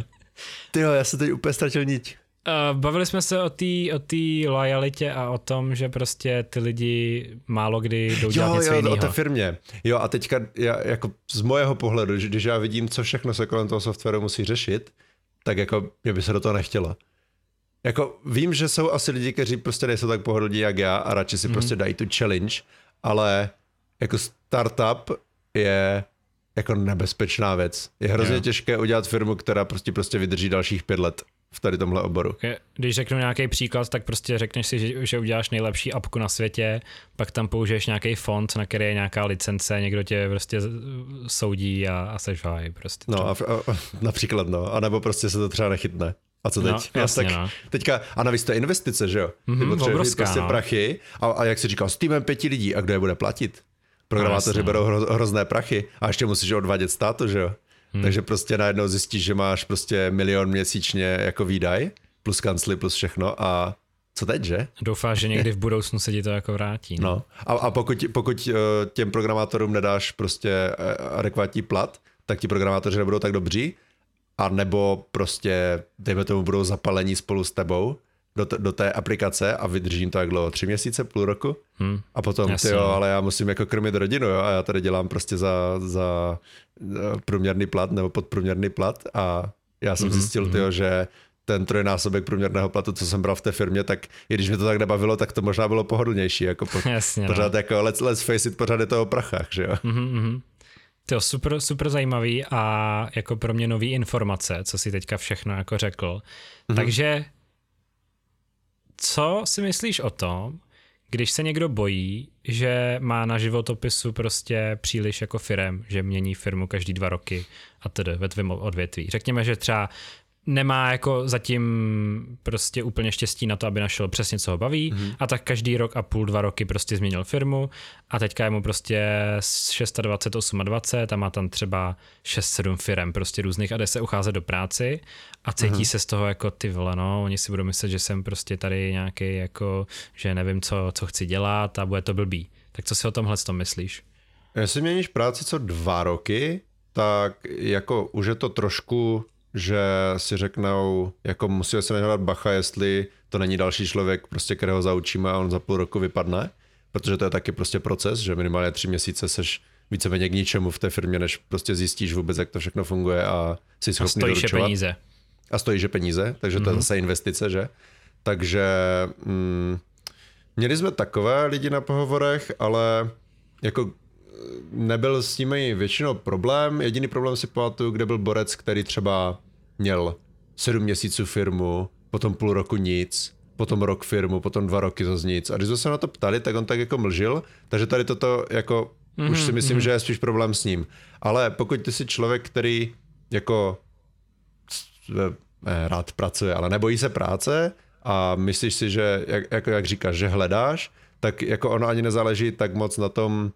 tyjo, já jsem teď úplně ztratil niť. Uh, bavili jsme se o té o tý lojalitě a o tom, že prostě ty lidi málo kdy jdou dělat jo, něco jo, jinýho. o té firmě. Jo a teďka já, jako z mojeho pohledu, když já vidím, co všechno se kolem toho softwaru musí řešit, tak jako mě by se do toho nechtělo. Jako vím, že jsou asi lidi, kteří prostě nejsou tak pohodlní jak já a radši si mm-hmm. prostě dají tu challenge, ale jako startup je jako nebezpečná věc. Je hrozně Jo. těžké udělat firmu, která prostě prostě vydrží dalších pět let v tady tomhle oboru. Když řeknu nějaký příklad, tak prostě řekneš si, že, že uděláš nejlepší apku na světě, pak tam použiješ nějaký fond, na který je nějaká licence, někdo tě prostě soudí a, a seš v háji prostě. No a, a, například no, a nebo prostě se to třeba nechytne. A co teď? No, jasně, tak no. Teďka, a navíc to je investice, že jo? Ty Mhm, potřebuješ prostě no. prachy a, a, jak si říkal, s týmem pěti lidí a kdo je bude platit? Programátoři no. berou hro, hrozné prachy a ještě musíš odvádět státu, že jo? Hmm. Takže prostě najednou zjistíš, že máš prostě milion měsíčně jako výdaj, plus kancly, plus všechno a co teď, že? Doufáš, že někdy v budoucnu se ti to jako vrátí. No. No. A, a pokud, pokud eh, těm programátorům nedáš prostě eh, adekvátní plat, tak ti programátoři nebudou tak dobří, a nebo prostě, dejme tomu, budou zapalení spolu s tebou do, t- do té aplikace a vydržím to jak dlouho, tři měsíce, půl roku? Hm. A potom, Jasně, ty jo, no. ale já musím jako krmit rodinu, jo, a já tady dělám prostě za, za průměrný plat nebo podprůměrný plat a já Mhm, jsem mm-hmm, zjistil, tyjo, že ten trojnásobek průměrného platu, co jsem bral v té firmě, tak i když mě to tak nebavilo, tak to možná bylo pohodlnější, jako po, Jasně, no. pořád jako let's, let's face it, pořád je to o prachách, že jo. Mhm, mhm. To super, super zajímavý a jako pro mě nový informace, co si teďka všechno jako řekl. Mhm. Takže co si myslíš o tom, když se někdo bojí, že má na životopisu prostě příliš jako firem, že mění firmu každý dva roky a tedy ve tvém odvětví. Řekněme, že třeba nemá jako zatím prostě úplně štěstí na to, aby našel přesně, co ho baví mm-hmm. a tak každý rok a půl, dva roky prostě změnil firmu a teďka je mu prostě 26, 28 a má tam třeba 6-7 firem prostě různých a jde se ucházet do práci a cítí mm-hmm. se z toho jako ty vole, no, oni si budou myslet, že jsem prostě tady nějaký jako, že nevím, co, co chci dělat a bude to blbý. Tak co si o tomhle tom myslíš? Jestli měníš práci co dva roky, tak jako už je to trošku, že si řeknou, jako musíme se nehledat bacha, jestli to není další člověk, prostě kterého zaučíme a on za půl roku vypadne, protože to je taky prostě proces, že minimálně tři měsíce seš víceméně k ničemu v té firmě, než prostě zjistíš vůbec, jak to všechno funguje a jsi A schopný stojíš je doručovat. peníze. A stojí, že peníze, takže to je zase investice, že? Takže mm, měli jsme takové lidi na pohovorech, ale jako nebyl s nimi většinou problém. Jediný problém si pamatuju, kde byl borec, který třeba měl sedm měsíců firmu, potom půl roku nic, potom rok firmu, potom dva roky zase nic. A když jsme se na to ptali, tak on tak jako mlžil, takže tady toto jako mm-hmm, už si myslím, mm-hmm. že je spíš problém s ním. Ale pokud ty jsi člověk, který jako eh, rád pracuje, ale nebojí se práce a myslíš si, že, jak, jako jak říkáš, že hledáš, tak jako ono ani nezáleží tak moc na tom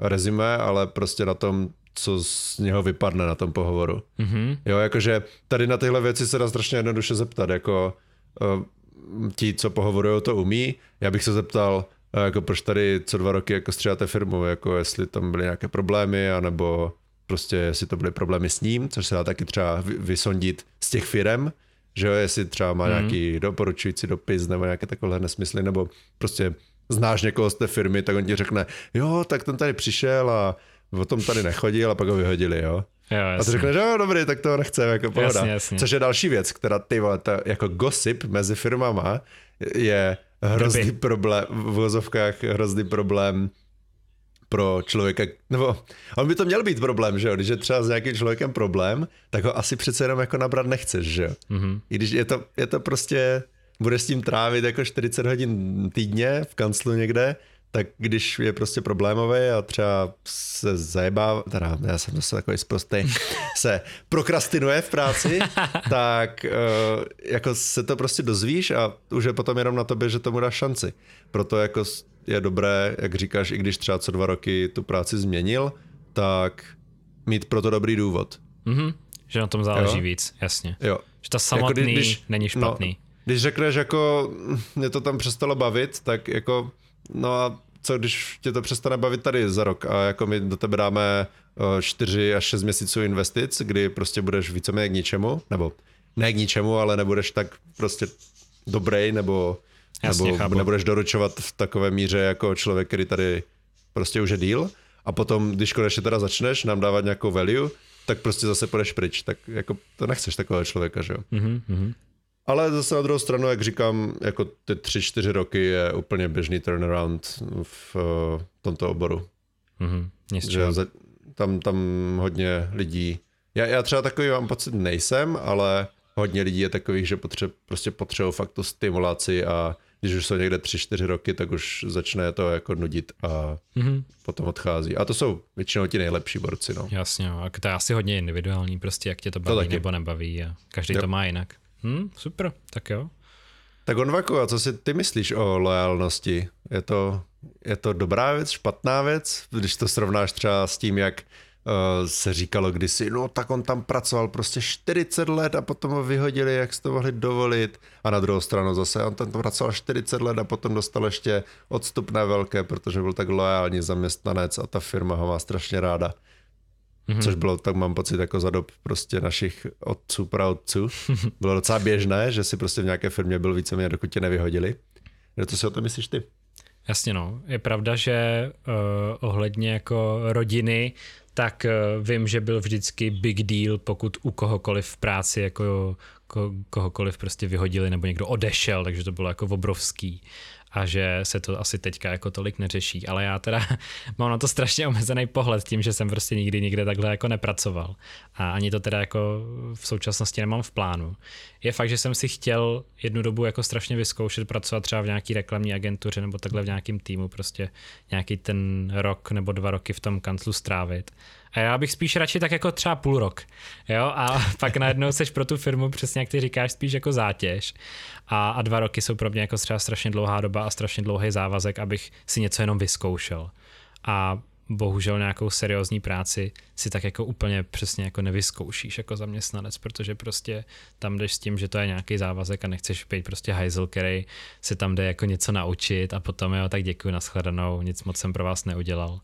rezime, ale prostě na tom, co z něho vypadne na tom pohovoru. Mhm. Jo, jakože tady na tyhle věci se dá strašně jednoduše zeptat, jako uh, ti, co pohovorují, to umí. Já bych se zeptal, uh, jako proč tady co dva roky jako střídáte firmu, jako jestli tam byly nějaké problémy, anebo prostě jestli to byly problémy s ním, což se dá taky třeba vy- vysondit z těch firem, že jo, jestli třeba má mm. nějaký doporučující dopis nebo nějaké takovéhle nesmysly, nebo prostě znáš někoho z té firmy, tak on ti řekne, jo, tak ten tady přišel a o tom tady nechodil a pak ho vyhodili, jo. Jo, A ty řekneš, jo, dobrý, tak to nechceme, jako pohoda. Jasně, jasně. Což je další věc, která ty vole, ta, jako gossip mezi firmama je hrozný Grby. problém, v vozovkách hrozný problém pro člověka, nebo on by to měl být problém, že jo, když je třeba s nějakým člověkem problém, tak ho asi přece jenom jako nabrat nechceš, že jo. Mm-hmm. I když je to, je to prostě, budeš s tím trávit jako 40 hodin týdně v kanclu někde, tak když je prostě problémový a třeba se zajebá, teda já jsem zase takový zprostý, se prokrastinuje v práci, tak uh, jako se to prostě dozvíš a už je potom jenom na tobě, že tomu dáš šanci. Proto jako je dobré, jak říkáš, i když třeba co dva roky tu práci změnil, tak mít proto dobrý důvod. Mhm. Že na tom záleží Jo. víc, jasně. Jo. Že to samotný Jako kdy- není špatný. No, když řekneš jako mě to tam přestalo bavit, tak jako no a co když tě to přestane bavit tady za rok a jako my do tebe dáme 4 až 6 měsíců investic, kdy prostě budeš víceméně k ničemu, nebo ne k ničemu, ale nebudeš tak prostě dobrý, nebo, Jasně, nebo chápu. nebudeš doručovat v takové míře jako člověk, který tady prostě už je deal a potom, když konečně teda začneš nám dávat nějakou value, tak prostě zase půjdeš pryč, tak jako to nechceš takového člověka, že jo? Mhm, mhm. Ale zase na druhou stranu, jak říkám, jako ty tři, čtyři roky je úplně běžný turnaround v uh, tomto oboru. Mhm. Nic Že za, tam, tam hodně lidí, já, já třeba takový mám pocit nejsem, ale hodně lidí je takových, že potře, prostě potřebují fakt tu stimulaci a když už jsou někde 3-4 roky, tak už začne to jako nudit a mm-hmm. potom odchází. A to jsou většinou ti nejlepší borci. No. Jasně, no. a to je asi hodně individuální, prostě jak tě to baví to nebo nebaví a každý jo. to má jinak. Hm, super, tak jo. Tak Onvaku, a co si ty myslíš o lojalnosti? Je to, je to dobrá věc, špatná věc, když to srovnáš třeba s tím, jak uh, se říkalo kdysi, no tak on tam pracoval prostě 40 let a potom ho vyhodili, jak jste to mohli dovolit. A na druhou stranu zase, on tam pracoval 40 let a potom dostal ještě odstupné velké, protože byl tak loajální zaměstnanec a ta firma ho má strašně ráda. Mm-hmm. Což bylo, tak mám pocit, jako za dob prostě našich otců, praotců. Bylo docela běžné, že si prostě v nějaké firmě byl víceméně, dokud tě nevyhodili. Co si o tom myslíš ty? Jasně no, je pravda, že uh, ohledně jako rodiny, tak uh, vím, že byl vždycky big deal, pokud u kohokoliv v práci jako ko, kohokoliv prostě vyhodili nebo někdo odešel, takže to bylo jako obrovský a že se to asi teďka jako tolik neřeší, ale já teda mám na to strašně omezený pohled tím, že jsem prostě nikdy nikde takhle jako nepracoval a ani to teda jako v současnosti nemám v plánu. Je fakt, že jsem si chtěl jednu dobu jako strašně vyzkoušet pracovat třeba v nějaký reklamní agentuře nebo takhle v nějakém týmu, prostě nějaký ten rok nebo dva roky v tom kanclu strávit a já bych spíš radši tak jako třeba půl rok. Jo? A pak najednou seš pro tu firmu, přesně jak ty říkáš, spíš jako zátěž. A, a dva roky jsou pro mě jako třeba strašně dlouhá doba a strašně dlouhý závazek, abych si něco jenom vyzkoušel. A bohužel nějakou seriózní práci si tak jako úplně přesně jako nevyzkoušíš jako zaměstnanec, protože prostě tam jdeš s tím, že to je nějaký závazek a nechceš být prostě hajzl, který se tam jde jako něco naučit a potom jo, tak děkuji, nashledanou, nic moc jsem pro vás neudělal.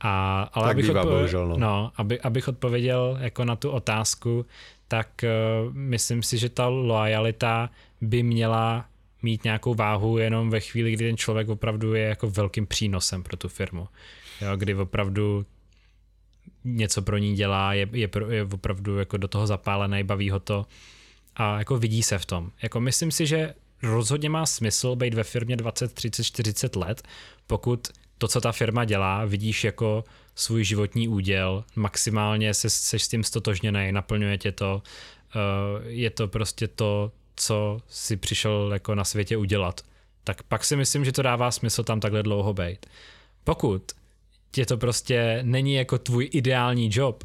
A, ale tak abych, bývá, odpo- bohužel, no. No, aby, abych odpověděl jako na tu otázku, tak uh, myslím si, že ta lojalita by měla mít nějakou váhu jenom ve chvíli, kdy ten člověk opravdu je jako velkým přínosem pro tu firmu. Jo, kdy opravdu něco pro ní dělá, je, je, je opravdu jako do toho zapálený, baví ho to a jako vidí se v tom. Jako myslím si, že rozhodně má smysl být ve firmě 20, 30, 40 let, pokud to, co ta firma dělá, vidíš jako svůj životní úděl, maximálně se, seš s tím stotožněný, naplňuje tě to, uh, je to prostě to, co si přišel jako na světě udělat. Tak pak si myslím, že to dává smysl tam takhle dlouho být. Pokud tě to prostě není jako tvůj ideální job,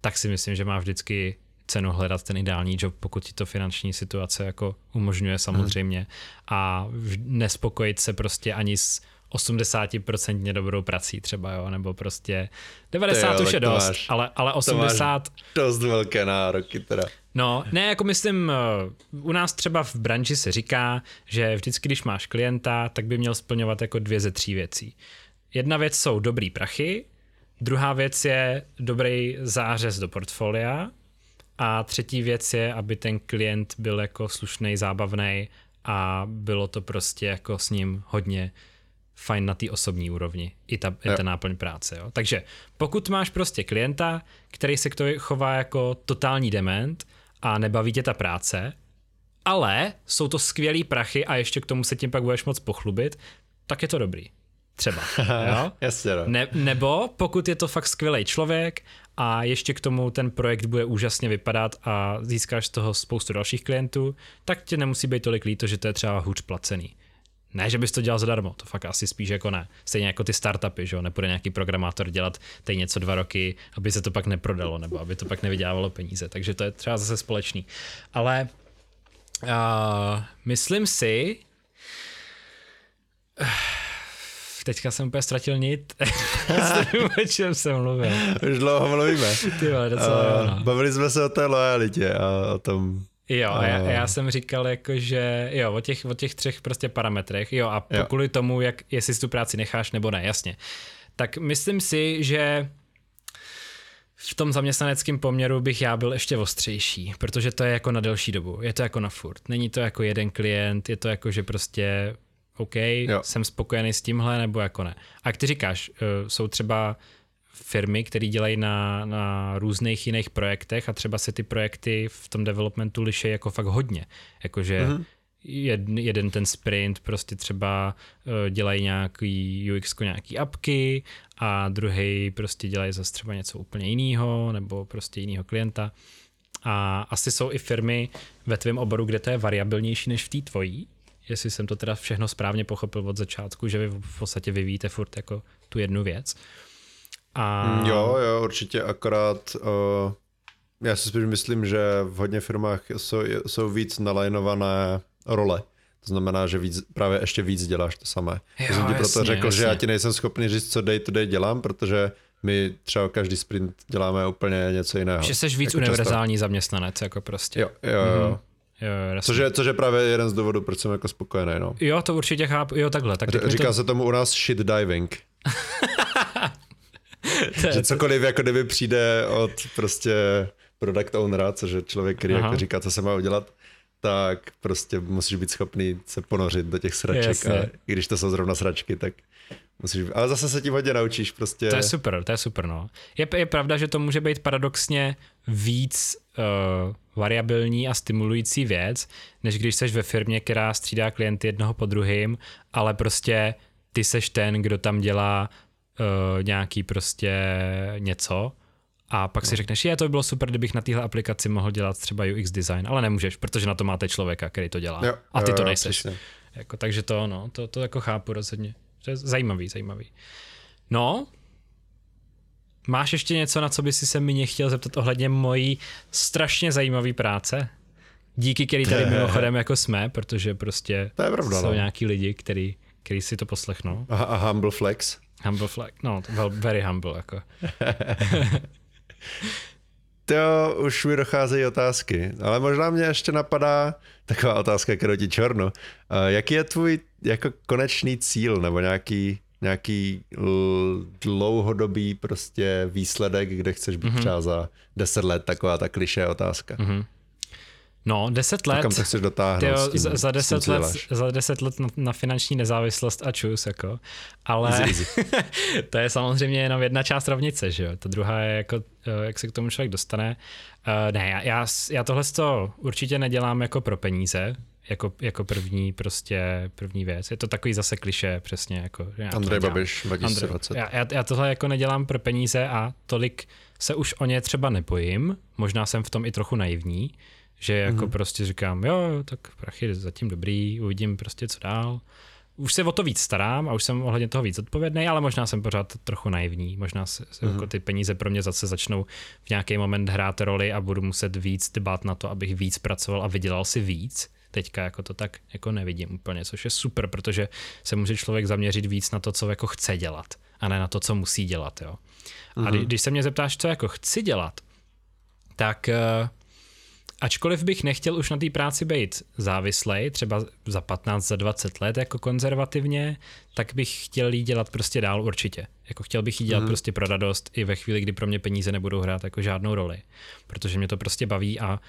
tak si myslím, že má vždycky cenu hledat ten ideální job, pokud ti to finanční situace jako umožňuje samozřejmě hmm. a nespokojit se prostě ani s 80% dobrou prací třeba, jo, nebo prostě 90 jo, už je dost, máš, ale, ale 80... dost velké nároky teda. No, ne, jako myslím, eh, u nás třeba v branži se říká, že vždycky, když máš klienta, tak by měl splňovat jako dvě ze tří věcí. Jedna věc jsou dobrý prachy, druhá věc je dobrý zářez do portfolia a třetí věc je, aby ten klient byl jako slušný, zábavný a bylo to prostě jako s ním hodně fajn na té osobní úrovni, i ta, i ta náplň práce. Jo? Takže pokud máš prostě klienta, který se k tomu chová jako totální dement a nebaví tě ta práce, ale jsou to skvělý prachy a ještě k tomu se tím pak budeš moc pochlubit, tak je to dobrý. Třeba. Jo? Jasně, no. ne, nebo pokud je to fakt skvělý člověk a ještě k tomu ten projekt bude úžasně vypadat a získáš z toho spoustu dalších klientů, tak tě nemusí být tolik líto, že to je třeba hůř placený. Ne, že bys to dělal zadarmo, to fakt asi spíš jako ne. Stejně jako ty startupy, že jo, nepůjde nějaký programátor dělat teď něco dva roky, aby se to pak neprodalo, nebo aby to pak nevydělávalo peníze, takže to je třeba zase společný. Ale uh, myslím si, teďka jsem úplně ztratil nit. o čem jsem mluvil. Už dlouho mluvíme. Ty vole, docela, uh, bavili jsme se o té lojalitě a o tom, Jo, a já, já jsem říkal jako, že jo, o těch, o těch třech prostě parametrech, jo, a jo. kvůli tomu, jak, jestli si tu práci necháš nebo ne, jasně. Tak myslím si, že v tom zaměstnaneckém poměru bych já byl ještě ostřejší, protože to je jako na delší dobu, je to jako na furt. Není to jako jeden klient, je to jako, že prostě OK, jo. jsem spokojený s tímhle, nebo jako ne. A jak ty říkáš, eh, jsou třeba firmy, které dělají na, na různých jiných projektech a třeba se ty projekty v tom developmentu liší jako fakt hodně. Jakože mm-hmm. jeden, jeden ten sprint prostě třeba uh, dělají nějaký UX, nějaký apky a druhý prostě dělají zase třeba něco úplně jiného nebo prostě jiného klienta. A asi jsou i firmy ve tvém oboru, kde to je variabilnější než v té tvojí, jestli jsem to teda všechno správně pochopil od začátku, že vy v podstatě vyvíjíte furt jako tu jednu věc. A... Jo, jo, určitě, akorát uh, já si spíš myslím, že v hodně firmách jsou, jsou víc nalajnované role. To znamená, že víc, právě ještě víc děláš to samé. Jo, já jsem ti proto řekl, jasně. že já ti nejsem schopný říct, co day to day dělám, protože my třeba každý sprint děláme úplně něco jiného. Že jsi víc jako univerzální často. zaměstnanec, jako prostě. Jo, jo, jo. Mm-hmm. Jo, což, je, což je právě jeden z důvodů, proč jsem jako spokojený. No. Jo, to určitě chápu. Jo, takhle. Tak Říká to... se tomu u nás shit diving. že cokoliv jako kdyby přijde od prostě product ownera, což je člověk, který jako říká, co se má udělat, tak prostě musíš být schopný se ponořit do těch sraček Jasně. a i když to jsou zrovna sračky, tak musíš, ale zase se tím hodně naučíš prostě. To je super, to je super, no. Je, je pravda, že to může být paradoxně víc uh, variabilní a stimulující věc, než když seš ve firmě, která střídá klienty jednoho po druhým, ale prostě ty seš ten, kdo tam dělá uh, nějaký prostě něco a pak no. si řekneš, je, to by bylo super, kdybych na téhle aplikaci mohl dělat třeba UX design, ale nemůžeš, protože na to máte člověka, který to dělá. Jo, a ty jo, to nejseš. jako, takže to, no, to, to jako chápu rozhodně. To je zajímavý, zajímavý. No, máš ještě něco, na co by si se mě chtěl zeptat ohledně mojí strašně zajímavé práce? Díky, který tady mimochodem jako jsme, protože prostě to je pravda, jsou no. nějaký lidi, který, který si to poslechnou. A, a humble flex. Humble flex, no, well, very humble, jako. To už mi docházejí otázky, ale možná mě ještě napadá taková otázka k Roti Čornu. Jaký je tvůj jako konečný cíl nebo nějaký, nějaký dlouhodobý prostě výsledek, kde chceš být mm-hmm. třeba za deset let, taková ta kliše otázka. Mm-hmm. No, deset let. A kam to chceš dotáhnout? Tyjo, tím, za, deset let, za deset let na, na finanční nezávislost a čus, jako. Ale easy, easy. to je samozřejmě jenom jedna část rovnice, že jo. Ta druhá je jako, eh, jak se k tomu člověk dostane. Uh, ne, já, já, já tohle to určitě nedělám jako pro peníze, jako, jako první prostě první věc. Je to takový zase kliše, přesně jako. Andrej Babiš 2020. Já, já, já tohle jako nedělám pro peníze a tolik se už o ně třeba nepojím. Možná jsem v tom i trochu naivní, že jako mm-hmm. prostě říkám, jo, tak prachy zatím dobrý, uvidím prostě co dál. Už se o to víc starám a už jsem ohledně toho víc odpovědný, ale možná jsem pořád trochu naivní. Možná se, se mm-hmm. jako ty peníze pro mě zase začnou v nějaký moment hrát roli a budu muset víc dbát na to, abych víc pracoval a vydělal si víc. Teďka jako to tak jako nevidím úplně, což je super, protože se může člověk zaměřit víc na to, co jako chce dělat a ne na to, co musí dělat. Jo. A mhm. když se mě zeptáš, co jako chci dělat, tak uh, Ačkoliv bych nechtěl už na té práci být závislej, třeba za 15, za 20 let jako konzervativně, tak bych chtěl jí dělat prostě dál určitě. Jako chtěl bych jí dělat mm. prostě pro radost i ve chvíli, kdy pro mě peníze nebudou hrát jako žádnou roli. Protože mě to prostě baví a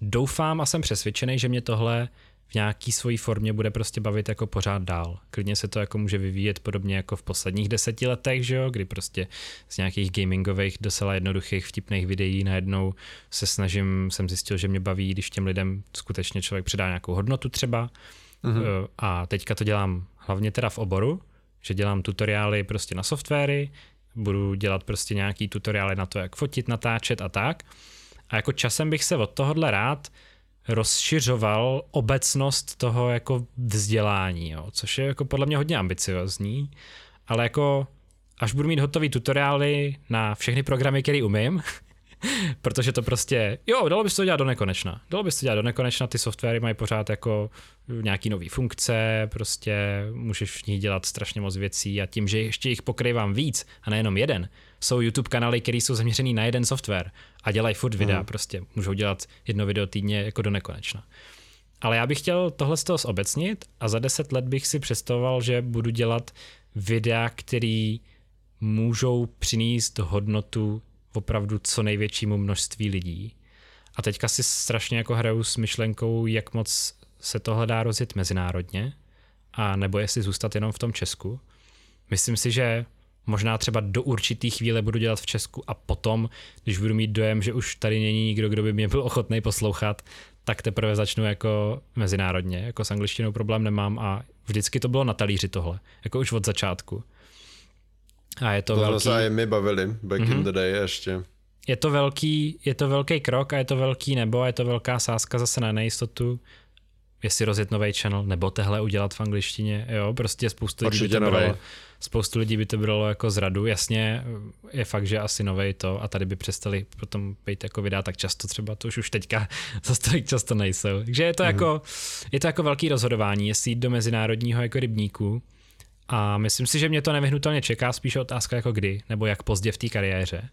doufám a jsem přesvědčený, že mě tohle v nějaký svojí formě bude prostě bavit jako pořád dál. Klidně se to jako může vyvíjet podobně jako v posledních deseti letech, že jo, kdy prostě z nějakých gamingových docela jednoduchých vtipných videí najednou se snažím, jsem zjistil, že mě baví, když těm lidem skutečně člověk předá nějakou hodnotu třeba. Mm-hmm. A teďka to dělám hlavně teda v oboru, že dělám tutoriály prostě na softwary, budu dělat prostě nějaký tutoriály na to, jak fotit, natáčet a tak. A jako časem bych se od tohohle rád rozšiřoval obecnost toho jako vzdělání, jo, což je jako podle mě hodně ambiciozní, ale jako až budu mít hotový tutoriály na všechny programy, které umím, protože to prostě, jo, dalo by se to dělat do nekonečna. Dalo by se to dělat do nekonečna, ty softwary mají pořád jako nějaký nové funkce, prostě můžeš v nich dělat strašně moc věcí a tím, že ještě jich pokrývám víc a nejenom jeden, jsou YouTube kanály, které jsou zaměřený na jeden software a dělají furt videa, hmm. prostě můžou dělat jedno video týdně jako do nekonečna. Ale já bych chtěl tohle z toho zobecnit a za deset let bych si představoval, že budu dělat videa, který můžou přinést hodnotu opravdu co největšímu množství lidí. A teďka si strašně jako hraju s myšlenkou, jak moc se tohle dá rozjet mezinárodně, a nebo jestli zůstat jenom v tom Česku. Myslím si, že možná třeba do určitý chvíle budu dělat v Česku a potom, když budu mít dojem, že už tady není nikdo, kdo by mě byl ochotný poslouchat, tak teprve začnu jako mezinárodně. Jako s angličtinou problém nemám a vždycky to bylo na talíři tohle, jako už od začátku. A je to, To jsme velký... se my bavili, back Mhm. in the day ještě. je to velký, je to velký krok a je to velký nebo a je to velká sázka zase na nejistotu, jestli rozjet nový channel nebo tehle udělat v angličtině, jo, prostě spoustu lidí by to novej. bylo, spoustu lidí by to bylo jako zradu, jasně, je fakt, že asi novej to a tady by přestali potom být jako videa tak často třeba, to už už teďka zase tolik často nejsou, takže je to, jako, je to jako velký rozhodování, jestli jít do mezinárodního jako rybníku a myslím si, že mě to nevyhnutelně čeká, spíše otázka jako kdy, nebo jak pozdě v té kariéře.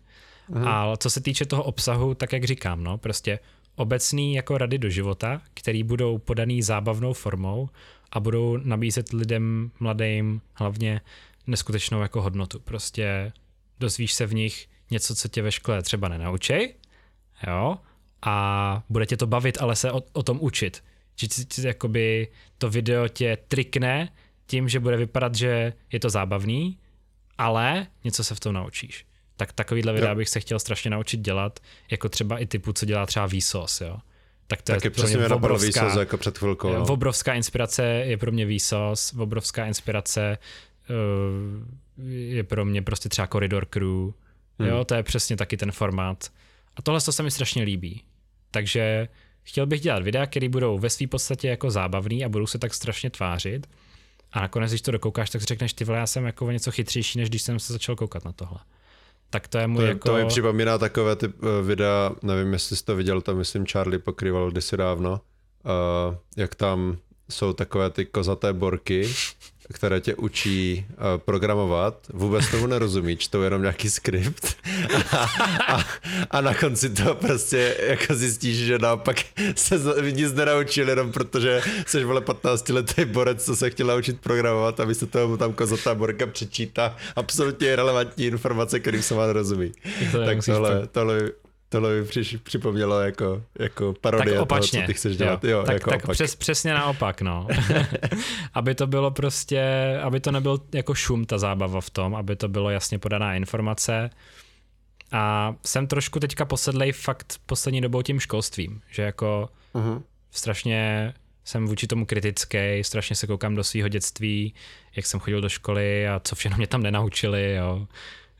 Mhm. A co se týče toho obsahu, tak jak říkám, no, prostě obecný jako rady do života, který budou podaný zábavnou formou a budou nabízet lidem mladým hlavně neskutečnou jako hodnotu. Prostě dozvíš se v nich něco, co tě ve škole třeba nenaučej, jo, a bude tě to bavit, ale se o, o tom učit. Že jakoby to video tě trikne tím, že bude vypadat, že je to zábavný, ale něco se v tom naučíš. Tak takovýhle videa Jo. bych se chtěl strašně naučit dělat, jako třeba i typu, co dělá třeba Vsauce, jo. Tak to Taky je pro přesně mě mě obrovská, jako před chvilkou. No. obrovská inspirace je pro mě Vsauce, obrovská inspirace uh, je pro mě prostě třeba Corridor Crew, Hmm. jo, to je přesně taky ten formát. A tohle to se mi strašně líbí. Takže chtěl bych dělat videa, které budou ve své podstatě jako zábavný a budou se tak strašně tvářit. A nakonec, když to dokoukáš, tak si řekneš, ty vole, já jsem jako o něco chytřejší, než když jsem se začal koukat na tohle. Tak to je můj To, jako... to mi připomíná takové ty uh, videa, nevím, jestli jsi to viděl, tam myslím Charlie pokrýval kdysi dávno, uh, jak tam jsou takové ty kozaté borky, které tě učí uh, programovat, vůbec tomu nerozumí, čtou jenom nějaký skript a, a, a na konci to prostě jako zjistíš, že naopak se nic nenaučil, jenom protože jsi vole 15 letý borec, co se chtěl naučit programovat a místo toho tam kozatá borka přečítá absolutně irrelevantní informace, kterým se má nerozumí. To tak tohle, tohle, tohle mi přiš, připomnělo jako, jako parodie tak opačně. toho, co ty chceš dělat. Jo, tak jako tak opak. přes, přesně naopak, no. aby to bylo prostě, aby to nebyl jako šum ta zábava v tom, aby to bylo jasně podaná informace. A jsem trošku teďka posedlej fakt poslední dobou tím školstvím, že jako Mhm. strašně jsem vůči tomu kritický, strašně se koukám do svého dětství, jak jsem chodil do školy a co všechno mě tam nenaučili, jo.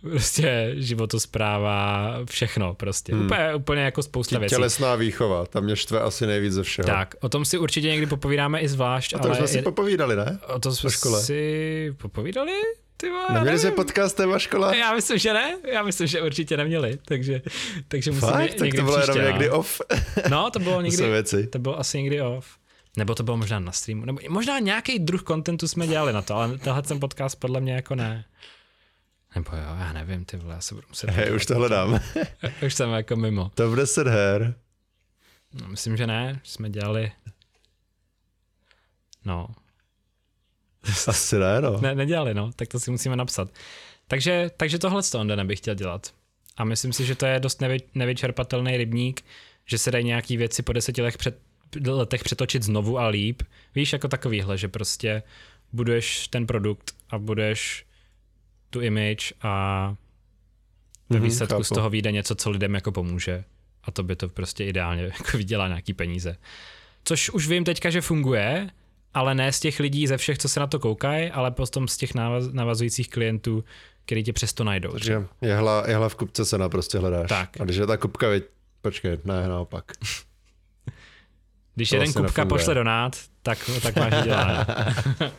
Prostě životospráva, všechno prostě. Hmm. Úplně, úplně jako spousta Tě- věcí. Tělesná výchova, tam mě štve asi nejvíc ze všeho. Tak, o tom si určitě někdy popovídáme i zvlášť, A to ale jsme si je, popovídali, ne? o tom jsme škole. si popovídali? Ty vole, Neměli jsme podcast téma škola? Já myslím, že ne, já myslím, že určitě neměli, takže, takže musíme Fakt? Tak to bylo jenom příště, někdy no. off. No, to bylo někdy, věci. to bylo asi někdy off. Nebo to bylo možná na streamu, nebo možná nějaký druh kontentu jsme dělali na to, ale tenhle ten podcast podle mě jako ne. Nebo jo, já nevím, ty vole, já se budu muset... Hej, už to hledám. už jsem jako mimo. Top 10 her. No, myslím, že ne, že jsme dělali... No, Asi ne, no. Ne, nedělali, no, tak to si musíme napsat. Takže, takže tohle z toho Ondene bych chtěl dělat. A myslím si, že to je dost nevy, nevyčerpatelný rybník, že se dají nějaký věci po deseti letech, před, letech přetočit znovu a líp. Víš, jako takovýhle, že prostě buduješ ten produkt a budeš tu image a ve Mhm, výsledku chápu. z toho vyjde něco, co lidem jako pomůže. A to by to prostě ideálně jako vydělá nějaký peníze. Což už vím teďka, že funguje, ale ne z těch lidí ze všech, co se na to koukají, ale potom z těch návaz, navazujících klientů, který tě přesto najdou. Takže jehla, jehla v kupce se na prostě hledáš. Tak. A když je ta kupka, počkej, ne, naopak. Když to jeden kupka nefunguje. pošle donát, tak, tak máš dělat.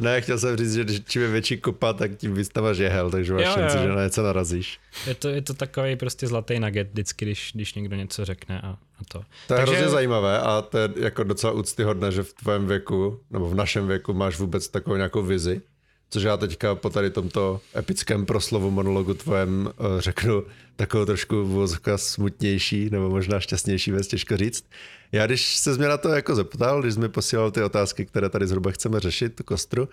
Ne, chtěl jsem říct, že když- čím je větší kupa, tak tím máš jehel, takže máš Jo, šanci, jo. že na něco narazíš. Je to, je to takový prostě zlatý nugget vždycky, když, když někdo něco řekne a, a to. To je Takže- hrozně zajímavé a to je jako docela úctyhodné, že v tvém věku, nebo v našem věku máš vůbec takovou nějakou vizi, což já teďka po tady tomto epickém proslovu monologu tvojem eh, řeknu takovou trošku vozka smutnější, nebo možná šťastnější věc, těžko říct. Já když se mě na to jako zeptal, když jsi mi posílal ty otázky, které tady zhruba chceme řešit, tu kostru,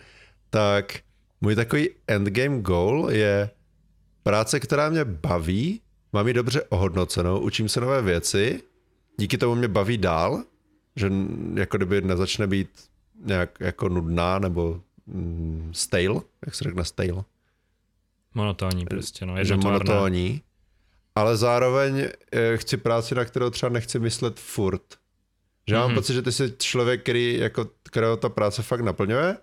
tak můj takový endgame goal je práce, která mě baví, mám ji dobře ohodnocenou, učím se nové věci, díky tomu mě baví dál, že jako kdyby nezačne být nějak jako nudná nebo mm, stale, jak se řekne stale, Monotónní prostě, no, že jednotvárná. monotónní, ale zároveň eh, chci práci, na kterou třeba nechci myslet furt. Že mm-hmm. mám pocit, že ty jsi člověk, který jako, kterého ta práce fakt naplňuje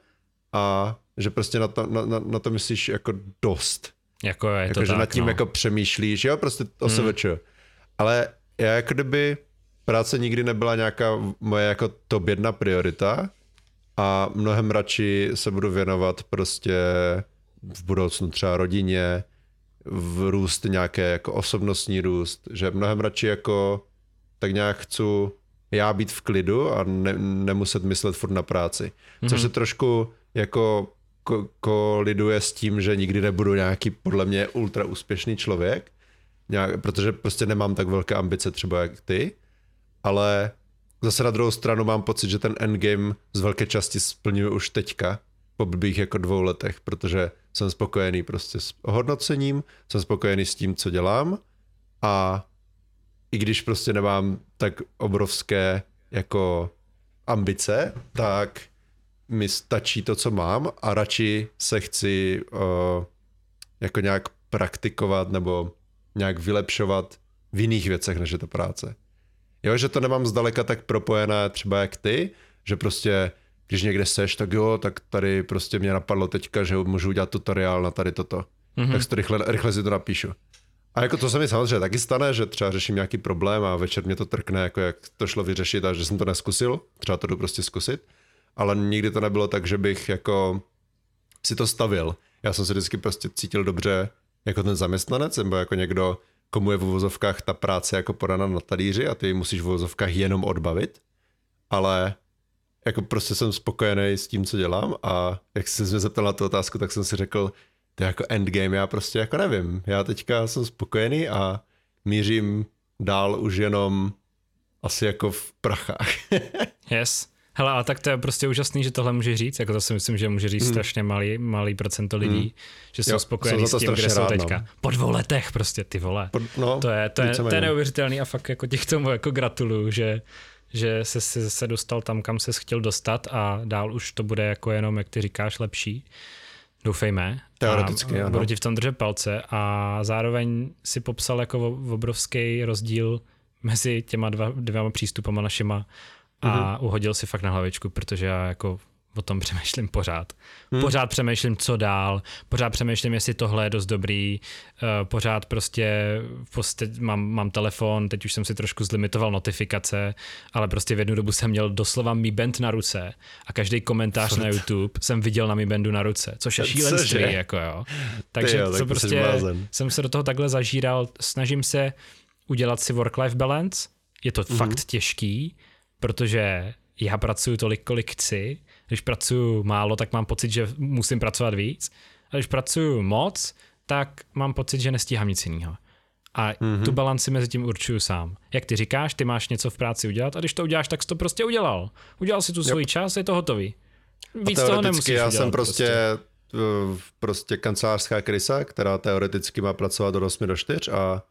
a že prostě na to, na, na, na to myslíš jako dost. Jako je jako, to že tak, nad tím no. jako přemýšlíš, jo, prostě OSVČ. Hmm. Ale já jako kdyby práce nikdy nebyla nějaká moje jako top jedna priorita a mnohem radši se budu věnovat prostě v budoucnu třeba rodině, v růst nějaké jako osobnostní růst, že mnohem radši jako tak nějak chci já být v klidu a ne, nemuset myslet furt na práci. Mm-hmm. Což se trošku jako ko- koliduje s tím, že nikdy nebudu nějaký podle mě ultra úspěšný člověk, nějak, protože prostě nemám tak velké ambice třeba jak ty, ale zase na druhou stranu mám pocit, že ten endgame z velké části splňuji už teďka, po blbých jako dvou letech, protože jsem spokojený prostě s hodnocením, jsem spokojený s tím, co dělám a i když prostě nemám tak obrovské jako ambice, tak mi stačí to, co mám a radši se chci uh, jako nějak praktikovat nebo nějak vylepšovat v jiných věcech, než je to práce. Jo, že to nemám zdaleka tak propojené třeba jak ty, že prostě když někde seš, tak jo, tak tady prostě mě napadlo teďka, že můžu udělat tutoriál na tady toto. Mm-hmm. Tak to rychle, rychle si to napíšu. A jako to se mi samozřejmě taky stane, že třeba řeším nějaký problém a večer mě to trkne, jako jak to šlo vyřešit a že jsem to neskusil. Třeba to jdu prostě zkusit. Ale nikdy to nebylo tak, že bych jako si to stavil. Já jsem se vždycky prostě cítil dobře jako ten zaměstnanec, nebo jako někdo, komu je v uvozovkách ta práce jako podána na talíři a ty musíš v uvozovkách jenom odbavit. Ale jako prostě jsem spokojený s tím, co dělám a jak jsi se zeptal na tu otázku, tak jsem si řekl, to je jako endgame, já prostě jako nevím. Já teďka jsem spokojený a mířím dál už jenom asi jako v prachách. yes. Hele, ale tak to je prostě úžasný, že tohle může říct, jako to si myslím, že může říct hmm. strašně malý, malý procento lidí, hmm. že jsou Jo, spokojení s tím, kde strašně jsou rád, teďka. no. Po dvou letech prostě, ty vole. Po- no, to je, to je, to je neuvěřitelný a fakt jako k tomu jako gratuluju, že, že se, se, se dostal tam, kam se chtěl dostat a dál už to bude jako jenom, jak ty říkáš, lepší. Doufejme. Teoreticky, a ano. Budu ti v tom držet palce a zároveň si popsal jako obrovský rozdíl mezi těma dva, dvěma přístupama našima a Mhm. uhodil si fakt na hlavičku, protože já jako o tom přemýšlím pořád. Hmm. Pořád přemýšlím, co dál, pořád přemýšlím, jestli tohle je dost dobrý, uh, pořád prostě, prostě mám, mám telefon, teď už jsem si trošku zlimitoval notifikace, ale prostě v jednu dobu jsem měl doslova Mi Band na ruce a každý komentář na YouTube jsem viděl na Mi Bandu na ruce, což je Cože? šílenství, jako jo. Takže jo, tak to prostě jsem se do toho takhle zažíral, snažím se udělat si work-life balance, je to mm-hmm. fakt těžký, protože já pracuji tolik, kolik chci, když pracuji málo, tak mám pocit, že musím pracovat víc, a když pracuji moc, tak mám pocit, že nestíhám nic jiného. A mm-hmm. tu balanci mezi tím určuju sám. Jak ty říkáš, ty máš něco v práci udělat a když to uděláš, tak jsi to prostě udělal. Udělal si tu svůj čas, je to hotový. Víc toho nemusíš já udělat, jsem prostě, prostě prostě kancelářská krysa, která teoreticky má pracovat od 8 do 4 a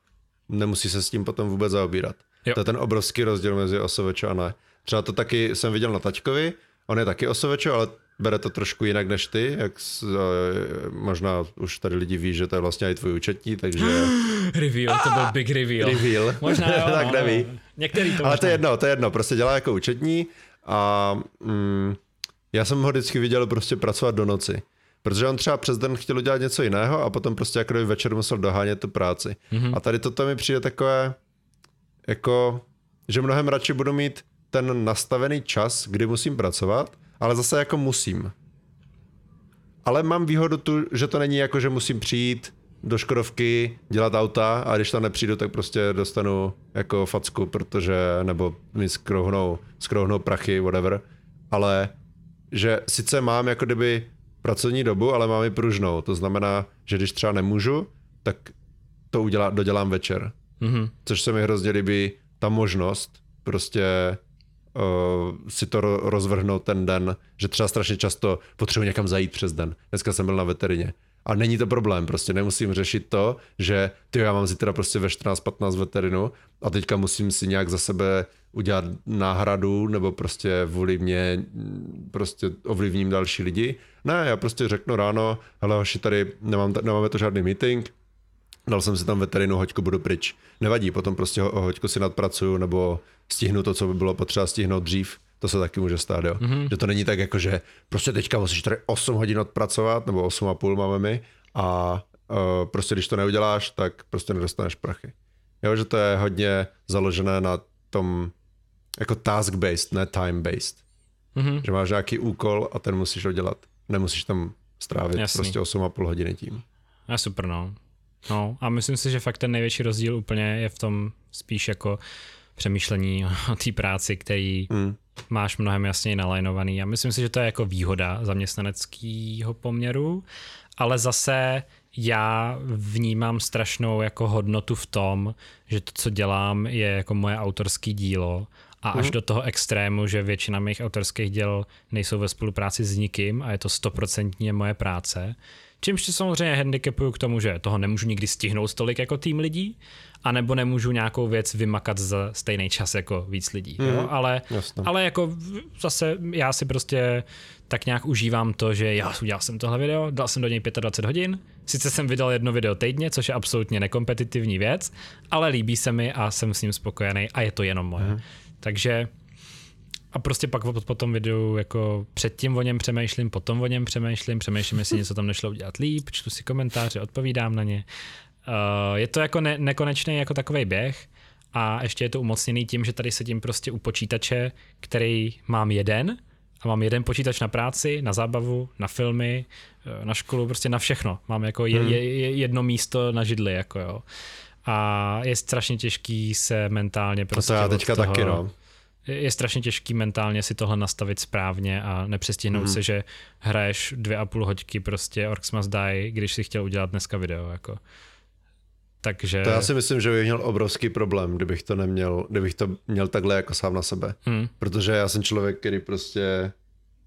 nemusí se s tím potom vůbec zaobírat. Jo. To je ten obrovský rozdíl mezi OSVČ a ne. Třeba to taky jsem viděl na taťkovi, on je taky OSVČ, ale bere to trošku jinak než ty, jak s, eh, možná už tady lidi ví, že to je vlastně i tvůj účetní, takže Reveal, to byl big reveal. reveal. Možná jo, tak no, neví. no. Některý to Ale možná. to je jedno, to je jedno, prostě dělá jako účetní a mm, já jsem ho vždycky viděl prostě pracovat do noci. Protože on třeba přes den chtěl udělat něco jiného a potom prostě jako večer musel dohánět tu práci. Mm-hmm. A tady toto mi přijde takové, jako, že mnohem radši budu mít ten nastavený čas, kdy musím pracovat, ale zase jako musím. Ale mám výhodu tu, že to není jako, že musím přijít do Škodovky, dělat auta a když tam nepřijdu, tak prostě dostanu jako facku, protože, nebo mi skrouhnou, skrouhnou prachy, whatever. Ale že sice mám jako kdyby pracovní dobu, ale mám i pružnou. To znamená, že když třeba nemůžu, tak to udělá, dodělám večer. Mhm. Což se mi hrozně líbí, ta možnost prostě uh, si to ro- rozvrhnout ten den, že třeba strašně často potřebuji někam zajít přes den. Dneska jsem byl na veterině. A není to problém, prostě nemusím řešit to, že ty já mám zítra prostě ve 14-15 veterinu a teďka musím si nějak za sebe udělat náhradu nebo prostě vůli mě prostě ovlivním další lidi. Ne, já prostě řeknu ráno, hele hoši, tady nemám, nemáme to žádný meeting, dal jsem si tam veterinu, hoďku, budu pryč. Nevadí, potom prostě ho, hoďku si nadpracuju nebo stihnu to, co by bylo potřeba stihnout dřív. To se taky může stát, jo. Mm-hmm. Že to není tak jako, že prostě teďka musíš tady 8 hodin odpracovat, nebo 8 a půl máme my a uh, prostě když to neuděláš, tak prostě nedostaneš prachy. Jo, že to je hodně založené na tom jako task-based, ne time-based. Mm-hmm. Že máš nějaký úkol a ten musíš udělat. Nemusíš tam strávit Jasný. prostě 8,5 hodiny tím. A super, no. No a myslím si, že fakt ten největší rozdíl úplně je v tom spíš jako přemýšlení o té práci, který mm. máš mnohem jasněji nalajnovaný. A myslím si, že to je jako výhoda zaměstnaneckého poměru, ale zase já vnímám strašnou jako hodnotu v tom, že to, co dělám, je jako moje autorské dílo a až mm. do toho extrému, že většina mých autorských děl nejsou ve spolupráci s nikým a je to stoprocentně moje práce, Čímž se samozřejmě handicapuju k tomu, že toho nemůžu nikdy stihnout tolik jako tým lidí, anebo nemůžu nějakou věc vymakat za stejný čas jako víc lidí. Mm, jo? Mhm. Ale, ale jako zase já si prostě tak nějak užívám to, že já udělal jsem tohle video, dal jsem do něj 25 hodin, sice jsem vydal jedno video týdně, což je absolutně nekompetitivní věc, ale líbí se mi a jsem s ním spokojený a je to jenom moje. Mm. Takže a prostě pak po tom videu jako předtím o něm přemýšlím, potom o něm přemýšlím, přemýšlím, jestli něco tam nešlo udělat líp, čtu si komentáře, odpovídám na ně. Uh, je to jako ne- nekonečný jako takový běh a ještě je to umocněný tím, že tady sedím prostě u počítače, který mám jeden a mám jeden počítač na práci, na zábavu, na filmy, eh, na školu, prostě na všechno. Mám jako je, hmm. je, jedno místo na židli, jako jo. A je strašně těžký se mentálně prostě a to já teďka toho, taky, no je strašně těžký mentálně si tohle nastavit správně a nepřestihnout mm. se, že hraješ dvě a půl hoďky prostě Orcs Must Die, když si chtěl udělat dneska video. Jako. Takže... To já si myslím, že bych měl obrovský problém, kdybych to neměl, kdybych to měl takhle jako sám na sebe. Mm. Protože já jsem člověk, který prostě,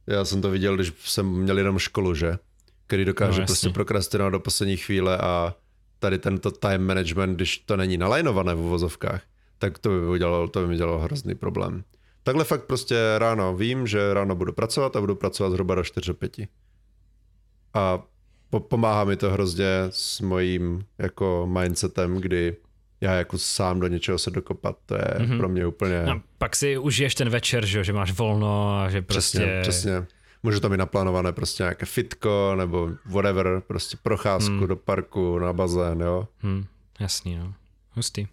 já jsem to viděl, když jsem měl jenom školu, že? Který dokáže no, prostě prokrastinovat do poslední chvíle a tady tento time management, když to není nalajnované v uvozovkách, tak to by, udělalo, to by mi dělalo hrozný problém. Takhle fakt prostě ráno vím, že ráno budu pracovat a budu pracovat zhruba do 4-5. A po, pomáhá mi to hrozně s mojím jako mindsetem, kdy já jako sám do něčeho se dokopat, to je mm-hmm. pro mě úplně... A pak si užiješ ten večer, že, že máš volno a že prostě... Přesně, přesně. Můžu tam mít naplánované prostě nějaké fitko nebo whatever, prostě procházku mm. do parku, na bazén, jo. Mm, jasný, no. Hustý.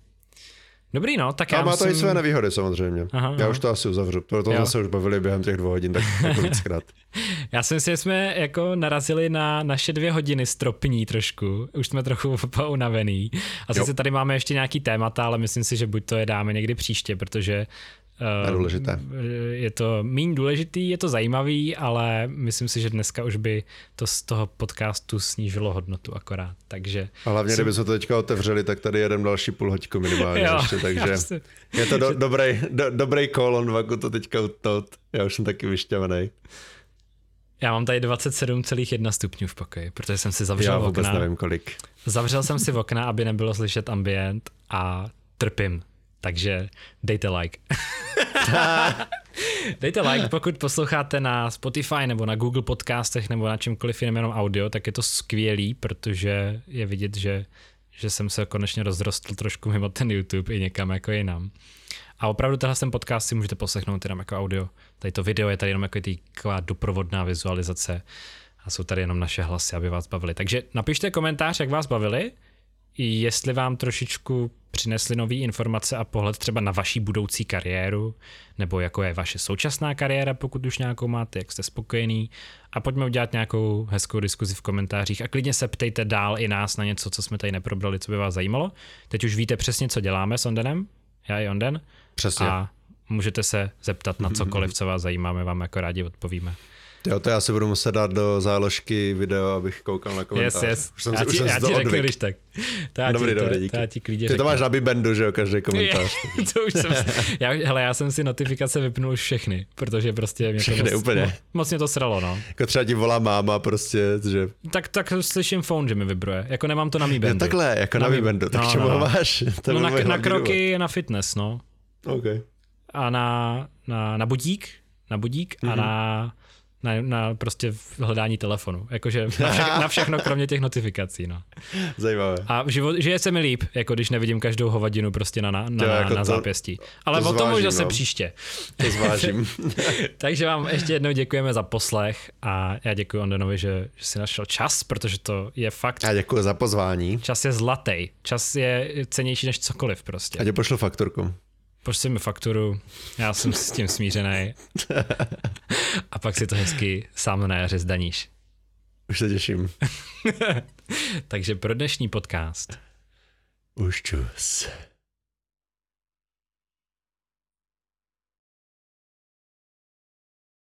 Dobrý, no, tak já A má to i své nevýhody samozřejmě. Aha, já aha. už to asi uzavřu, to, to se už bavili během těch dvou hodin, tak jako víckrát. já si, že jsme jako narazili na naše dvě hodiny stropní trošku, už jsme trochu unavený. A sice tady máme ještě nějaký témata, ale myslím si, že buď to je dáme někdy příště, protože je důležité. Je to méně důležitý, je to zajímavý, ale myslím si, že dneska už by to z toho podcastu snížilo hodnotu akorát. Takže a hlavně, jsem... kdyby se to teďka otevřeli, tak tady jeden další půl hoďku minimálně jo, ještě, takže jasný. je to do, dobrý, do, dobrý call on vaku to teďka utnout. Já už jsem taky vyšťavený. Já mám tady 27,1 stupňů v pokoji, protože jsem si zavřel Já vůbec okna. nevím kolik. Zavřel jsem si v okna, aby nebylo slyšet ambient a trpím takže dejte like. dejte like, pokud posloucháte na Spotify nebo na Google podcastech nebo na čemkoliv jiném jenom audio, tak je to skvělý, protože je vidět, že, že jsem se konečně rozrostl trošku mimo ten YouTube i někam jako jinam. A opravdu tenhle ten podcast si můžete poslechnout jenom jako audio. Tady to video je tady jenom jako taková doprovodná vizualizace a jsou tady jenom naše hlasy, aby vás bavili. Takže napište komentář, jak vás bavili, jestli vám trošičku přinesly nové informace a pohled třeba na vaší budoucí kariéru, nebo jako je vaše současná kariéra, pokud už nějakou máte, jak jste spokojený. A pojďme udělat nějakou hezkou diskuzi v komentářích a klidně se ptejte dál i nás na něco, co jsme tady neprobrali, co by vás zajímalo. Teď už víte přesně, co děláme s Ondenem, já i Onden. Přesně. A můžete se zeptat na cokoliv, co vás zajímá, my vám jako rádi odpovíme. Jo, to já si budu muset dát do záložky video, abych koukal na komentář. Yes, yes. Už jsem, já ti, už jsem já ti řeknu, když tak. To já dobrý, ti, dobrý, díky. To, já ti klidně Ty to máš na Bibendu, že jo, každý komentář. to už jsem, já, hele, já jsem si notifikace vypnul všechny, protože prostě mě všechny, to moc, úplně. moc mě to sralo, no. Jako třeba ti volá máma prostě, že... Tak, tak slyším phone, že mi vibruje, jako nemám to na Mi Bandu. Jo, takhle, jako na, na Mi Bandu, tak no, čemu no, no. máš? To no na, na kroky, na fitness, no. OK. A na, na, na budík, na budík mm-hmm. a mhm. na na, na prostě hledání telefonu. Jakože na, vše, na všechno, kromě těch notifikací, no. Zajímavé. A život, žije se mi líp, jako když nevidím každou hovadinu prostě na, na, na, jako na to- zápěstí. Ale to o tom už zase no. příště. To zvážím. Takže vám ještě jednou děkujeme za poslech a já děkuji Ondenovi, že, že si našel čas, protože to je fakt, Já děkuji za pozvání. čas je zlatý. Čas je cenější než cokoliv prostě. A tě pošlu fakturku. Pošli mi fakturu, já jsem s tím smířený. A pak si to hezky sám na jaře zdaníš. Už se těším. Takže pro dnešní podcast Už čus.